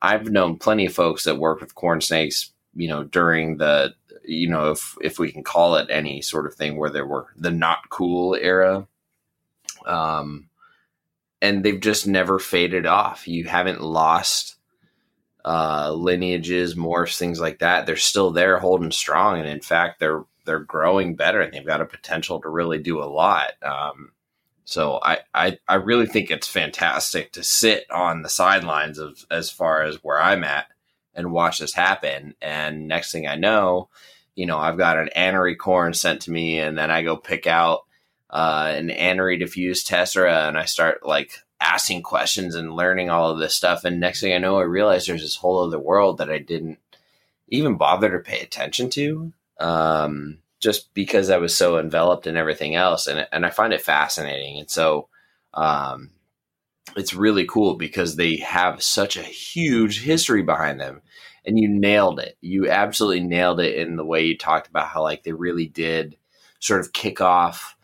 I've known plenty of folks that work with corn snakes, you know, during the you know, if if we can call it any sort of thing where there were the not cool era. Um, and they've just never faded off. You haven't lost uh, lineages, morphs, things like that. They're still there, holding strong, and in fact, they're they're growing better, and they've got a potential to really do a lot. Um, so I, I I really think it's fantastic to sit on the sidelines of as far as where I'm at and watch this happen. And next thing I know, you know, I've got an anery corn sent to me, and then I go pick out uh, an anery diffused tessera, and I start like asking questions and learning all of this stuff. And next thing I know, I realize there's this whole other world that I didn't even bother to pay attention to. Um, just because I was so enveloped in everything else, and and I find it fascinating, and so um, it's really cool because they have such a huge history behind them, and you nailed it. You absolutely nailed it in the way you talked about how like they really did sort of kick off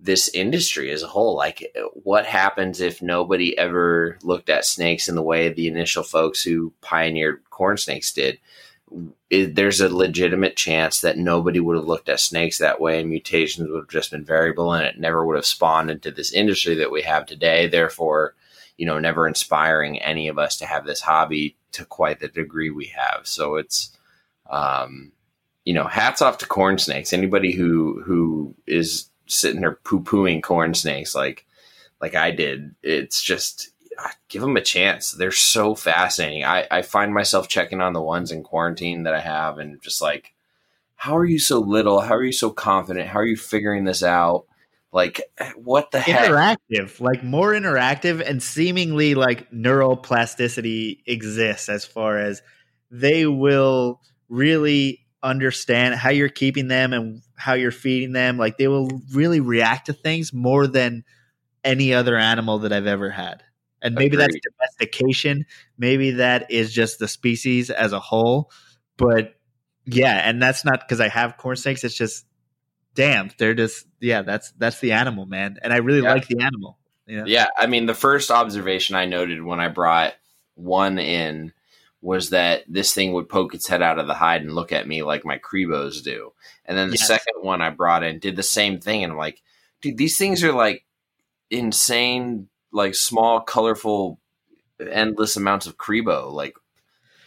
this industry as a whole. Like, what happens if nobody ever looked at snakes in the way the initial folks who pioneered corn snakes did? There's a legitimate chance that nobody would have looked at snakes that way and mutations would have just been variable and it never would have spawned into this industry that we have today. Therefore, you know, never inspiring any of us to have this hobby to quite the degree we have. So it's, um, you know, hats off to corn snakes. Anybody who who is sitting there poo pooing corn snakes like like I did, it's just give them a chance. They're so fascinating. I, I find myself checking on the ones in quarantine that I have and just like, how are you so little? How are you so confident? How are you figuring this out? Like, what the heck? Interactive, like more interactive, and seemingly like neuroplasticity exists as far as they will really understand how you're keeping them and how you're feeding them. Like they will really react to things more than any other animal that I've ever had. And maybe Agreed. that's domestication. Maybe that is just the species as a whole. But yeah, and that's not because I have corn snakes. It's just, damn, they're just yeah. That's that's the animal, man. And I really yeah. like the animal. Yeah. yeah, I mean, the first observation I noted when I brought one in was that this thing would poke its head out of the hide and look at me like my Cribos do. And then the yes. second one I brought in did the same thing. And I'm like, dude, these things are like insane, like small, colorful, endless amounts of Cribo. Like,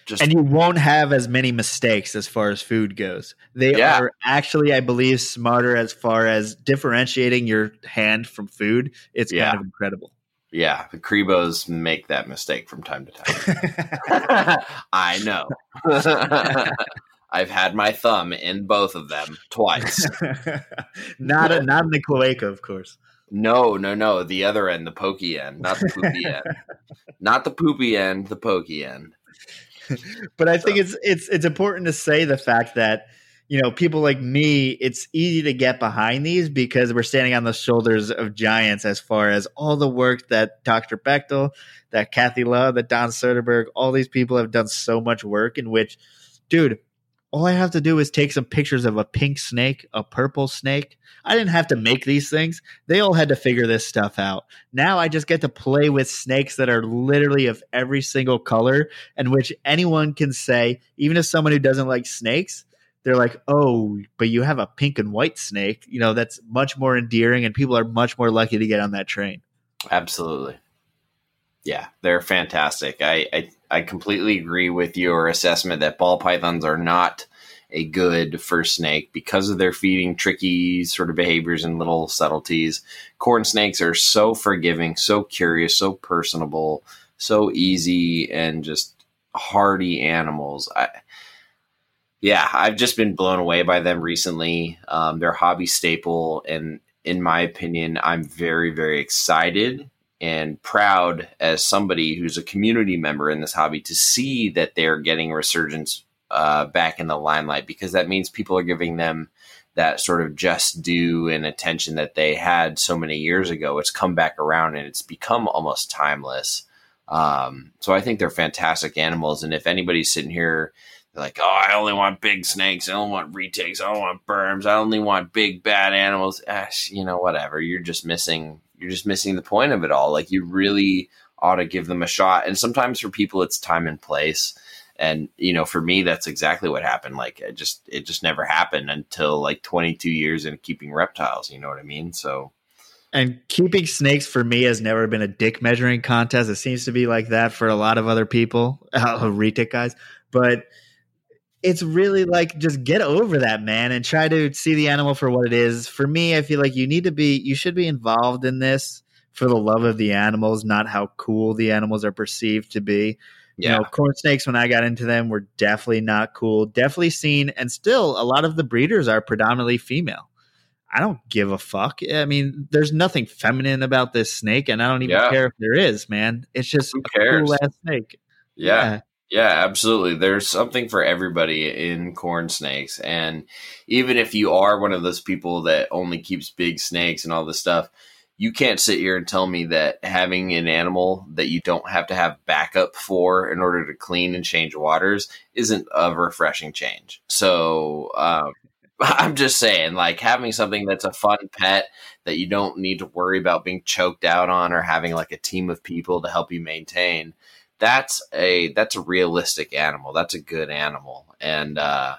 just and you won't have as many mistakes as far as food goes. They yeah. are actually, I believe, smarter as far as differentiating your hand from food. It's yeah. kind of incredible. Yeah, the Cribos make that mistake from time to time. I know. I've had my thumb in both of them twice. not a, not in the cloaca, of course. No, no, no. The other end, the pokey end, not the poopy end. Not the poopy end, the pokey end. But I think so. it's it's it's important to say the fact that you know, people like me, it's easy to get behind these because we're standing on the shoulders of giants as far as all the work that Dr. Bechtel, that Kathy Love, that Don Soderberg, all these people have done so much work in which, dude, all I have to do is take some pictures of a pink snake, a purple snake. I didn't have to make these things. They all had to figure this stuff out. Now I just get to play with snakes that are literally of every single color, and which anyone can say, even if someone who doesn't like snakes, they're like, oh, but you have a pink and white snake. You know, that's much more endearing, and people are much more likely to get on that train. Absolutely. Yeah, they're fantastic. I, I, I completely agree with your assessment that ball pythons are not a good first snake because of their feeding tricky sort of behaviors and little subtleties. Corn snakes are so forgiving, so curious, so personable, so easy, and just hardy animals. I yeah, I've just been blown away by them recently. Um, they're hobby staple, and in my opinion, I'm very, very excited and proud as somebody who's a community member in this hobby to see that they're getting resurgence uh, back in the limelight because that means people are giving them that sort of just due and attention that they had so many years ago. It's come back around and it's become almost timeless. Um, so I think they're fantastic animals, and if anybody's sitting here like, oh, I only want big snakes. I don't want retics. I don't want burms. I only want big bad animals. You know, whatever. You're just missing. You're just missing the point of it all. Like you really ought to give them a shot. And sometimes for people, it's time and place. And you know, for me, that's exactly what happened. Like it just, it just never happened until like 22 years into keeping reptiles. You know what I mean? So. And keeping snakes for me has never been a dick measuring contest. It seems to be like that for a lot of other people, uh, retic guys. But it's really like just get over that man and try to see the animal for what it is. For me i feel like you need to be you should be involved in this for the love of the animals not how cool the animals are perceived to be. Yeah. you know corn snakes when i got into them were definitely not cool definitely seen and still a lot of the breeders are predominantly female. I don't give a fuck. I mean there's nothing feminine about this snake and i don't even yeah. care if there is man. It's just Who a cool ass snake. Yeah. yeah Yeah, absolutely. There's something for everybody in corn snakes. And even if you are one of those people that only keeps big snakes and all this stuff, you can't sit here and tell me that having an animal that you don't have to have backup for in order to clean and change waters isn't a refreshing change. So, um, I'm just saying, like having something that's a fun pet that you don't need to worry about being choked out on or having like a team of people to help you maintain that's a that's a realistic animal. That's a good animal. And uh,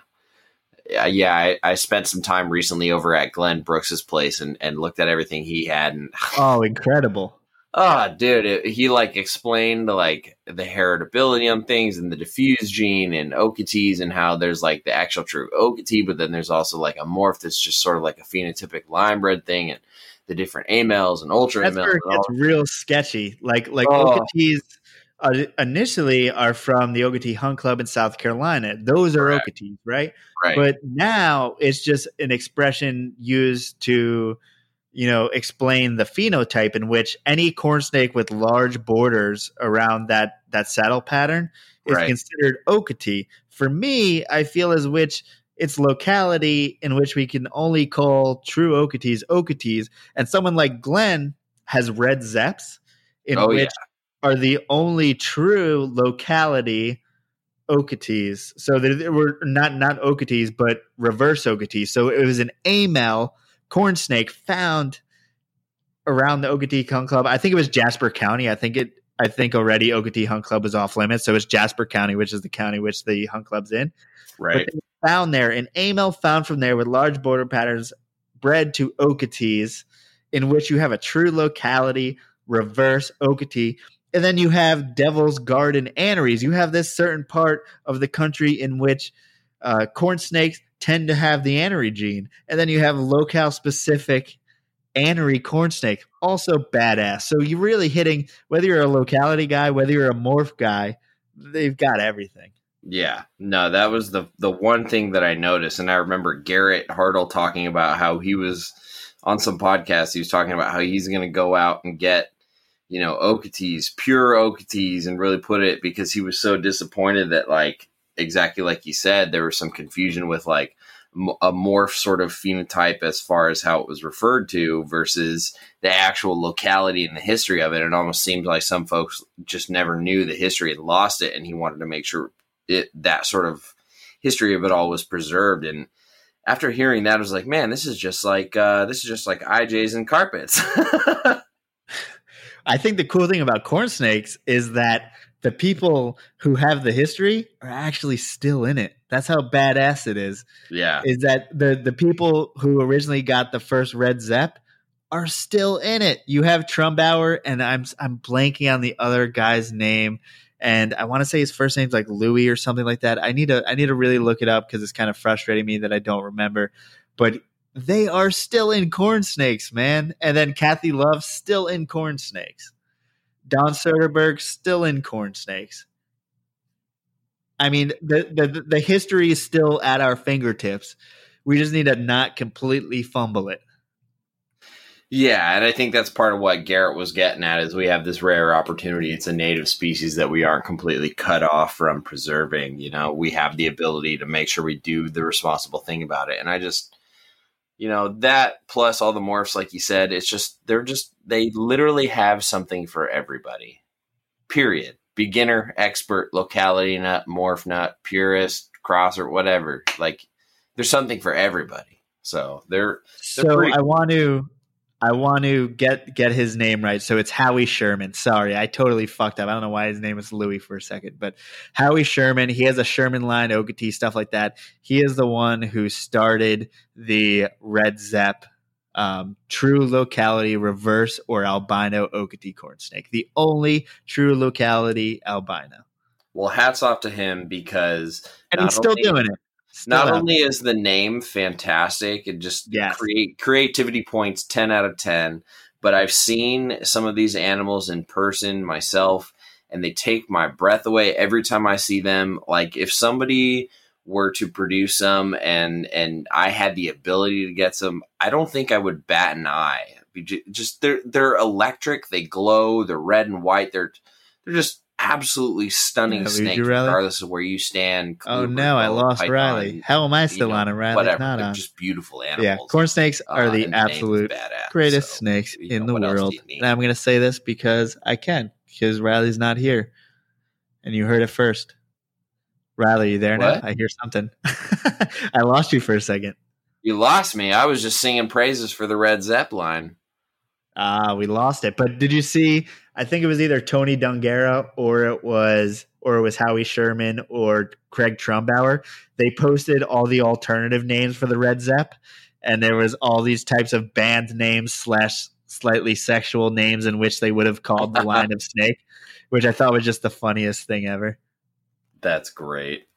yeah, I, I, spent some time recently over at Glenn Brooks's place and, and looked at everything he had. And oh, incredible! Oh, dude, it, he like explained like the heritability on things and the diffuse gene and Okeetees and how there's like the actual true Okeetee, but then there's also like a morph that's just sort of like a phenotypic line bred thing and the different amels and ultra that's amels. It's real sketchy. Like like oh. Uh, initially are from the Okeetee Hunt Club in South Carolina. Those are right. Okeetees, right? Right. But now it's just an expression used to, you know, explain the phenotype in which any corn snake with large borders around that that saddle pattern is right. considered Okeetee. For me, I feel as which it's locality in which we can only call true Okeetees Okeetees, and someone like Glenn has red Zeps in oh, which yeah are the only true locality Okeetees. So they were not not Okeetees, but reverse Okeetees. So it was an amel corn snake found around the Okeetee Hunt Club. I think it was Jasper County. I think it. I think already Okeetee Hunt Club was off limits, so it's Jasper County, which is the county which the Hunt Club's in. Right. found there an amel found from there with large border patterns bred to Okeetees, in which you have a true locality reverse Okeetee and then you have Devil's Garden aneries. You have this certain part of the country in which uh, corn snakes tend to have the anery gene, and then you have locale specific anery corn snake, also badass. So you're really hitting whether you're a locality guy, whether you're a morph guy, they've got everything. Yeah, no, that was the the one thing that I noticed, and I remember Garrett Hartle talking about how he was on some podcast. He was talking about how he's going to go out and get you know, Okeetees, pure Okeetees, and really put it because he was so disappointed that, like, exactly like you said, there was some confusion with like a morph sort of phenotype as far as how it was referred to versus the actual locality and the history of it. It almost seemed like some folks just never knew the history and lost it, and he wanted to make sure it that sort of history of it all was preserved. And after hearing that, I was like, man, this is just like uh, this is just like IJs and carpets. I think the cool thing about corn snakes is that the people who have the history are actually still in it. That's how badass it is. Yeah. Is that the the people who originally got the first red Zep are still in it. You have Trumbauer and I'm I'm blanking on the other guy's name and I want to say his first name's like Louis or something like that. I need to I need to really look it up cuz it's kind of frustrating me that I don't remember. But they are still in corn snakes, man. And then Kathy Love still in corn snakes. Don Soderberg still in corn snakes. I mean, the, the the history is still at our fingertips. We just need to not completely fumble it. Yeah, and I think that's part of what Garrett was getting at is we have this rare opportunity. It's a native species that we aren't completely cut off from preserving. You know, we have the ability to make sure we do the responsible thing about it. And I just you know that plus all the morphs like you said it's just they're just they literally have something for everybody. Period. Beginner expert locality nut morph nut purist crosser whatever. Like there's something for everybody. So they're, they're so i want to I want to get get his name right. So it's Howie Sherman. Sorry, I totally fucked up. I don't know why his name is Louis for a second, but Howie Sherman. He has a Sherman line, Okeetee, stuff like that. He is the one who started the Red Zep um, true locality reverse or albino Okeetee corn snake. The only true locality albino. Well, hats off to him because and he's still doing it. Still Not only is the name fantastic and just yes. create creativity points 10 out of 10, but I've seen some of these animals in person myself and they take my breath away every time I see them. Like if somebody were to produce them and and I had the ability to get some, I don't think I would bat an eye. Just they're they're electric, they glow, they're red and white, they're they're just absolutely stunning Yeah, you, Riley? regardless of where you stand. Oh no, I lost python, Riley. How am I you still know, on and Riley's whatever. not on? just beautiful animals. Yeah, corn snakes are uh, the and the absolute badass, greatest so, snakes you in the what else do world. And I'm going to say this because I can, because Riley's not here. And you heard it first. Riley, you there What? now? I hear something. I lost you for a second. You lost me. I was just singing praises for the Red Zepp line. Ah, we lost it. But did you see? I think it was either Tony Dungera or it was or it was Howie Sherman or Craig Trumbauer. They posted all the alternative names for the Red Zepp, and there was all these types of band names slash slightly sexual names in which they would have called the line of snake, which I thought was just the funniest thing ever. That's great.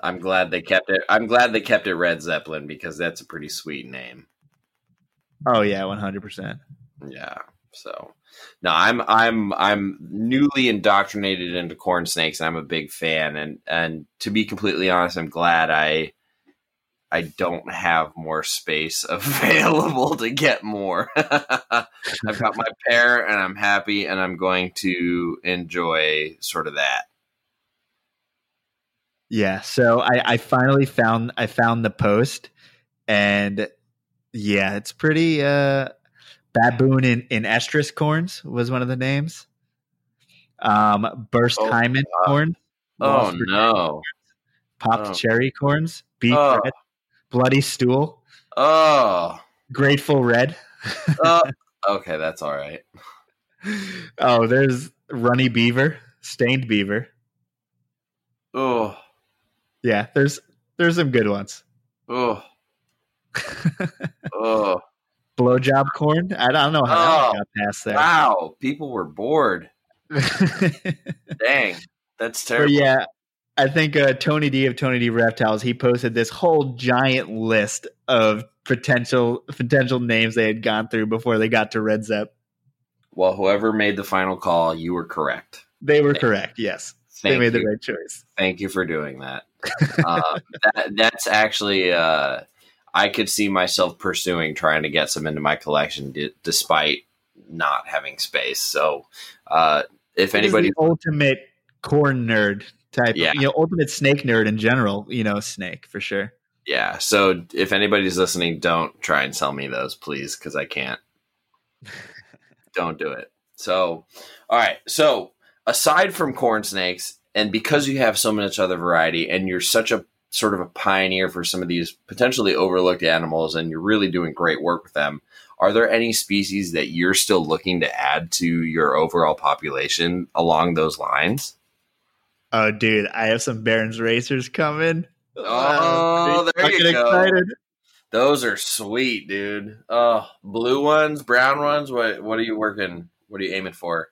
I'm glad they kept it. I'm glad they kept it Red Zeppelin because that's a pretty sweet name. Oh yeah, one hundred percent. Yeah. So, no, I'm I'm I'm newly indoctrinated into corn snakes. And I'm a big fan, and and to be completely honest, I'm glad I I don't have more space available to get more. I've got my pair, and I'm happy, and I'm going to enjoy sort of that. Yeah, so I, I finally found I found the post, and yeah, it's pretty. uh Baboon in, in estrus corns was one of the names. Um, burst Oh, hymen God. corn, Oh no! popped Oh. cherry corns, beef Oh. red, bloody stool, Oh, grateful red. oh. okay, that's all right. oh, there's runny beaver, stained beaver. Oh, Yeah, there's there's some good ones. oh, oh. Blowjob corn. I don't know how that Oh, one got past there. Wow, people were bored. Dang, that's But terrible. yeah, I think uh, Tony D of Tony D Reptiles he posted this whole giant list of potential potential names they had gone through before they got to Red Zep. Well, whoever made the final call, you were correct. They were correct. Yes, Thank they made you. the right choice. Thank you for doing that. uh, that that's actually, uh, I could see myself pursuing trying to get some into my collection, d- despite not having space. So, uh, if It anybody, ultimate corn nerd type, Yeah. you know, ultimate snake nerd in general. You know, snake for sure. yeah. So, if anybody's listening, don't try and sell me those, please, because I can't. don't do it. So, all right. So, aside from corn snakes, and because you have so much other variety, and you're such a sort of a pioneer for some of these potentially overlooked animals, and you're really doing great work with them, are there any species that you're still looking to add to your overall population along those lines? Oh, dude, I have some Barons racers coming. Oh, I'm there you go. excited. Those are sweet, dude. Oh, blue ones, brown ones. What what are you working? What are you aiming for?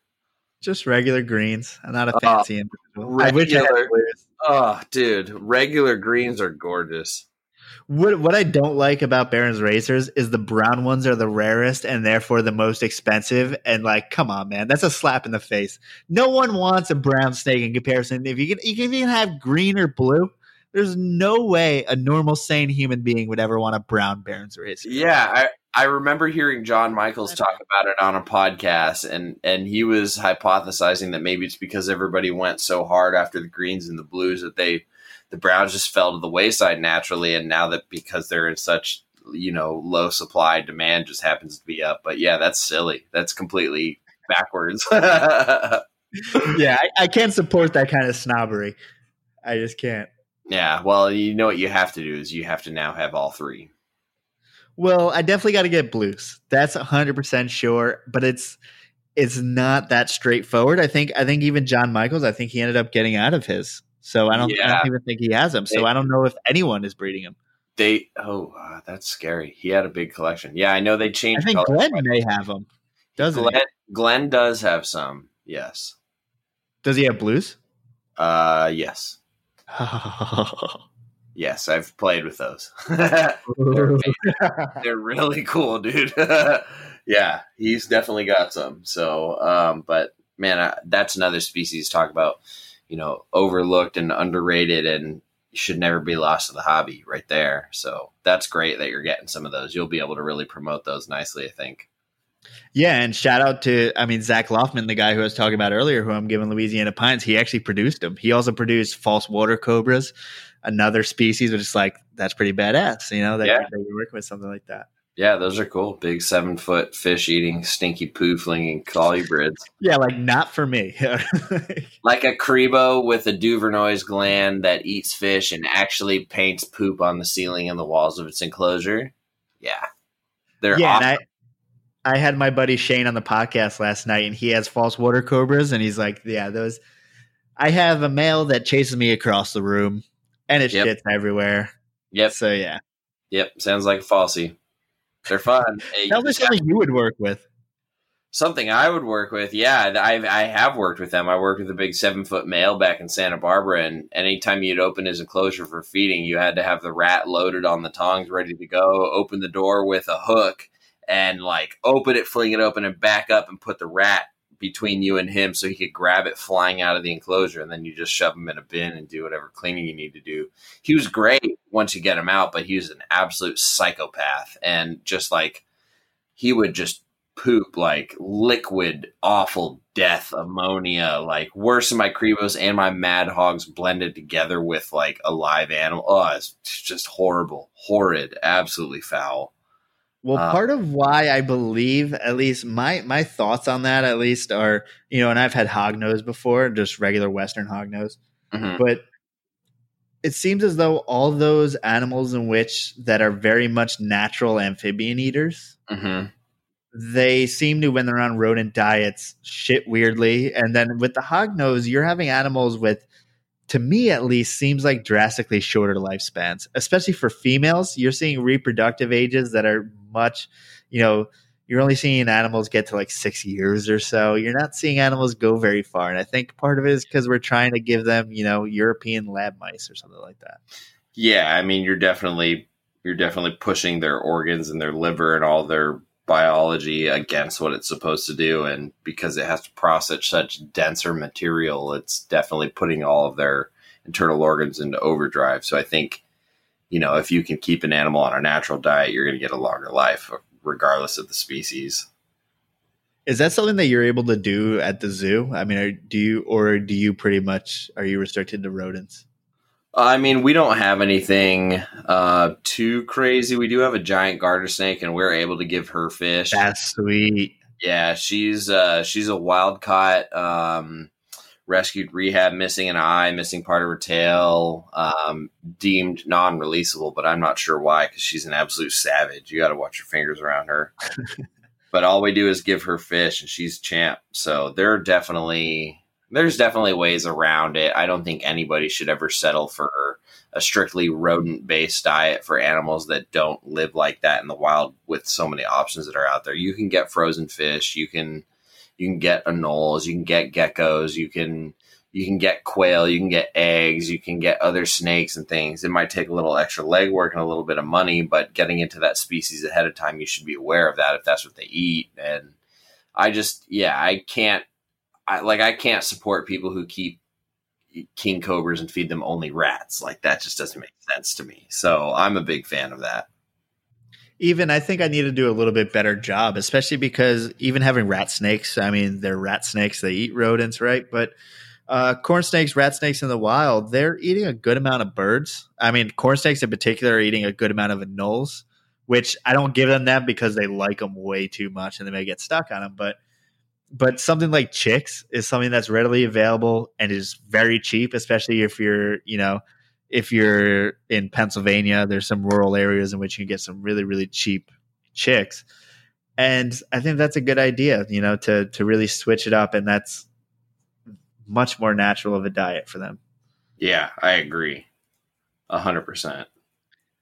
Just regular greens. I'm not a Oh, fancy individual. I I regular- Oh, dude, regular greens are gorgeous. What what I don't like about Baron's racers is the brown ones are the rarest and therefore the most expensive. And like, come on, man, that's a slap in the face. No one wants a brown snake in comparison. If you can, you can even have green or blue. There's no way a normal, sane human being would ever want a brown Baron's racer. Yeah, I I remember hearing John Michaels talk about it on a podcast, and and he was hypothesizing that maybe it's because everybody went so hard after the greens and the blues that they the browns just fell to the wayside naturally, and now that because they're in such you know low supply, demand just happens to be up. But yeah, that's silly. That's completely backwards. yeah, I, I can't support that kind of snobbery. I just can't. yeah, well, you know what you have to do is you have to now have all three. Well, I definitely got to get blues. That's 100% sure, but it's it's not that straightforward. I think I think even John Michaels, I think he ended up getting out of his. So I don't, I don't even think he has them. So They- I don't know if anyone is breeding him. They oh, uh, that's scary. He had a big collection. Yeah, I know they changed. I think. Glenn may have them. Doesn't Glenn, Glenn does have some. Yes. Does he have blues? Uh, yes. Yes, I've played with those. They're really cool, dude. yeah, he's definitely got some. So, um, but man, I, that's another species talk about, you know, overlooked and underrated and should never be lost to the hobby right there. So that's great that you're getting some of those. You'll be able to really promote those nicely, I think. Yeah, and shout out to I mean Zach Loughman, the guy who I was talking about earlier, who I'm giving Louisiana pines. He actually produced them. He also produced false water cobras, another species, which is like that's pretty badass. You know that, Yeah. you're working with something like that. Yeah, those are cool. Big seven foot fish eating, stinky poo flinging colubrids. Yeah, like not for me. like a Crebo with a Duvernoy's gland that eats fish and actually paints poop on the ceiling and the walls of its enclosure. Yeah. They're yeah, awesome. and I I had my buddy Shane on the podcast last night, and he has false water cobras, and he's like, "Yeah, those." I have a male that chases me across the room, and it Yep. shits everywhere. Yep. So yeah, Yep. Sounds like a falsie. They're fun. Hey, tell me something you would work with. Something I would work with, yeah. I I have worked with them. I worked with a big seven foot male back in Santa Barbara, and anytime you'd open his enclosure for feeding, you had to have the rat loaded on the tongs, ready to go. Open the door with a hook, and like open it, fling it open, and back up, and put the rat between you and him, so he could grab it flying out of the enclosure, and then you just shove him in a bin and do whatever cleaning you need to do. He was great once you get him out, but he was an absolute psychopath, and just like he would just poop like liquid, awful death ammonia, like worse than my Crebos and my Mad Hogs blended together with like a live animal. Oh, it's just horrible, horrid, absolutely foul. Well, Uh, part of why I believe, at least my my thoughts on that, at least are you know, and I've had hognose before, just regular Western hognose, Mhm. but it seems as though all those animals in which that are very much natural amphibian eaters, Mhm. they seem to when they're on rodent diets shit weirdly, and then with the hognose, you're having animals with. To me, at least, seems like drastically shorter lifespans, especially for females. You're seeing reproductive ages that are much, you know, you're only seeing animals get to like six years or so. You're not seeing animals go very far. And I think part of it is because we're trying to give them, you know, European lab mice or something like that. Yeah, I mean, you're definitely you're definitely pushing their organs and their liver and all their biology against what it's supposed to do, and because it has to process such denser material, it's definitely putting all of their internal organs into overdrive. So I think, you know, if you can keep an animal on a natural diet, you're going to get a longer life, regardless of the species. Is that something that you're able to do at the zoo? I mean, are, do you, or do you pretty much, are you restricted to rodents? I mean, we don't have anything uh, too crazy. We do have a giant garter snake, and we're able to give her fish. That's sweet. Yeah, she's uh, she's a wild caught, um, rescued, rehab, missing an eye, missing part of her tail, um, deemed non-releasable. But I'm not sure why because she's an absolute savage. You got to watch your fingers around her. but all we do is give her fish, and she's champ. So there are definitely there's definitely ways around it. I don't think anybody should ever settle for a strictly rodent based diet for animals that don't live like that in the wild with so many options that are out there. You can get frozen fish, you can you can get anoles, you can get geckos, you can you can get quail, you can get eggs, you can get other snakes and things. It might take a little extra legwork and a little bit of money, but getting into that species ahead of time, you should be aware of that if that's what they eat. And I just, yeah, I can't, I like, I can't support people who keep king cobras and feed them only rats. Like that just doesn't make sense to me. So I'm a big fan of that. Even I think I need to do a little bit better job, especially because even having rat snakes, I mean, they're rat snakes, they eat rodents, right? But uh, corn snakes, rat snakes in the wild, they're eating a good amount of birds. I mean, corn snakes in particular are eating a good amount of anoles, which I don't give them that because they like them way too much and they may get stuck on them. But but something like chicks is something that's readily available and is very cheap, especially if you're you know if you're in Pennsylvania. There's some rural areas in which you can get some really really cheap chicks, and I think that's a good idea. You know, to to really switch it up, and that's much more natural of a diet for them. Yeah, I agree. A hundred percent.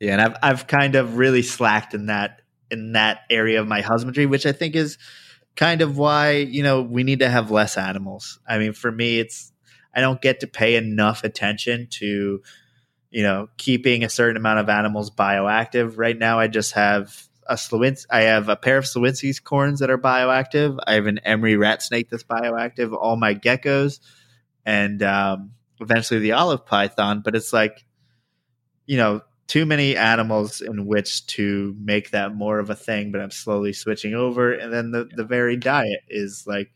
Yeah, and I've I've kind of really slacked in that in that area of my husbandry, which I think is kind of why you know we need to have less animals. I mean, for me, it's I don't get to pay enough attention to you know keeping a certain amount of animals bioactive. Right now, I just have a Slowins- I have a pair of Slowinski's corns that are bioactive. I have an Emory rat snake that's bioactive. All my geckos, and um, eventually the olive python. But it's like you know too many animals in which to make that more of a thing, but I'm slowly switching over. And then the, the varied diet is like,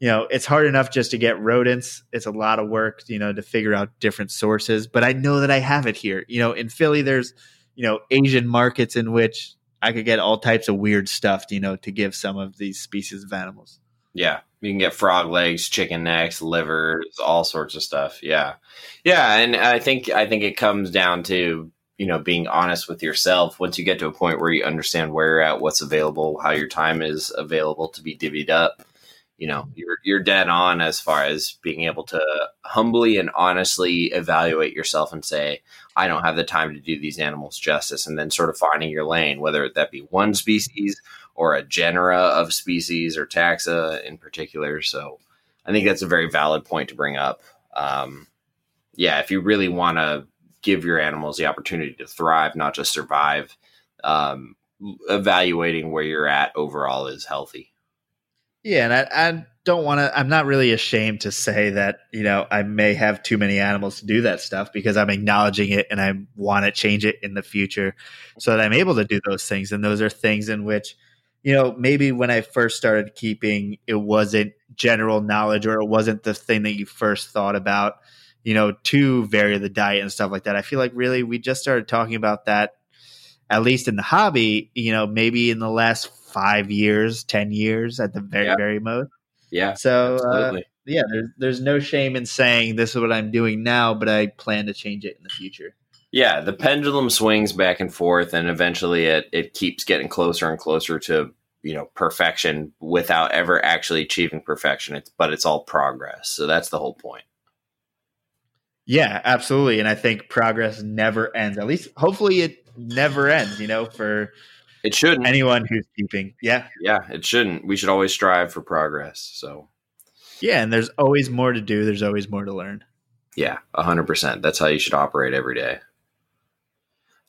you know, it's hard enough just to get rodents. It's a lot of work, you know, to figure out different sources. But I know that I have it here. You know, in Philly, there's, you know, Asian markets in which I could get all types of weird stuff, you know, to give some of these species of animals. Yeah, you can get frog legs, chicken necks, livers, all sorts of stuff. Yeah, yeah, and I think I think it comes down to you know being honest with yourself. Once you get to a point where you understand where you're at, what's available, how your time is available to be divvied up, you know, you're you're dead on as far as being able to humbly and honestly evaluate yourself and say, I don't have the time to do these animals justice, and then sort of finding your lane, whether that be one species or a genera of species or taxa in particular. So I think that's a very valid point to bring up. Um, yeah, if you really want to give your animals the opportunity to thrive, not just survive, um, evaluating where you're at overall is healthy. Yeah, and I, I don't want to. I'm not really ashamed to say that you know I may have too many animals to do that stuff because I'm acknowledging it and I want to change it in the future so that I'm able to do those things. And those are things in which you know, maybe when I first started keeping, it wasn't general knowledge or it wasn't the thing that you first thought about, you know, to vary the diet and stuff like that. I feel like really we just started talking about that, at least in the hobby, you know, maybe in the last five years, 10 years at the very, yeah. very most. Yeah. So, uh, yeah, there's, there's no shame in saying this is what I'm doing now, but I plan to change it in the future. Yeah, the pendulum swings back and forth, and eventually it it keeps getting closer and closer to you know perfection without ever actually achieving perfection. It's but it's all progress. So that's the whole point. Yeah, absolutely, and I think progress never ends. At least, hopefully, it never ends. You know, for it shouldn't anyone who's keeping. Yeah, yeah, it shouldn't. We should always strive for progress. So yeah, and there's always more to do. There's always more to learn. Yeah, hundred percent. That's how you should operate every day.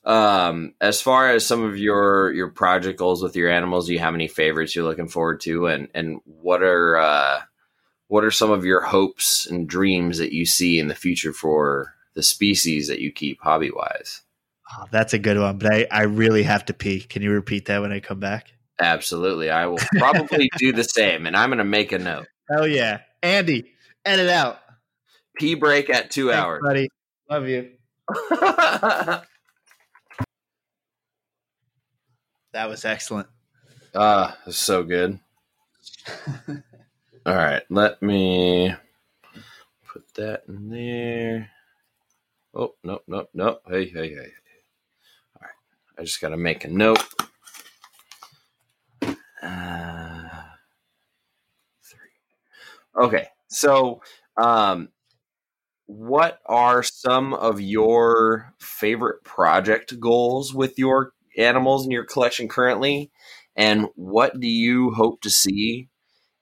Um, as far as some of your your project goals with your animals, do you have any favorites you're looking forward to, and and what are uh, what are some of your hopes and dreams that you see in the future for the species that you keep hobby wise? Oh, that's a good one, but I, I really have to pee. Can you repeat that when I come back? Absolutely. I will probably do the same, and I'm going to make a note. Hell yeah. Andy, edit out. Pee break at two Thanks, hours. buddy. Love you. That was excellent. Ah, uh, so good. All right, let me put that in there. Oh, no, no, no. Hey, hey, hey. I just got to make a note. Uh. Okay, so um, what are some of your favorite project goals with your animals in your collection currently, and what do you hope to see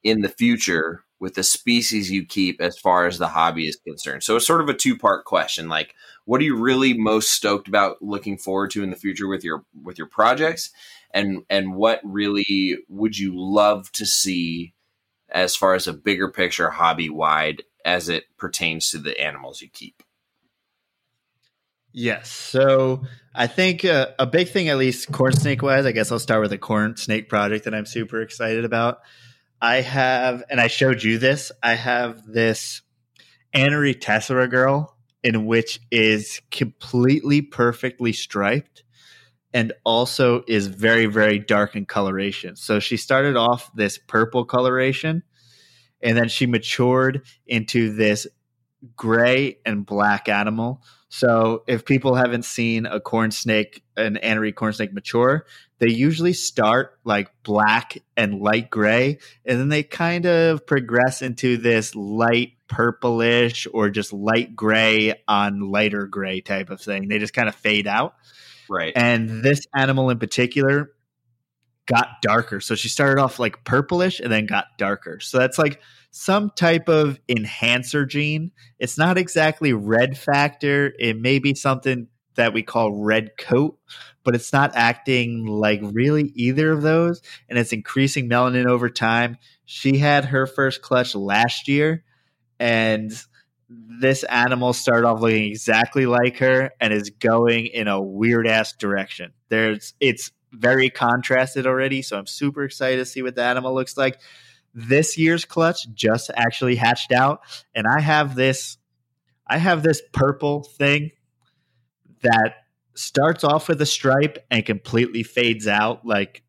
in the future with the species you keep as far as the hobby is concerned? So it's sort of a two part question. Like, what are you really most stoked about looking forward to in the future with your with your projects, and and what really would you love to see as far as a bigger picture hobby wide as it pertains to the animals you keep? Yes. So I think uh, a big thing, at least corn snake wise, I guess I'll start with a corn snake project that I'm super excited about. I have, and I showed you this, I have this Anery Tessera girl in which is completely perfectly striped and also is very, very dark in coloration. So she started off this purple coloration and then she matured into this gray and black animal so if people haven't seen a corn snake, an anery corn snake mature, they usually start like black and light gray, and then they kind of progress into this light purplish or just light gray on lighter gray type of thing. They just kind of fade out. Right. And this animal in particular got darker. So she started off like purplish and then got darker. So that's like some type of enhancer gene. It's not exactly red factor. It may be something that we call red coat, but it's not acting like really either of those. And it's increasing melanin over time. She had her first clutch last year, and this animal started off looking exactly like her and is going in a weird ass direction. There's it's very contrasted already, so I'm super excited to see what the animal looks like. This year's clutch just actually hatched out, and I have this I have this purple thing that starts off with a stripe and completely fades out like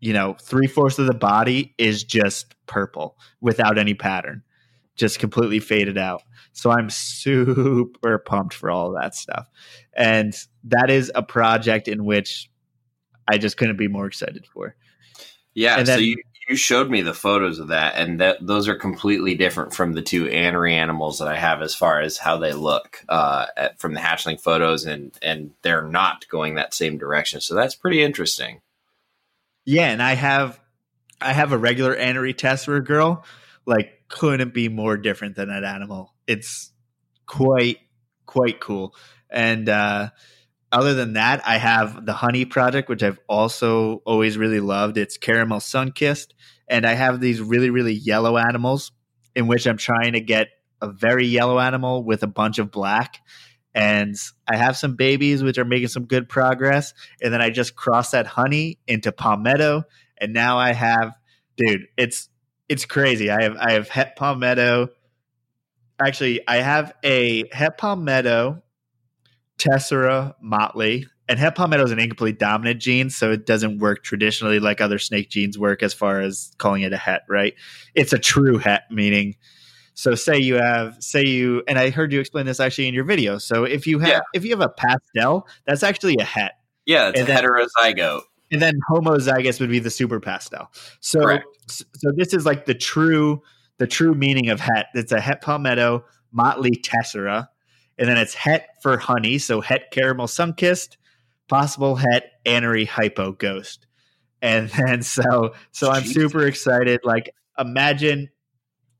you know three fourths of the body is just purple without any pattern just completely faded out so i'm super pumped for all that stuff and that is a project in which i just couldn't be more excited for yeah then, so you you showed me the photos of that, and that those are completely different from the two anery animals that I have as far as how they look uh, at, from the hatchling photos, and and they're not going that same direction. So that's pretty interesting. Yeah, and I have I have a regular anery tessera girl. Like, couldn't be more different than that animal. It's quite quite cool, and uh, other than that, I have the Honey Project, which I've also always really loved. It's caramel sun kissed, and I have these really really yellow animals in which I'm trying to get a very yellow animal with a bunch of black. And I have some babies which are making some good progress. And then I just cross that honey into palmetto, and now I have, dude, it's it's crazy. I have I have het palmetto. Actually, I have a het palmetto Tessera, Motley, and het palmetto is an incomplete dominant gene, so it doesn't work traditionally like other snake genes work as far as calling it a het, right? It's a true het, meaning so say you have say you and I heard you explain this actually in your video. So if you have yeah. if you have a pastel, that's actually a het. Yeah, it's and a then, heterozygote. And then homozygous would be the super pastel. So Correct. so this is like the true the true meaning of het. It's a het palmetto motley tessera and then it's het for honey, so het caramel sunkissed, possible het anery hypo ghost. And then so so I'm super excited. Like imagine,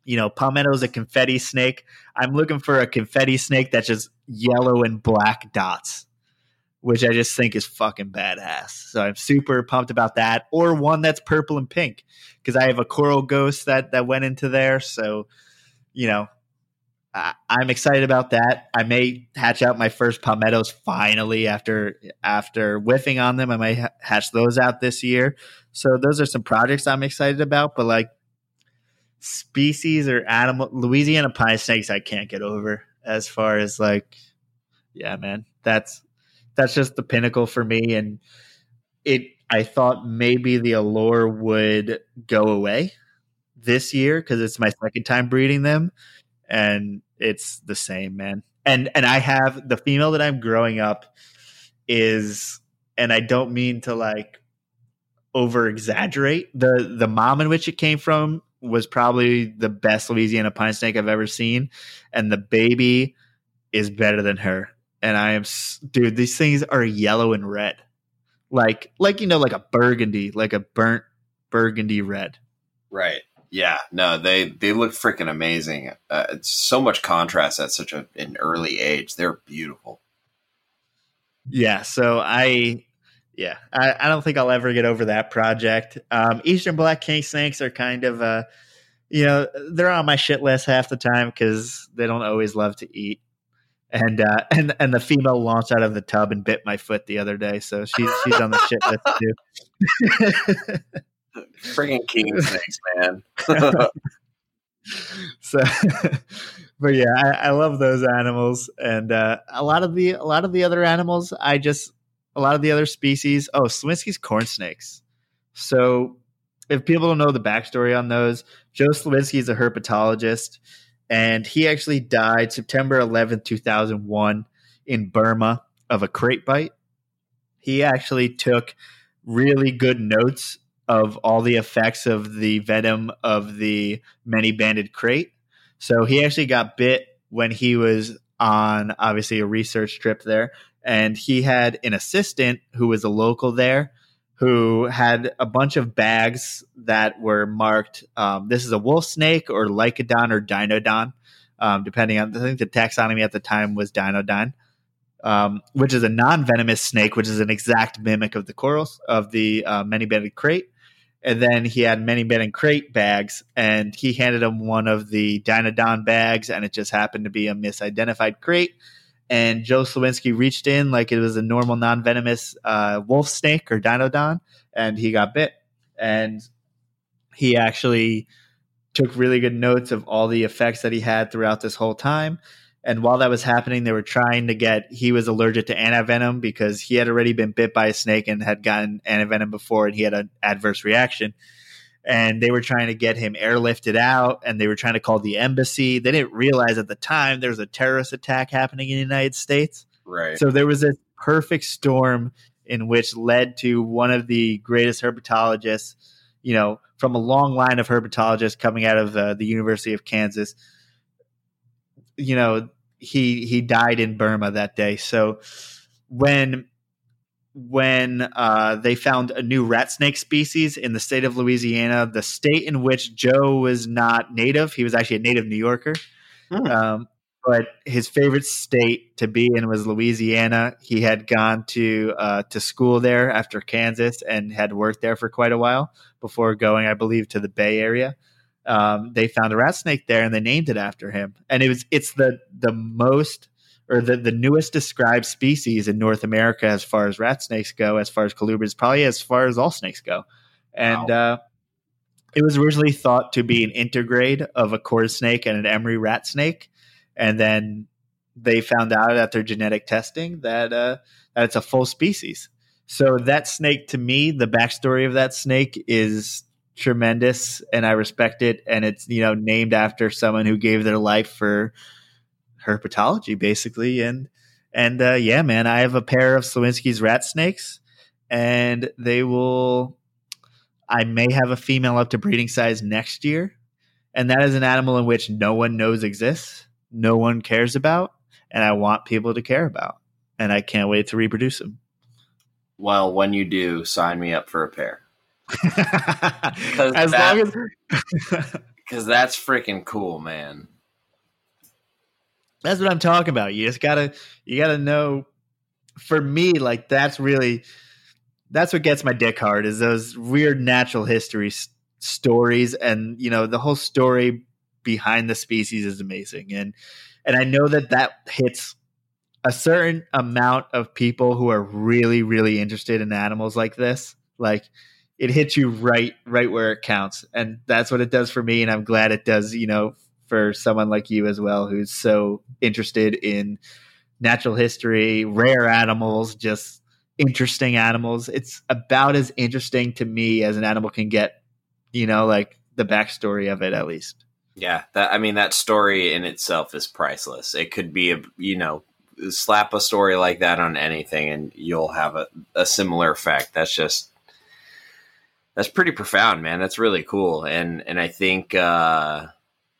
you know, palmetto's a confetti snake. I'm looking for a confetti snake that's just yellow and black dots, which I just think is fucking badass. So I'm super pumped about that. Or one that's purple and pink because I have a coral ghost that that went into there. So you know, I'm excited about that. I may hatch out my first palmettos finally after after whiffing on them. I may hatch those out this year. So those are some projects I'm excited about. But like species or animal, Louisiana pine snakes, I can't get over. As far as like, yeah, man, that's that's just the pinnacle for me. And it, I thought maybe the allure would go away this year because it's my second time breeding them and it's the same, man. And and I have the female that I'm growing up is and I don't mean to like over exaggerate. The the mom in which it came from was probably the best Louisiana pine snake I've ever seen and the baby is better than her. And I am dude, these things are yellow and red. Like like you know like a burgundy, like a burnt burgundy red. Right. Yeah, no, they they look freaking amazing. Uh, it's so much contrast at such a, an early age. They're beautiful. Yeah, so I yeah, I, I don't think I'll ever get over that project. Um, Eastern Black King Snakes are kind of uh you know, they're on my shit list half the time because they don't always love to eat. And uh, and and the female launched out of the tub and bit my foot the other day, so she's she's on the shit list too. Freaking king snakes, man. so, but yeah, I, I, love those animals, and uh, a lot of the a lot of the other animals, I just a lot of the other species. Oh, Slowinski's corn snakes. So, if people don't know the backstory on those, Joe Slawinski is a herpetologist, and he actually died September 11th, 2001, in Burma of a krait bite. He actually took really good notes of all the effects of the venom of the many banded krait. So he actually got bit when he was on obviously a research trip there. And he had an assistant who was a local there who had a bunch of bags that were marked um, this is a wolf snake or lycodon or dinodon, um, depending on I think the taxonomy at the time was dinodon. Um, which is a non-venomous snake, which is an exact mimic of the corals of the uh, many-banded krait and then he had many men in crate bags, and he handed him one of the Dinodon bags, and it just happened to be a misidentified krait. And Joe Slowinski reached in like it was a normal non venomous uh, wolf snake or Dinodon, and he got bit. And he actually took really good notes of all the effects that he had throughout this whole time. And while that was happening, they were trying to get he was allergic to antivenom because he had already been bit by a snake and had gotten antivenom before and he had an adverse reaction. And they were trying to get him airlifted out and they were trying to call the embassy. They didn't realize at the time there was a terrorist attack happening in the United States. Right. So there was a perfect storm in which led to one of the greatest herpetologists, you know, from a long line of herpetologists coming out of uh, the University of Kansas. You know, he he died in Burma that day. So when when uh, they found a new rat snake species in the state of Louisiana, the state in which Joe was not native, he was actually a native New Yorker. Hmm. Um, but his favorite state to be in was Louisiana. He had gone to uh, to school there after Kansas and had worked there for quite a while before going, I believe, to the Bay Area um, they found a rat snake there and they named it after him. And it was it's the the most or the, the newest described species in North America as far as rat snakes go, as far as colubrids, probably as far as all snakes go. And wow. uh, it was originally thought to be an intergrade of a cord snake and an Emory rat snake. And then they found out after genetic testing that uh, that it's a full species. So that snake, to me, the backstory of that snake is tremendous and I respect it. And it's, you know, named after someone who gave their life for herpetology, basically. And, and, uh, yeah, man, I have a pair of Slowinski's rat snakes and they will, I may have a female up to breeding size next year. And that is an animal in which no one knows exists, no one cares about, and I want people to care about. And I can't wait to reproduce them. Well, when you do, sign me up for a pair. As that, long as because that's freaking cool, man. That's what I'm talking about. You just gotta you gotta know. For me, like that's really that's what gets my dick hard is those weird natural history s- stories, and you know the whole story behind the species is amazing, and and I know that that hits a certain amount of people who are really really interested in animals like this, like it hits you right right where it counts. And that's what it does for me. And i'm glad it does you know for someone like you as well who's so interested in natural history rare animals just interesting animals. It's about as interesting to me as an animal can get you know like the backstory of it at least. Yeah that i mean that story in itself is priceless. It could be a you know slap a story like that on anything and you'll have a, a similar effect. That's just that's pretty profound, man. That's really cool, and and I think uh,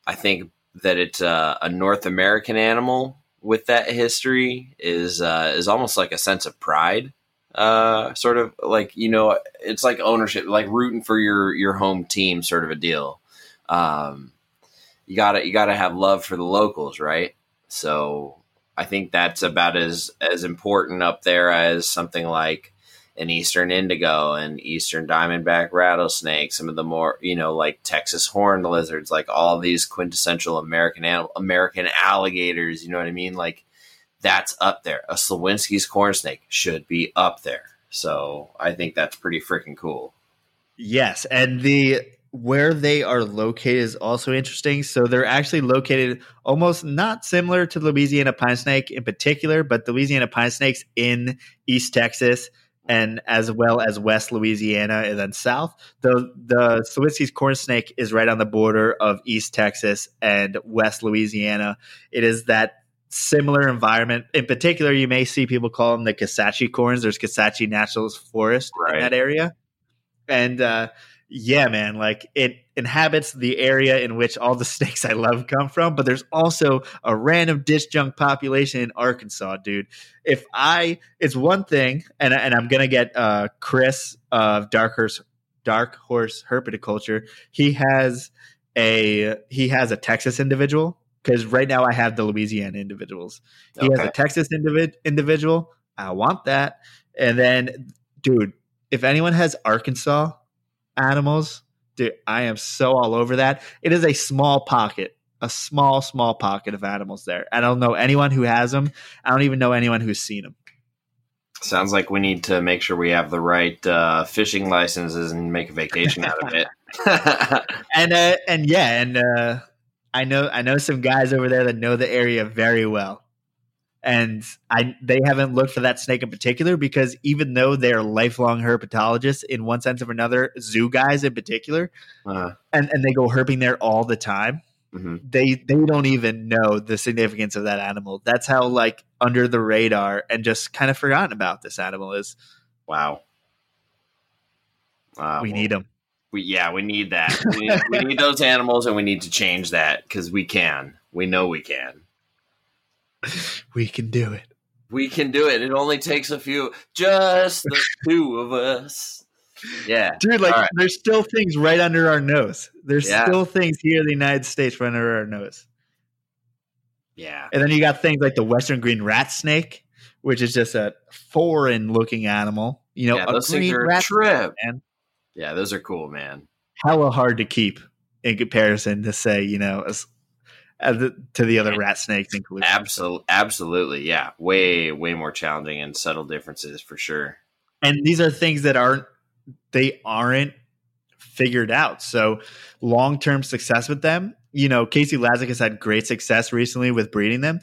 I think that it's uh, a North American animal with that history is uh, is almost like a sense of pride, uh, sort of like you know, it's like ownership, like rooting for your your home team, sort of a deal. Um, you gotta you gotta have love for the locals, right? So I think that's about as as important up there as something like an eastern indigo and eastern diamondback rattlesnake, some of the more you know like Texas horned lizards, like all these quintessential American American alligators. You know what I mean? Like that's up there. A Slowinski's corn snake should be up there. So I think that's pretty freaking cool. Yes, and the where they are located is also interesting. So they're actually located almost not similar to Louisiana pine snake in particular, but Louisiana pine snakes in East Texas and as well as West Louisiana and then South. The the Slowinski's corn snake is right on the border of East Texas and West Louisiana. It is that similar environment. In particular, you may see people call them the Kisatchie corns. There's Kisatchie National Forest right. in that area, and uh, yeah, man, like it inhabits the area in which all the snakes I love come from, but there's also a random disjunct population in Arkansas, dude. If I, it's one thing, and, and I'm gonna get uh, Chris of Dark Horse, Dark Horse Herpetoculture. He has a he has a Texas individual because right now I have the Louisiana individuals. He okay. has a Texas individ, individual. I want that, and then, dude, if anyone has Arkansas animals, dude, I am so all over that. It is a small pocket, a small, small pocket of animals there. I don't know anyone who has them. I don't even know anyone who's seen them. Sounds like we need to make sure we have the right uh, fishing licenses and make a vacation out of it. and uh, and yeah, and uh, I know I know some guys over there that know the area very well and I they haven't looked for that snake in particular because even though they're lifelong herpetologists in one sense or another, zoo guys in particular, uh, and and they go herping there all the time. Mm-hmm. They they don't even know the significance of that animal. That's how like under the radar and just kind of forgotten about this animal is. Wow. Uh, we well, need them. We yeah, we need that. we, need, we need those animals, and we need to change that because we can. We know we can. we can do it. We can do it. It only takes a few, just the two of us. Yeah, dude. Like, right. there's still things right under our nose. There's yeah. still things here in the United States right under our nose. Yeah, and then you got things like the western green rat snake, which is just a foreign-looking animal. You know, yeah, those things are a trip. Man. Yeah, those are cool, man. Hella hard to keep in comparison to say, you know, the, to the other rat snakes including. Absolutely, absolutely, yeah. Way, way more challenging and subtle differences for sure. And these are things that aren't they aren't figured out. So long term success with them. You know, Casey Lazick has had great success recently with breeding them,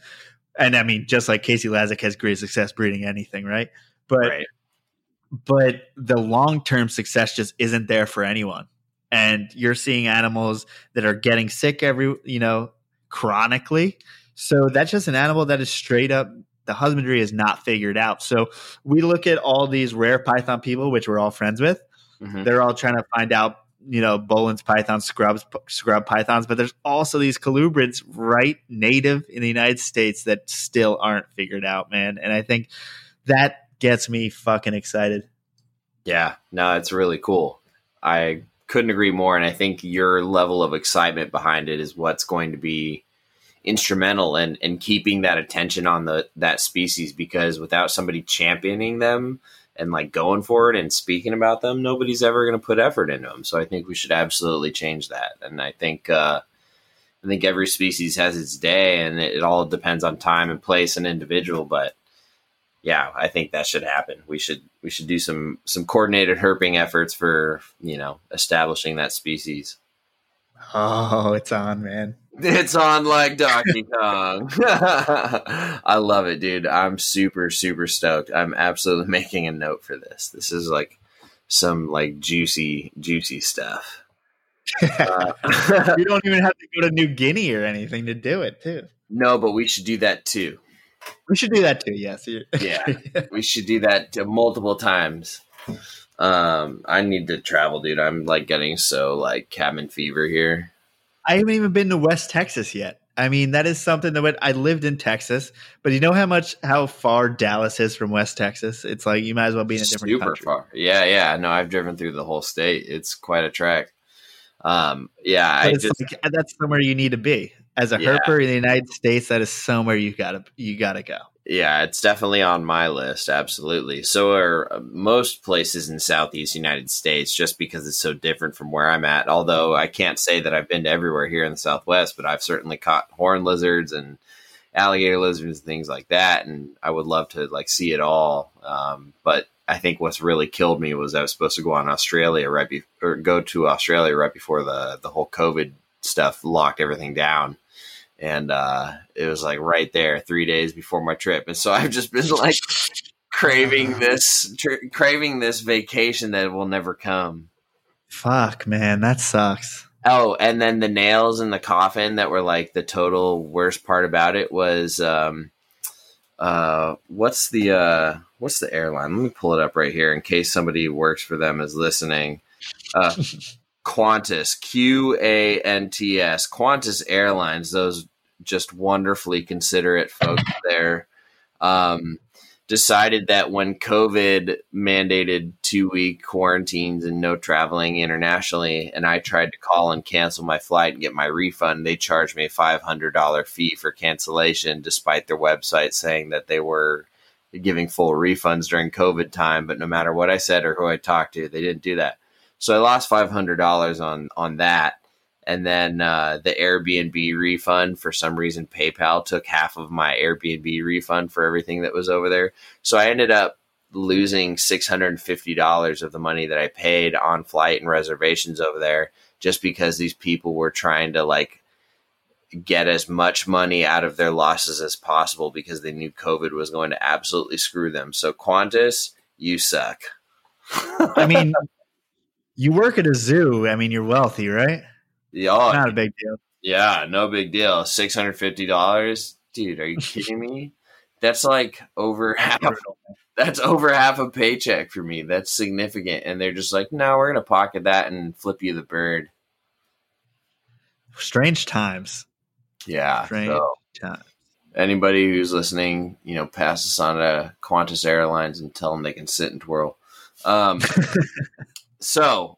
and I mean, just like Casey Lazick has great success breeding anything, right? But right. but the long term success just isn't there for anyone and you're seeing animals that are getting sick every you know chronically. So that's just an animal that is straight up the husbandry is not figured out. So we look at all these rare python people, which we're all friends with. Mm-hmm. They're all trying to find out, you know, Boelen's pythons, scrubs, scrub pythons, but there's also these colubrids right native in the United States that still aren't figured out, man. And I think that gets me fucking excited. Yeah, no, it's really cool. I couldn't agree more. And I think your level of excitement behind it is what's going to be instrumental in, in keeping that attention on the that species because without somebody championing them and like going for it and speaking about them, nobody's ever going to put effort into them. So I think we should absolutely change that. And I think uh, I think every species has its day, and it, it all depends on time and place and individual. But yeah, I think that should happen. We should we should do some some coordinated herping efforts for you know establishing that species. Oh, it's on, man! It's on like Donkey Kong. I love it, dude. I'm super super stoked. I'm absolutely making a note for this. This is like some like juicy juicy stuff. uh, you don't even have to go to New Guinea or anything to do it, too. No, but we should do that too. We should do that too. Yes. yeah, we should do that multiple times. Um, I need to travel, dude. I'm like getting so like cabin fever here. I haven't even been to West Texas yet. I mean, that is something that I lived in Texas, but you know how much how far Dallas is from West Texas? It's like you might as well be in a different super country. far. Yeah, yeah. No, I've driven through the whole state. It's quite a trek. Um, yeah, I just, like, that's somewhere you need to be as a yeah. herper in the United States, that is somewhere you gotta you gotta go. Yeah, it's definitely on my list. Absolutely. So are uh, most places in Southeast United States, just because it's so different from where I'm at. Although I can't say that I've been to everywhere here in the Southwest, but I've certainly caught horn lizards and alligator lizards and things like that. And I would love to like see it all. Um, but I think what's really killed me was I was supposed to go on Australia right or go to Australia right before the the whole COVID stuff locked everything down and uh, it was like right there three days before my trip. And so i've just been like craving this tr- craving this vacation that will never come. Fuck man that sucks. Oh and then the nails in the coffin that were like the total worst part about it was um uh what's the uh what's the airline? Let me pull it up right here in case somebody works for them is listening. Uh Qantas, Q A N T S, Qantas Airlines, those just wonderfully considerate folks there, um, decided that when COVID mandated two week quarantines and no traveling internationally, and I tried to call and cancel my flight and get my refund, they charged me a $500 fee for cancellation, despite their website saying that they were giving full refunds during COVID time. But no matter what I said or who I talked to, they didn't do that. So I lost five hundred dollars on on that, and then uh, the Airbnb refund for some reason PayPal took half of my Airbnb refund for everything that was over there. So I ended up losing six hundred and fifty dollars of the money that I paid on flight and reservations over there just because these people were trying to like get as much money out of their losses as possible because they knew COVID was going to absolutely screw them. So Qantas, you suck. I mean, you work at a zoo. I mean, you're wealthy, right? Yeah, Not a big deal. yeah, no big deal. Six hundred fifty dollars, dude. Are you kidding me? That's like over half. That's over half a paycheck for me. That's significant, and they're just like, no, we're gonna pocket that and flip you the bird. Strange times. Yeah. Strange so- times. anybody who's listening, you know, pass this on to Qantas Airlines and tell them they can sit and twirl. Um, so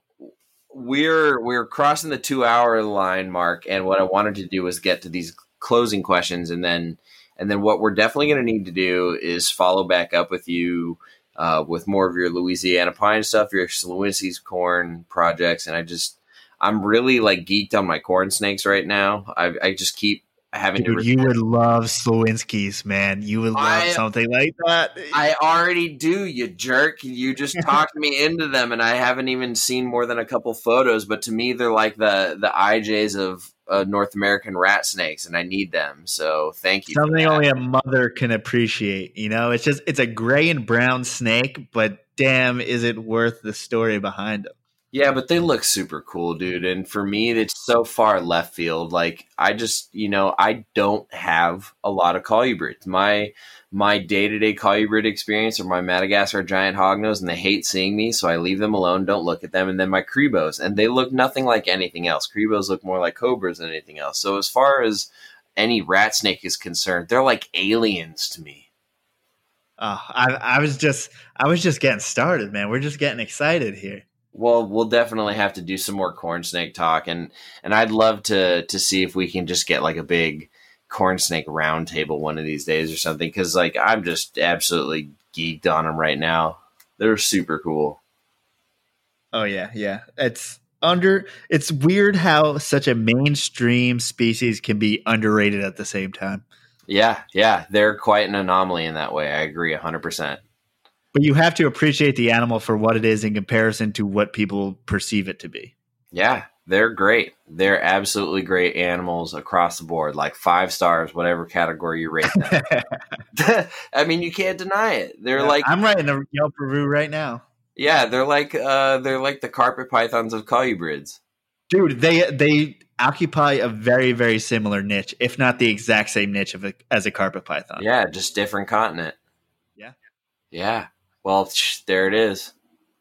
we're we're crossing the two hour line mark, and what I wanted to do was get to these closing questions, and then and then what we're definitely going to need to do is follow back up with you. Uh, with more of your Louisiana pine stuff, your Slowinski's corn projects, and I just, I'm really like geeked on my corn snakes right now. I, I just keep having to Dude, you would love Slowinski's, man. You would love I- something like that. I already do, you jerk. You just talked me into them, and I haven't even seen more than a couple photos. But to me, they're like the the IJs of uh, North American rat snakes, and I need them. So thank you. something only a mother can appreciate. You know, it's just it's a gray and brown snake, but damn, is it worth the story behind them? Yeah, but they look super cool, dude. And for me, it's so far left field. Like I just, you know, I don't have a lot of colubrids. My my day to day colubrid experience are my Madagascar giant hognose, and they hate seeing me, so I leave them alone, don't look at them. And then my Crebos, and they look nothing like anything else. Crebos look more like cobras than anything else. So as far as any rat snake is concerned, they're like aliens to me. Oh, I, I was just I was just getting started, man. We're just getting excited here. Well, we'll definitely have to do some more corn snake talk, and and I'd love to to see if we can just get like a big corn snake roundtable one of these days or something. Because like I'm just absolutely geeked on them right now. They're super cool. Oh yeah, yeah. It's under. It's weird how such a mainstream species can be underrated at the same time. Yeah, yeah, they're quite an anomaly in that way. I agree hundred percent. But you have to appreciate the animal for what it is in comparison to what people perceive it to be. Yeah, they're great. They're absolutely great animals across the board, like five stars, whatever category you rate them. I mean, you can't deny it. They're like I'm writing a Yelp review right now. Yeah, they're like uh they're like the carpet pythons of colubrids. dude they they occupy a very very similar niche if not the exact same niche of a, as a carpet python Yeah, just different continent. Yeah. Yeah. Well, sh- there it is.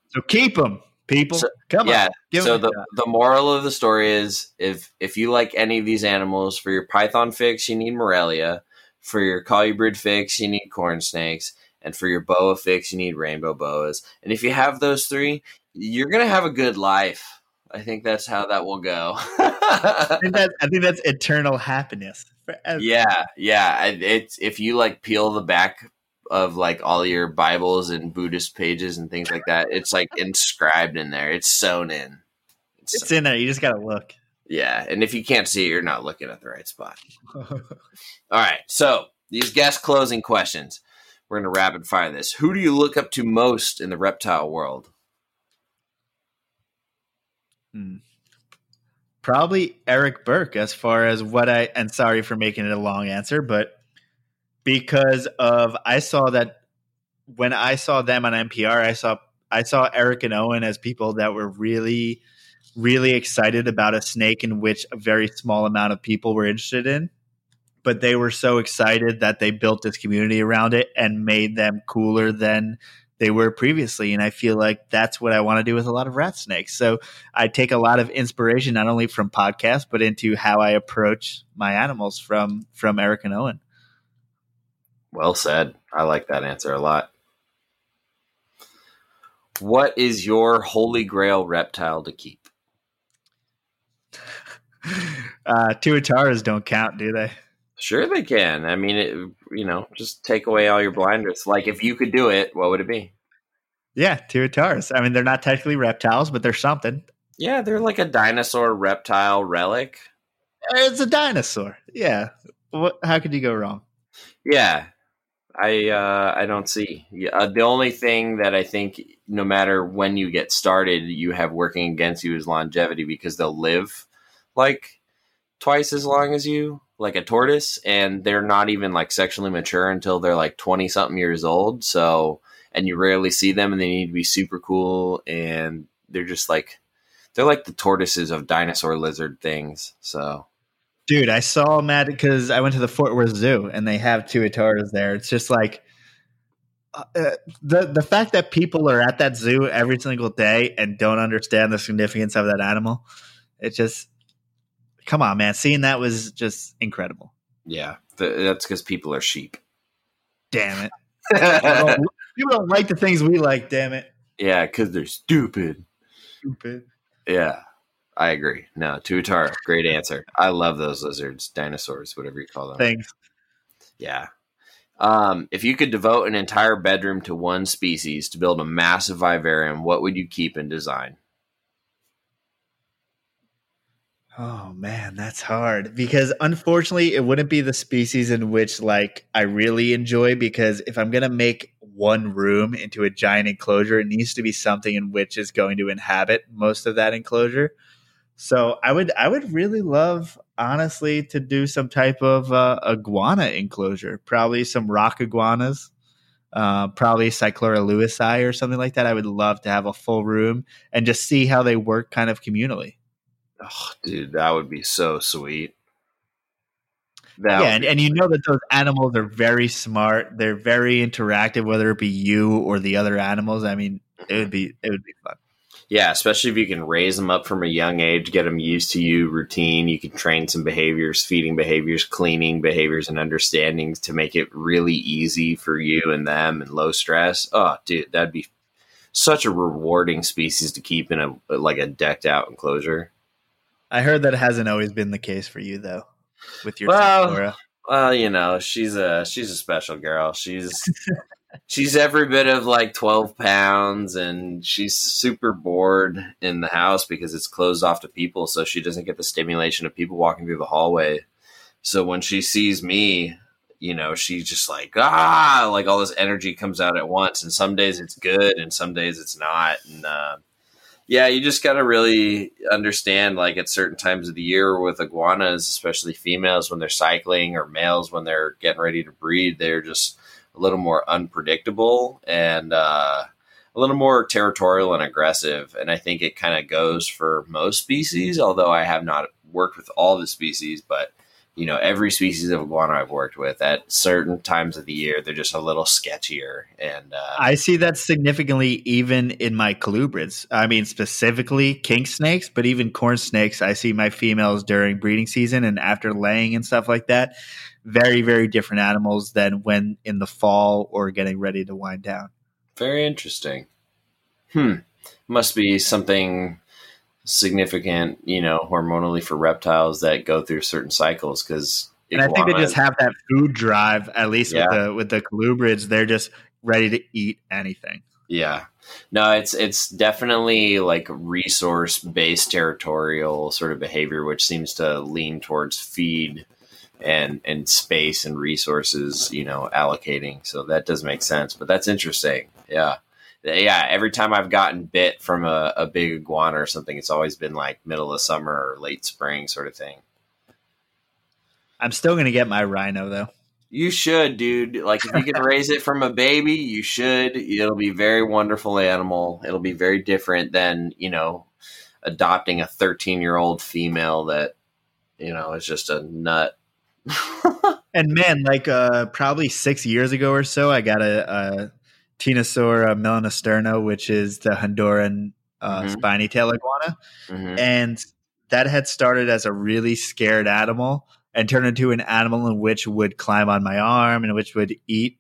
so keep them people So- come yeah. on so the the moral of the story is if if you like any of these animals, for your python fix you need Morelia, for your colubrid fix you need corn snakes, and for your boa fix you need rainbow boas. And if you have those three, you're gonna have a good life. I think that's how that will go. I think, that, I think that's eternal happiness forever. Yeah, yeah. It's if you like peel the back of like all your Bibles and Buddhist pages and things like that, it's like inscribed in there. It's sewn in. It's it's in there you just gotta look yeah, and if you can't see it, you're not looking at the right spot. All right, so these guest closing questions. We're gonna rapid fire this. Who do you look up to most in the reptile world? Hmm. Probably Eric Burke, as far as what I, and sorry for making it a long answer, but because of, I saw that when I saw them on NPR, I saw, I saw Eric and Owen as people that were really, really excited about a snake in which a very small amount of people were interested in. But they were so excited that they built this community around it and made them cooler than they were previously. And I feel like that's what I want to do with a lot of rat snakes. So I take a lot of inspiration not only from podcasts but into how I approach my animals from from Eric and Owen. Well said. I like that answer a lot. What is your holy grail reptile to keep? Uh, tuataras don't count, do they? Sure, they can. I mean, it, you know, just take away all your blinders. Like, if you could do it, what would it be? Yeah, tuatars. I mean, they're not technically reptiles, but they're something. Yeah, they're like a dinosaur reptile relic. It's a dinosaur. Yeah. What? How could you go wrong? Yeah, I uh, I don't see. Uh, the only thing that I think, no matter when you get started, you have working against you is longevity because they'll live like twice as long as you, like a tortoise, and they're not even like sexually mature until they're like twenty something years old. So, and you rarely see them, and they need to be super cool, and they're just like they're like the tortoises of dinosaur lizard things. So Dude, I saw at because I went to the Fort Worth Zoo and they have two tuatars there. It's just like uh, uh, the the fact that people are at that zoo every single day and don't understand the significance of that animal. It just come on, man. Seeing that was just incredible. Yeah, th- that's because people are sheep. Damn it. people, don't, people don't like the things we like. Damn it. Yeah, because they're stupid. Stupid. Yeah. I agree. No, Tuatara, great answer. I love those lizards, dinosaurs, whatever you call them. Thanks. Yeah. Um, if you could devote an entire bedroom to one species to build a massive vivarium, what would you keep in design? Oh man, that's hard because unfortunately it wouldn't be the species in which like I really enjoy because if I'm going to make one room into a giant enclosure, it needs to be something in which is going to inhabit most of that enclosure. So I would I would really love honestly to do some type of uh, iguana enclosure, probably some rock iguanas, uh, probably Cyclura lewisi or something like that. I would love to have a full room and just see how they work kind of communally. Oh, dude, that would be so sweet. That yeah, and, and you know that those animals are very smart. They're very interactive, whether it be you or the other animals. I mean, it would be it would be fun. Yeah, especially if you can raise them up from a young age, get them used to you, routine. You can train some behaviors, feeding behaviors, cleaning behaviors, and understandings to make it really easy for you and them and low stress. Oh, dude, that'd be such a rewarding species to keep in a like a decked out enclosure. I heard that hasn't always been the case for you though, with your well, well, you know, she's a she's a special girl. She's she's every bit of like 12 pounds and she's super bored in the house because it's closed off to people so she doesn't get the stimulation of people walking through the hallway. So when she sees me you know she's just like ah! Like all this energy comes out at once and some days it's good and some days it's not and uh, yeah you just got to really understand like at certain times of the year with iguanas especially females when they're cycling or males when they're getting ready to breed they're just a little more unpredictable and uh, a little more territorial and aggressive. And I think it kind of goes for most species, although I have not worked with all the species, but you know, every species of iguana I've worked with at certain times of the year, they're just a little sketchier. And uh, I see that significantly even in my colubrids. I mean, specifically king snakes, but even corn snakes. I see my females during breeding season and after laying and stuff like that very, very different animals than when in the fall or getting ready to wind down. Very interesting. Hmm. Must be something significant, you know, hormonally for reptiles that go through certain cycles because. And I think they just have that food drive. At least yeah. with the with the colubrids, they're just ready to eat anything. Yeah, no, it's it's definitely like resource based territorial sort of behavior, which seems to lean towards feed and and space and resources, you know, allocating. So that does make sense. But that's interesting. Yeah. Yeah, every time I've gotten bit from a, a big iguana or something, it's always been like middle of summer or late spring sort of thing. I'm still gonna get my rhino though. You should, dude. Like if you can raise it from a baby, you should. It'll be very wonderful animal. It'll be very different than, you know, adopting a 13 year old female that, you know, is just a nut and man, like uh, probably six years ago or so, I got a, a Ctenosaura melanosterna, which is the Honduran uh, mm-hmm. spiny tail iguana, mm-hmm. and that had started as a really scared animal and turned into an animal in which would climb on my arm and which would eat.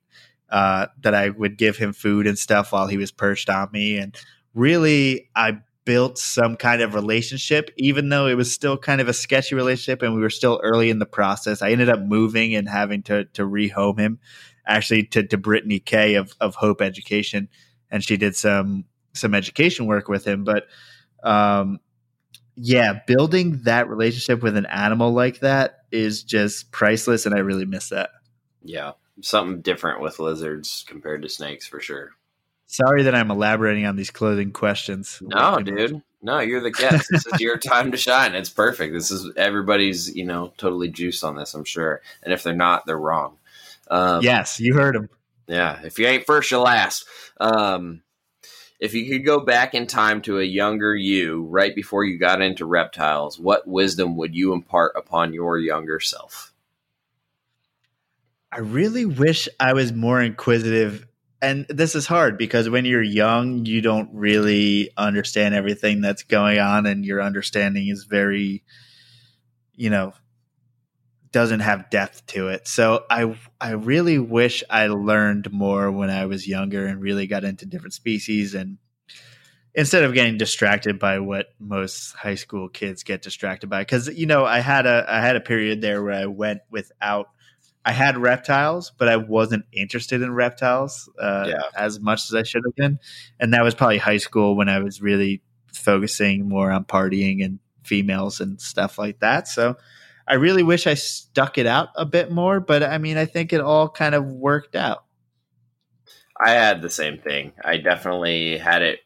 Uh, that I would give him food and stuff while he was perched on me, and really, I built some kind of relationship, even though it was still kind of a sketchy relationship and we were still early in the process. I ended up moving and having to to rehome him actually to, to Brittany K of, of Hope Education. and she did some some education work with him. But um, yeah, building that relationship with an animal like that is just priceless, and I really miss that. Yeah, something different with lizards compared to snakes for sure. Sorry that I'm elaborating on these clothing questions. No, dude. No, you're the guest. this is your time to shine. It's perfect. This is everybody's, you know, totally juiced on this, I'm sure. And if they're not, they're wrong. Um, yes, you heard them. Yeah, if you ain't first, you're last. Um, if you could go back in time to a younger you, right before you got into reptiles, what wisdom would you impart upon your younger self? I really wish I was more inquisitive. And this is hard because when you're young, you don't really understand everything that's going on, and your understanding is very, you know, doesn't have depth to it. So I I really wish I learned more when I was younger and really got into different species and instead of getting distracted by what most high school kids get distracted by cuz you know I had a I had a period there where I went without I had reptiles, but I wasn't interested in reptiles uh, yeah. as much as I should have been, and that was probably high school when I was really focusing more on partying and females and stuff like that. So I really wish I stuck it out a bit more, but I mean, I think it all kind of worked out. I had the same thing. I definitely had it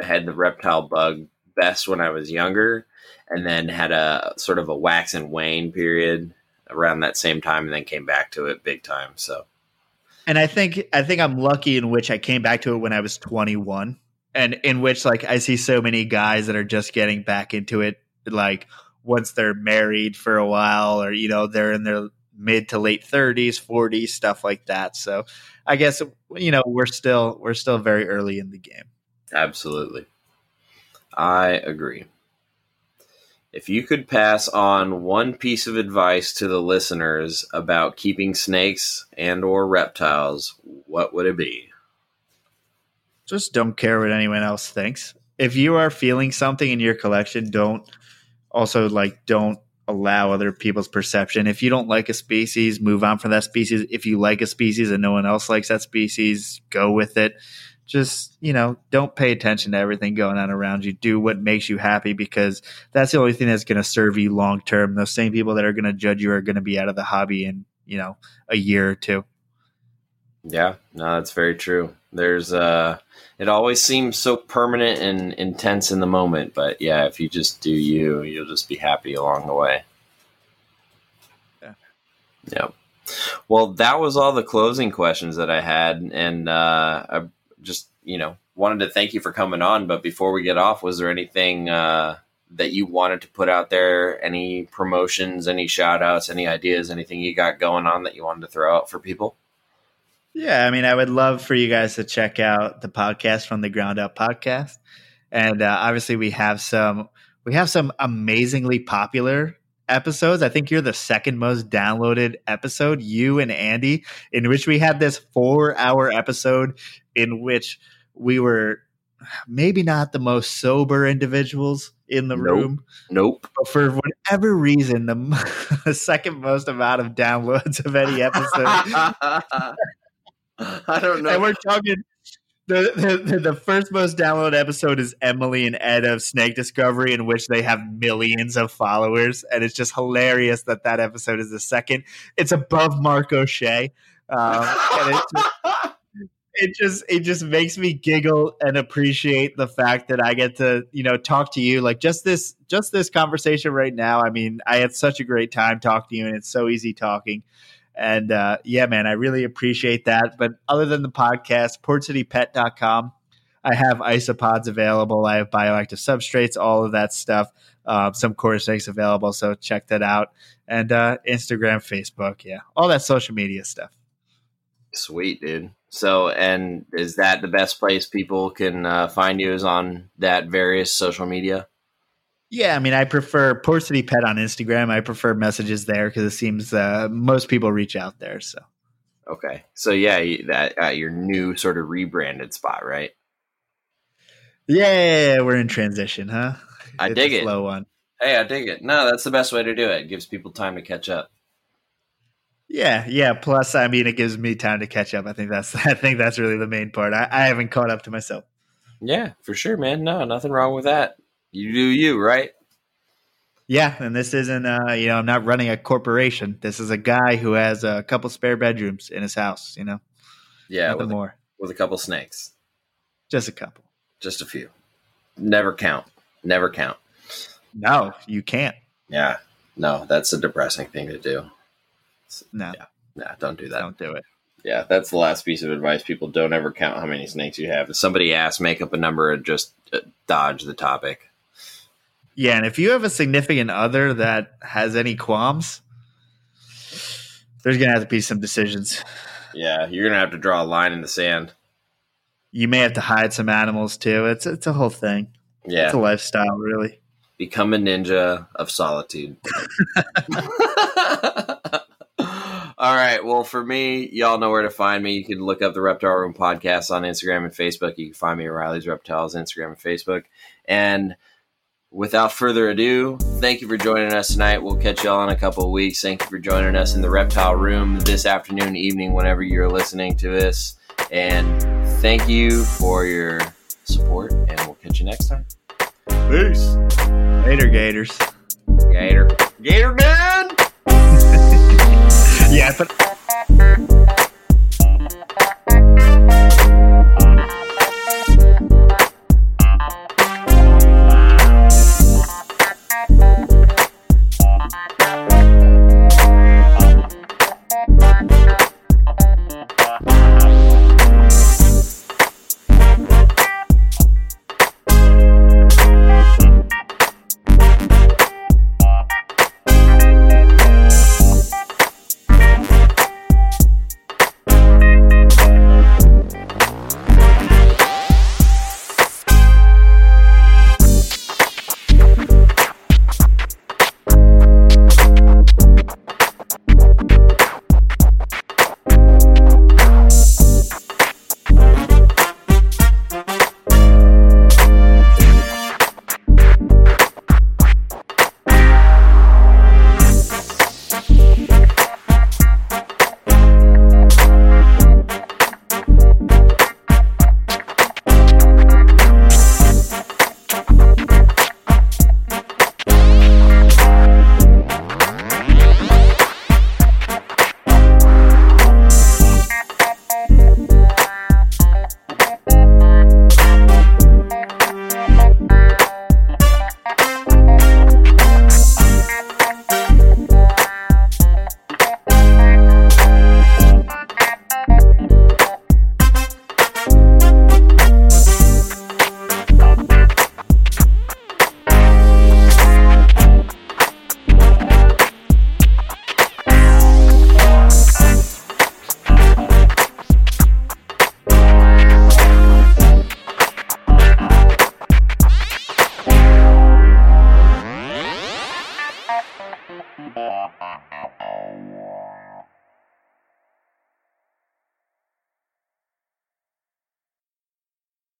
had the reptile bug best when I was younger, and then had a sort of a wax and wane period around that same time, and then came back to it big time. So, and I think I think I'm lucky in which I came back to it when I was 21, and in which like I see so many guys that are just getting back into it, like once they're married for a while or you know they're in their mid to late 30s 40s stuff like that. So i guess you know we're still we're still very early in the game. Absolutely. I agree if you could pass on one piece of advice to the listeners about keeping snakes and or reptiles what would it be just don't care what anyone else thinks if you are feeling something in your collection don't also like don't allow other people's perception. If you don't like a species, move on from that species. If you like a species and no one else likes that species, go with it. Just, you know, don't pay attention to everything going on around you. Do what makes you happy because that's the only thing that's going to serve you long term. Those same people that are going to judge you are going to be out of the hobby in, you know, a year or two. Yeah, no, that's very true. There's uh it always seems so permanent and intense in the moment, but yeah, if you just do you, you'll just be happy along the way. Yeah. Yeah. Well, that was all the closing questions that I had, and uh, I just you know wanted to thank you for coming on. But before we get off, was there anything uh, that you wanted to put out there? Any promotions, any shout outs, any ideas, anything you got going on that you wanted to throw out for people? Yeah, I mean, I would love for you guys to check out the podcast from the Ground Up Podcast, and uh, obviously we have some we have some amazingly popular episodes. I think you're the second most downloaded episode, you and Andy, in which we had this four hour episode in which we were maybe not the most sober individuals in the nope. room. Nope. But for whatever reason, the, the second most amount of downloads of any episode. I don't know. And we're talking. The, the, the first most downloaded episode is Emily and Ed of Snake Discovery, in which they have millions of followers, and it's just hilarious that that episode is the second. It's above Mark O'Shea, um, it just, it just it just makes me giggle and appreciate the fact that I get to you know talk to you like just this just this conversation right now. I mean, I had such a great time talking to you, and it's so easy talking. And uh, yeah, man, I really appreciate that. But other than the podcast, portcitypet.com, I have isopods available. I have bioactive substrates, all of that stuff. Um, some corn snakes available. So check that out. And uh, Instagram, Facebook, yeah, all that social media stuff. Sweet, dude. So, and is that the best place people can uh, find you? Is on that various social media? Yeah, I mean, I prefer Port City Pet on Instagram. I prefer messages there because it seems uh, most people reach out there. So, okay, so yeah, that uh, your new sort of rebranded spot, right? Yeah, we're in transition, huh? I it's dig it. Slow one. Hey, I dig it. No, that's the best way to do it. it. Gives people time to catch up. Yeah, yeah. Plus, I mean, it gives me time to catch up. I think that's I think that's really the main part. I, I haven't caught up to myself. Yeah, for sure, man. No, nothing wrong with that. You do you, right? Yeah, and this isn't uh, you know, I'm not running a corporation. This is a guy who has a couple spare bedrooms in his house, you know. Yeah, Nothing with a, more. with a couple snakes, Just a couple. just a few. Never count. Never count. No, you can't. Yeah, no, that's a depressing thing to do. No, Yeah. Nah, don't do that. don't do it. Yeah, that's the last piece of advice. People don't ever count how many snakes you have. If somebody asks, make up a number and just uh, dodge the topic. Yeah, and if you have a significant other that has any qualms, there's gonna have to be some decisions. Yeah, you're gonna have to draw a line in the sand. You may have to hide some animals too. It's it's a whole thing. Yeah, It's a lifestyle, really. become a ninja of solitude. All right. Well, for me, y'all know where to find me. You can look up the Reptile Room podcast on Instagram and Facebook. You can find me at Riley's Reptiles, Instagram and Facebook. And without further ado, thank you for joining us tonight. We'll catch y'all in a couple of weeks. Thank you for joining us in the Reptile Room this afternoon, evening, whenever you're listening to this. And thank you for your support, and we'll catch you next time. Peace. Later, Gators. Gator. Gator man! Yeah, but